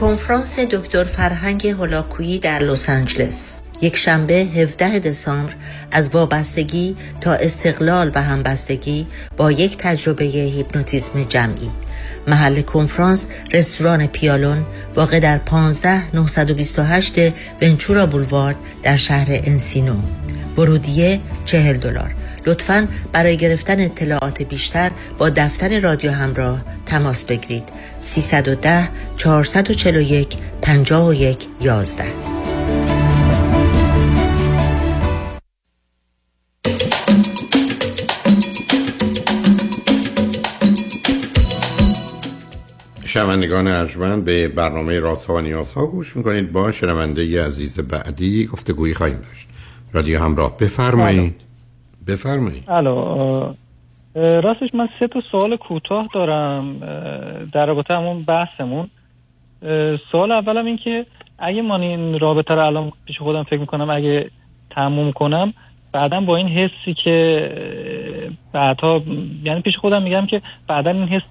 کنفرانس دکتر فرهنگ هولاکویی در لس آنجلس. یک شنبه 17 دسامبر از وابستگی تا استقلال و همبستگی با یک تجربه هیپنوتیزم جمعی. محل کنفرانس رستوران پیالون واقع در 15 928 ونچورا بولوارد در شهر انسینو. ورودیه 40 دلار. لطفا برای گرفتن اطلاعات بیشتر با دفتر رادیو همراه تماس بگیرید. 310 441 51 11 شنوندگان ارجمند به برنامه راست ها و نیاز ها گوش می‌کنید. با شنونده عزیز بعدی گفتگویی خواهیم داشت. رادیو همراه بفرمایید. بفرمایید. الو راستش من سه تا سوال کوتاه دارم در رابطه همون بحثمون. سوال اولم این که اگه من این رابطه رو الان پیش خودم فکر می‌کنم اگه تموم کنم بعدا با این حسی که بعدها یعنی پیش خودم میگم که بعدا این حس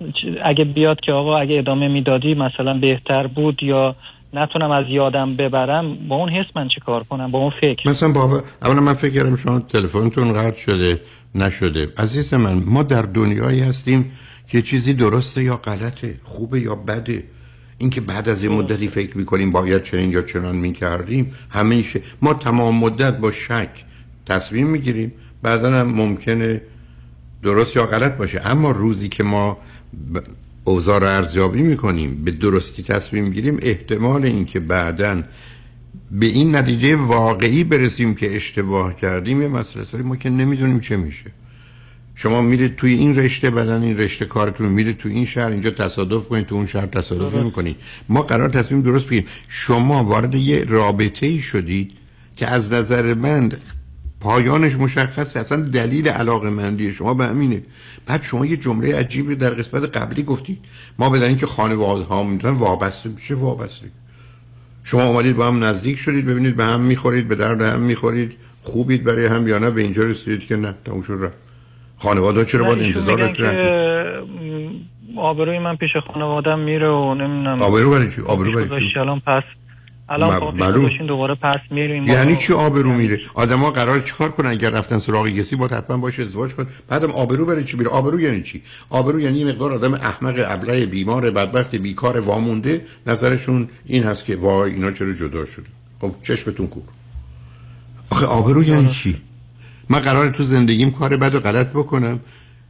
اگه بیاد که آقا اگه ادامه می‌دادی مثلا بهتر بود یا نتونم از یادم ببرم با اون حس من چه کار کنم؟ با اون فکر. مثلا بابا اولا من فکر کردم شما تلفنتون قطع شده نشده. عزیز من ما در دنیایی هستیم که چیزی درسته یا غلطه خوبه یا بده. اینکه بعد از یه مدتی فکر می‌کنیم باید چنین یا چنان می‌کردیم همیشه ما تمام مدت با شک تصمیم می‌گیریم بعدا هم ممکنه درست یا غلط باشه. اما روزی که ما اوضاع رو ارزیابی می‌کنیم به درستی تصمیم می‌گیریم احتمال اینکه بعدا به این نتیجه واقعی برسیم که اشتباه کردیم یه مسئله است. ما که نمی‌دونیم چه میشه. شما میرید توی این رشته بدن این رشته کارتون میرید توی این شهر اینجا تصادف کنید تو اون شهر تصادف می‌کنید. ما قرار تصمیم درست بگیریم. شما وارد یه رابطه ای شدید که از نظر من پایانش مشخصه. اصلا دلیل علاقه مندی شما به همینه. بعد شما یه جمله عجیبی در قسمت قبلی گفتید ما بدن که خانواده ها می‌تونن وابسته میشه وابسته. شما اومدید با هم نزدیک شدید ببینید به هم می‌خورید به درد هم می‌خورید خوبید برای هم یا نه به اینجا رسیدید که نه تموم شد رفت. خانواده چرا باید انتظار آبروی من پیش خانوادم میره و نمی‌دونم آبرو برای چی؟ آبرو برای چی؟ الان پس الان خب دوباره پس میریم. یعنی چی آبرو میره؟ آدما قرار چیکار کنن اگر رفتن سراغ کسی با حتما باشه ازدواج کن. بعدم آبرو برای چی میره آبرو یعنی چی؟ آبرو یعنی مقدار آدم احمق ابله بیمار بدبخت بیکار وامونده. نظرشون این هست که وای اینا چرا جدا شده خب چشمتون کور. آخه آبرو یعنی چی؟ من قرار تو زندگیم کار بد و غلط بکنم.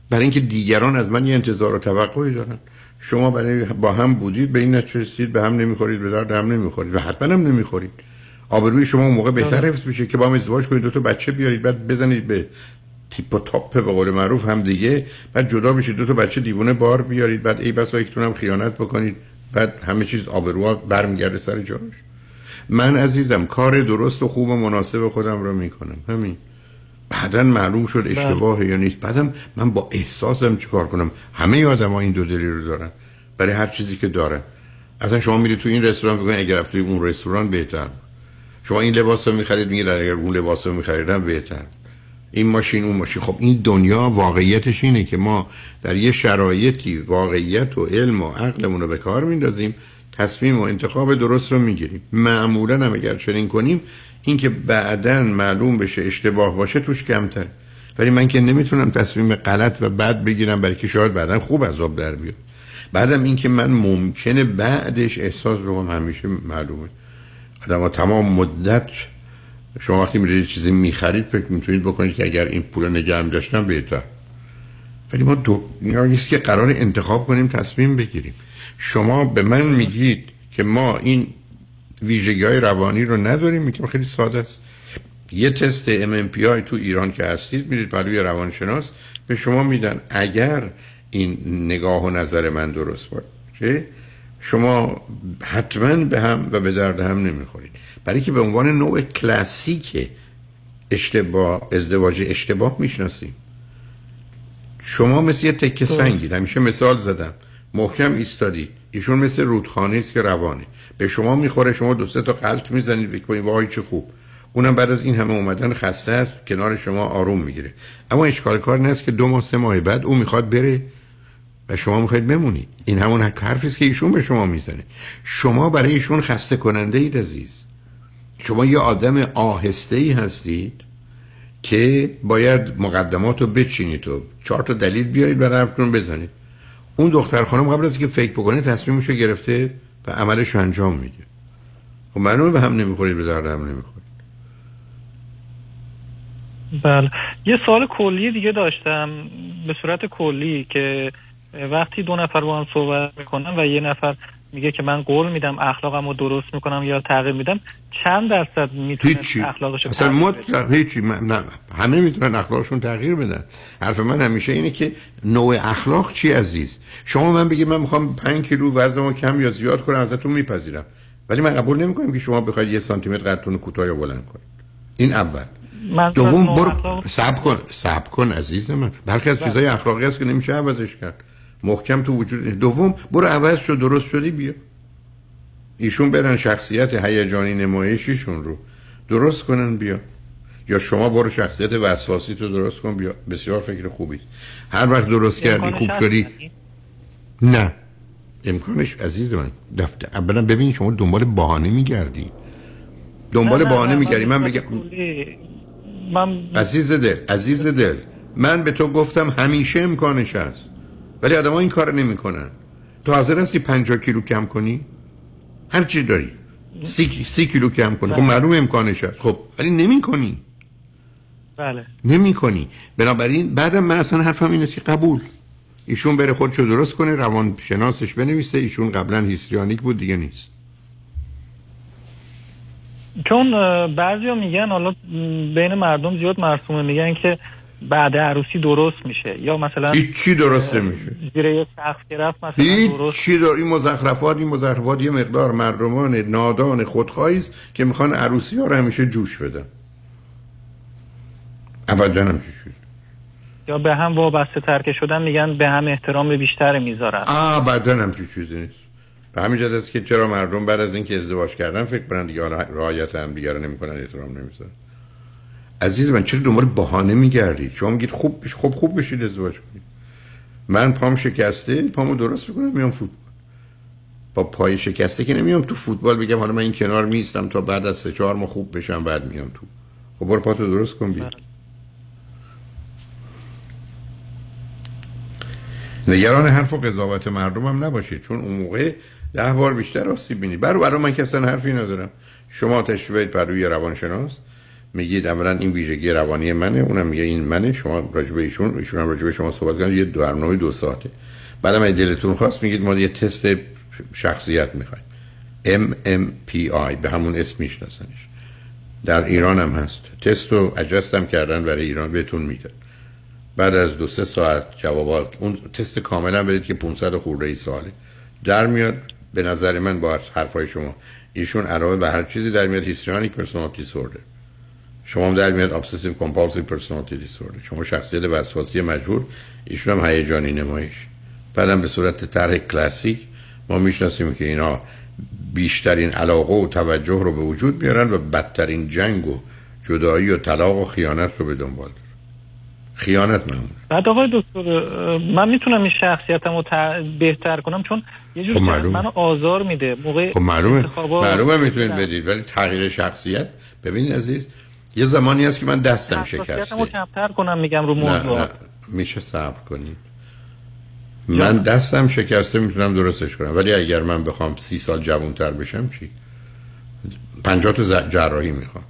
برای اینکه دیگران از من یه انتظار و توقعی دارن. شما برای با هم بودید به این نتیجه رسید به هم نمی‌خورید به درد هم نمی‌خورید و حتما هم نمی‌خورید. آبروی شما اون موقع بهتر حفظ بشه که با هم ازدواج کنید دو تا بچه بیارید بعد بزنید به تیپ و تاپ به قول معروف هم دیگه بعد جدا بشید دو تا بچه دیوونه بار بیارید بعد ای بسا یکتون هم خیانت بکنید بعد همه چیز آبرو برمیگرده سر جاش. من عزیزم کار درست و خوب و مناسب خودم رو می‌کنم. همین. بعدا معلوم شد بله. اشتباه یا نیست. بعدم من با احساسم چیکار کنم؟ همه آدم ها این دو دلی رو دارن. برای هر چیزی که دارن. اصلا شما میرید تو این رستوران بگوین اگر رفتی اون رستوران بهتر. شما این لباس رو می‌خرید میگید اگر اون لباس رو میخریدم بهتر. این ماشین اون ماشین. خب این دنیا واقعیتش اینه که ما در یه شرایطی واقعیت و علم و عقلمون رو به کار میندازیم تصمیم و انتخاب درست رو می‌گیریم. معمولا هم اگر چنین کنیم اینکه بعدا معلوم بشه اشتباه باشه توش کمتر. ولی من که نمی‌تونم تصمیم غلط و بد بگیرم برای که شاید بعدا خوب آب در بیاد. بعدم اینکه من ممکنه بعدش احساس بکنم همیشه معلومه. آدم تمام مدت شما وقتی میرید چیزی می‌خرید فکر می‌تونید بکنید که اگر این پول نگرم داشتم بهتر. ولی ما دنیا که قرار انتخاب کنیم تصمیم بگیریم. شما به من میگید که ما این ویژگی های روانی رو نداریم میگم خیلی ساده است. یه تست MMPI تو ایران که هستید میرید برای روانشناس به شما میدن. اگر این نگاه و نظر من درست باشه شما حتما به هم و به درد هم نمی‌خورید. برای که به عنوان نوع کلاسیک اشتباه ازدواج اشتباه می‌شناسیم. شما مثل یه تکه سنگید. همیشه مثال زدم. محکم ایستادی. ایشون مثل رودخانه است که روانه. به شما می‌خوره شما دو سه تا قلط می‌زنید. فکر کنید وای چه خوب. اونم بعد از این همه اومدن خسته است کنار شما آروم می‌گیره. اما اشکال کار نیست که دو ماه سه ماه بعد او می‌خواد بره و شما می‌خواید بمونید. این همون حرفی است که ایشون به شما می‌زنه. شما برای ایشون خسته کننده اید عزیز. شما یه آدم آهسته ای هستید که باید مقدمات رو بچینید و چهار تا دلیل بیارید بعد حرفتون بزنید. اون دختر خانم قبل از که فکر بکنه تصمیمش گرفته و عملش انجام میده. خب معلومه به هم نمی‌خورید به درد هم نمی‌خورید. بله. یه سوال کلی دیگه داشتم به صورت کلی که وقتی دو نفر با هم صحبت می‌کنن و یه نفر میگه که من قول میدم اخلاقم رو درست می‌کنم یا تغییر میدم چند درصد می‌تونه اخلاقش رو اصلا مطلق هیچی. نه همه می‌تونن اخلاقشون تغییر بدن. حرف من همیشه اینه که نوع اخلاق چی عزیز؟ شما من بگید من می‌خوام 5 کیلو وزنمو کم یا زیاد کنم ازتون میپذیرم. ولی من قبول نمی‌کنم که شما بخواید یه سانتی متر قدتون کوتاه یا بلند کنید. این اول. دوم برو. سب کن. سب کن عزیز من. برخی از چیزای اخلاقی هست که نمیشه عوضش کرد. محکم تو وجود دوم برو عوض شد درست شدی بیا. ایشون برن شخصیت هیجانی نمایشیشون رو. درست کنن بیا. یا شما برو شخصیت وسواسی تو درست کن بیا. بسیار فکر خوبی. هر وقت درست کردی خوب شدی. نه. امکانش عزیز من دفته اولا ببین شما دنبال بهانه میگردی. دنبال بهانه میگردی. من بگم من عزیز دل عزیز دل. من به تو گفتم همیشه امکانش هست. ولی آدم این کار نمی‌کنن. تو حاضر هستی 50 کیلو کم کنی؟ هر چی داری. سی, سی کیلو کم کنی. خب معلوم امکانش هست. خب ولی نمی کنی بله. نمی کنی بنابراین بعدم من اصلا حرفم اینه که قبول. ایشون بره خودشو درست کنه روان شناسش بنویسه. ایشون قبلا هیستریانیک بود دیگه نیست. چون بعضیا میگن حالا بین مردم زیاد مرسومه. میگن که بعد عروسی درست میشه. یا مثلا هیچ چی درست نمیشه. زیر یه سقف گرفت مثلا هیچ درست چی دار این مزخرفات این مزخرفات یه مقدار مردمان نادان خودخواهی است که می‌خوان عروسی ها رو همیشه جوش بدن. ابدا هم چی شد؟ یا به هم وابسته ترکه شدن میگن به هم احترام بیشتر می‌ذارن. ابدا هم چی چیزی نیست. به همین است که چرا مردم بعد از اینکه ازدواج کردن فکر کنن دیگه رعایت هم دیگه رو نمی‌کنن احترام نمی‌ذارن. عزیز من چرا دنبال بهانه میگردید شما میگید خوب بش خوب خوب بشید ازدواج کنید. من پام شکسته پامو درست می‌کنم میام فوتبال با پای شکسته که نمیام تو فوتبال بگم حالا من این کنار میستم تا بعد از سه چهار ماه خوب بشم بعد میام تو. خب برو پاتو درست کن بیا. نگران حرف و قضاوت مردم هم نباشید چون اون موقع ده بار بیشتر آسیب بینید برو برای من کسان حرفی ندارم. شما تشریف پروی روانشناس. میگید اولا این ویژگی روانی منه اونم میگه این منه شما راجع به ایشون ایشون راجع به شما صحبت کردن یه برنامه دو ساعته. بعدم اگه دلتون خواست میگید ما یه تست شخصیت می‌خوایم. MMPI به همون اسم میشناسنش. در ایران هم هست. تست رو اجستم کردن برای ایران بهتون میدن. بعد از دو سه ساعت جواب اون تست کاملا بدید که 500 خورده ای ساله. در میاد به نظر من با حرفای شما. ایشون علاوه به هر چیزی در میاد histrionic personality disorder شما هم در میاد obsessive compulsive personality disorder شما شخصیت وسواسی مجبور ایشون هم هیجانی نمایش. بعدم به صورت طرح کلاسیک ما می‌شناسیم که اینا بیشترین علاقه و توجه رو به وجود میارن و بدترین جنگ و جدایی و طلاق و خیانت رو به دنبال دارن. خیانت من بعد آقای دکتر من می‌تونم این شخصیتم رو بهتر کنم؟ چون یه جور خب. منو آزار میده. موقع خب معلومه. معلومه می‌تونید بدید. ولی تغییر شخصیت ببینید عزیز یه زمانی هست که من دستم شکسته. کمتر کنم میگم رو موضوع. میشه صبر کنید من دستم شکسته می‌تونم درستش کنم. ولی اگر من بخوام سی سال جوانتر بشم چی؟ پنجاه تا جراحی می‌خوام.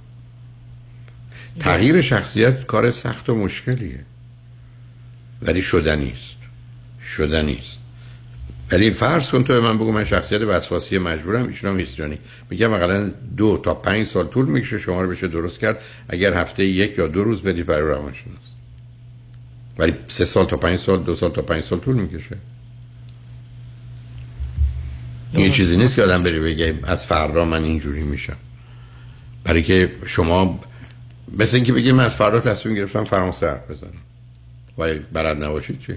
تغییر شخصیت کار سخت و مشکلیه. ولی شدنی است. شدنی است. ولی فرض کن تو به من بگو من شخصیت وسواسی مجبورم ایشون هم هیستریانی میگم مثلا دو تا پنج سال طول می‌کشه شما رو بشه درست کرد اگر هفته یک یا دو روز بدی برای روانشناس. ولی سه سال تا پنج سال دو سال تا پنج سال طول می‌کشه. این یه چیزی نیست که آدم بری بگه از فردا من اینجوری میشم. برای که شما مثل اینکه بگید من از فردا تصمیم گرفتم فرانسه حرف بزنم. و بلد نباشید چی؟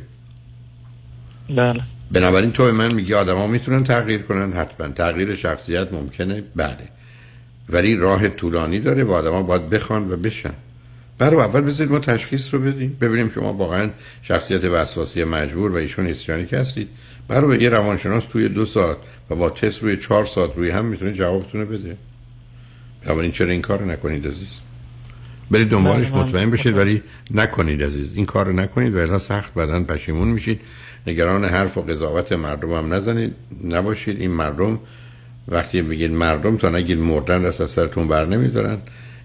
بله. بنابراین تو به من میگی آدما می‌تونن تغییر کنن حتما. تغییر شخصیت ممکنه. بله. ولی راه طولانی داره و آدما باید بخوان و بشن. برای اول بذارید ما تشخیص رو بدیم. ببینیم شما واقعا شخصیت وسواسی مجبور و ایشون هیستریانیک هستید. برای یه روانشناس توی دو ساعت و با تست روی چهار ساعت روی هم می‌تونه جوابتون رو بده. بنابراین چرا این کار نکنید عزیز؟ برید دنبالش بله، مطمئن بشید ولی نکنید عزیز. این کار رو نکنید و سخت بدن پشیمون میشید. نگران حرف و قضاوت مردم هم نزنید. نباشید. این مردم وقتی بگید مردم تا نگید مردن دست از سرتون بر نمیدارن.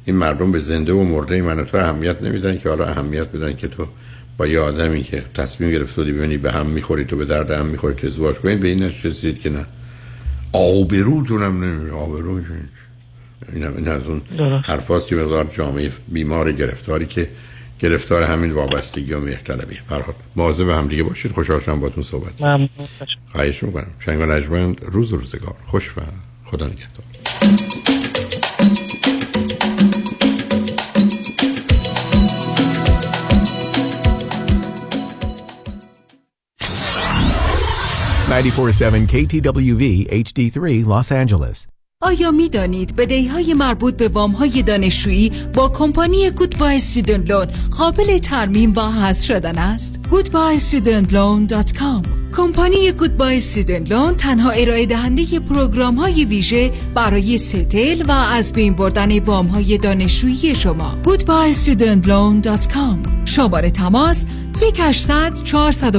این مردم به زنده و مرده من و تو اهمیت نمیدن که حالا اهمیت بدن که تو با یه آدمی که تصمیم گرفت بودی ببینی به هم می‌خوری تو به درد هم می‌خوری که ازدواج کنید به این رسیدید که نه. آبروتونم نمیشه آبرو. این این از اون حرفاست که مقدار جامعه بیمار گرفتاری که گرفتار همین وابستگی و مهرطلبی. برحال مواظب هم دیگه باشید. خوشحال شدم باتون صحبت خواهش می‌کنم. شنگ و نجمند روز روزگار. خوش و خدا نگهدار. 947 KTWV HD3 Los Angeles. آیا می دانید بدهی های مربوط به وام های دانشجویی با کمپانی گودبای استودنت لون قابل ترمیم و حذف شدن است؟ goodbyestudentloan.com کمپانی گودبای استودنت لون تنها ارائه دهنده پروگرام های ویژه برای ستل و از بین بردن وام های دانشجویی شما. goodbyestudentloan.com شماره تماس 1800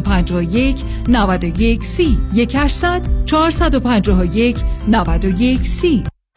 451 91 سی. 1800 451 91 سی.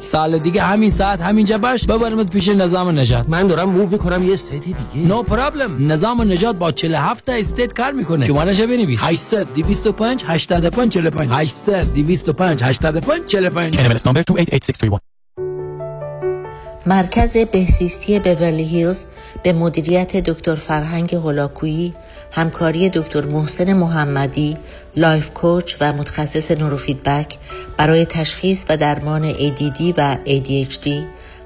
سال دیگه همین ساعت همینجا باش. ببرمت پیش نظام نجات. من دارم move می‌کنم یه state دیگه. no no problem نظام نجات با 47 تا state کار می‌کنه. شمارهش بنویس؟ 800 225 85 45 800 225 85 45 NMLS number 288631 مرکز بهزیستی بورلی هیلز به مدیریت دکتر فرهنگ هولاکویی همکاری دکتر محسن محمدی life coach و متخصص نوروفیدبک برای تشخیص و درمان ADD و ADHD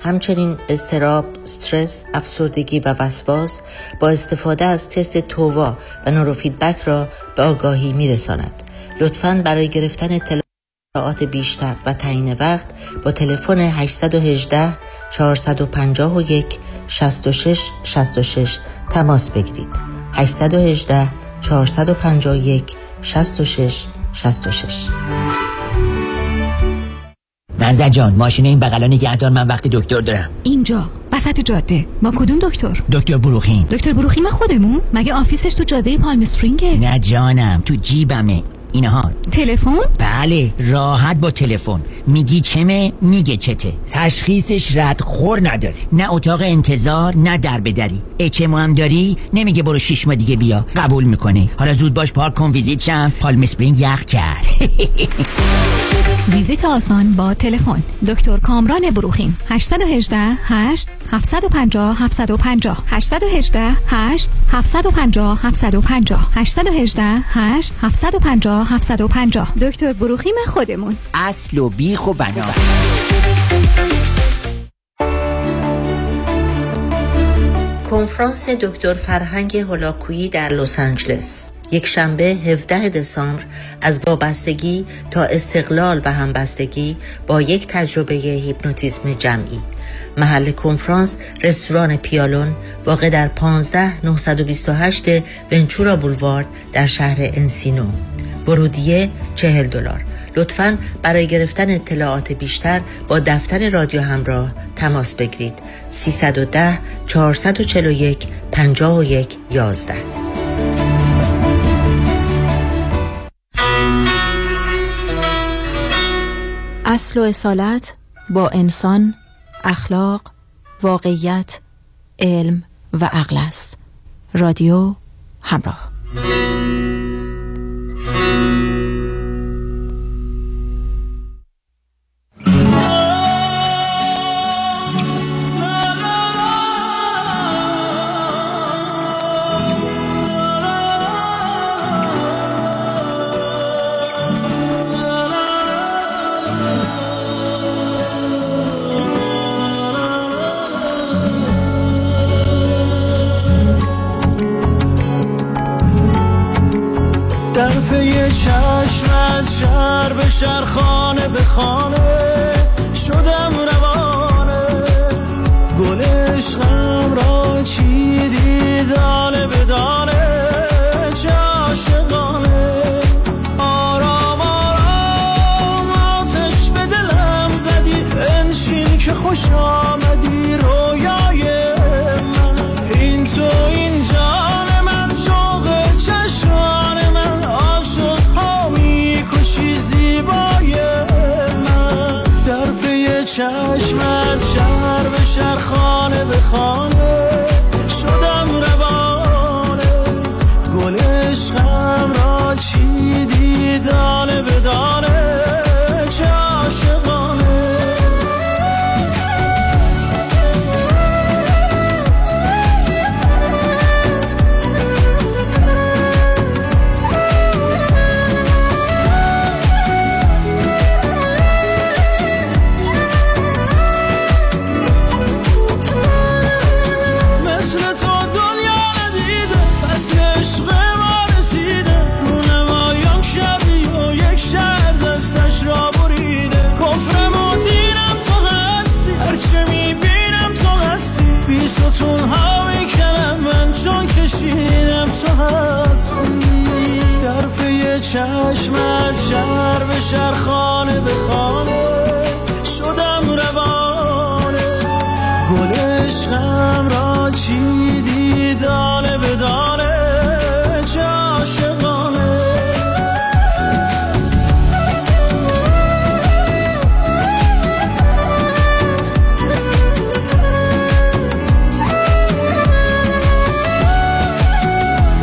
همچنین استراب، استرس، افسردگی و وسواس با استفاده از تست تووا و نوروفیدبک را به آگاهی میرساند. لطفاً برای گرفتن اطلاعات بیشتر و تعیین وقت با تلفن 818 451 66 66 تماس بگیرید 818 451 66 66 منزل جان ماشین این بغلا نگهدار من وقت دکتر دارم. اینجا وسط جاده. با کدوم دکتر؟ دکتر بروخیم. دکتر بروخیم خودمون. مگه office ش تو جاده پالم اسپرینگه نه جانم تو جیبمه. اینها. تلفن؟ بله راحت با تلفن. میگی چمه میگه چته. تشخیصش رد خور نداره. نه اتاق انتظار نه در بدری. HMO هم داری؟ نمیگه برو شش ماه دیگه بیا. قبول می‌کنه. حالا زود باش پارک کن ویزیت شم. پالم اسپرینگ یخ کرد. ویزیت آسان با تلفن. دکتر کامران بروخیم. 818 8 750 750 818 8 750 750 818 8 750 750 دکتر بروخیم خودمون. اصل و بیخ و بنا. کنفرانس دکتر فرهنگ هولاکویی در لس آنجلس. یک شنبه 17 دسامبر از وابستگی تا استقلال و همبستگی با یک تجربه هیپنوتیزم جمعی. محل کنفرانس رستوران پیالون واقع در 15 928 ونچورا بولوارد در شهر انسینو. ورودیه 40 دلار. لطفا برای گرفتن اطلاعات بیشتر با دفتر رادیو همراه تماس بگیرید. 310 441 51 11 اصل و اصالت با انسان اخلاق واقعیت علم و عقل است. رادیو همراه.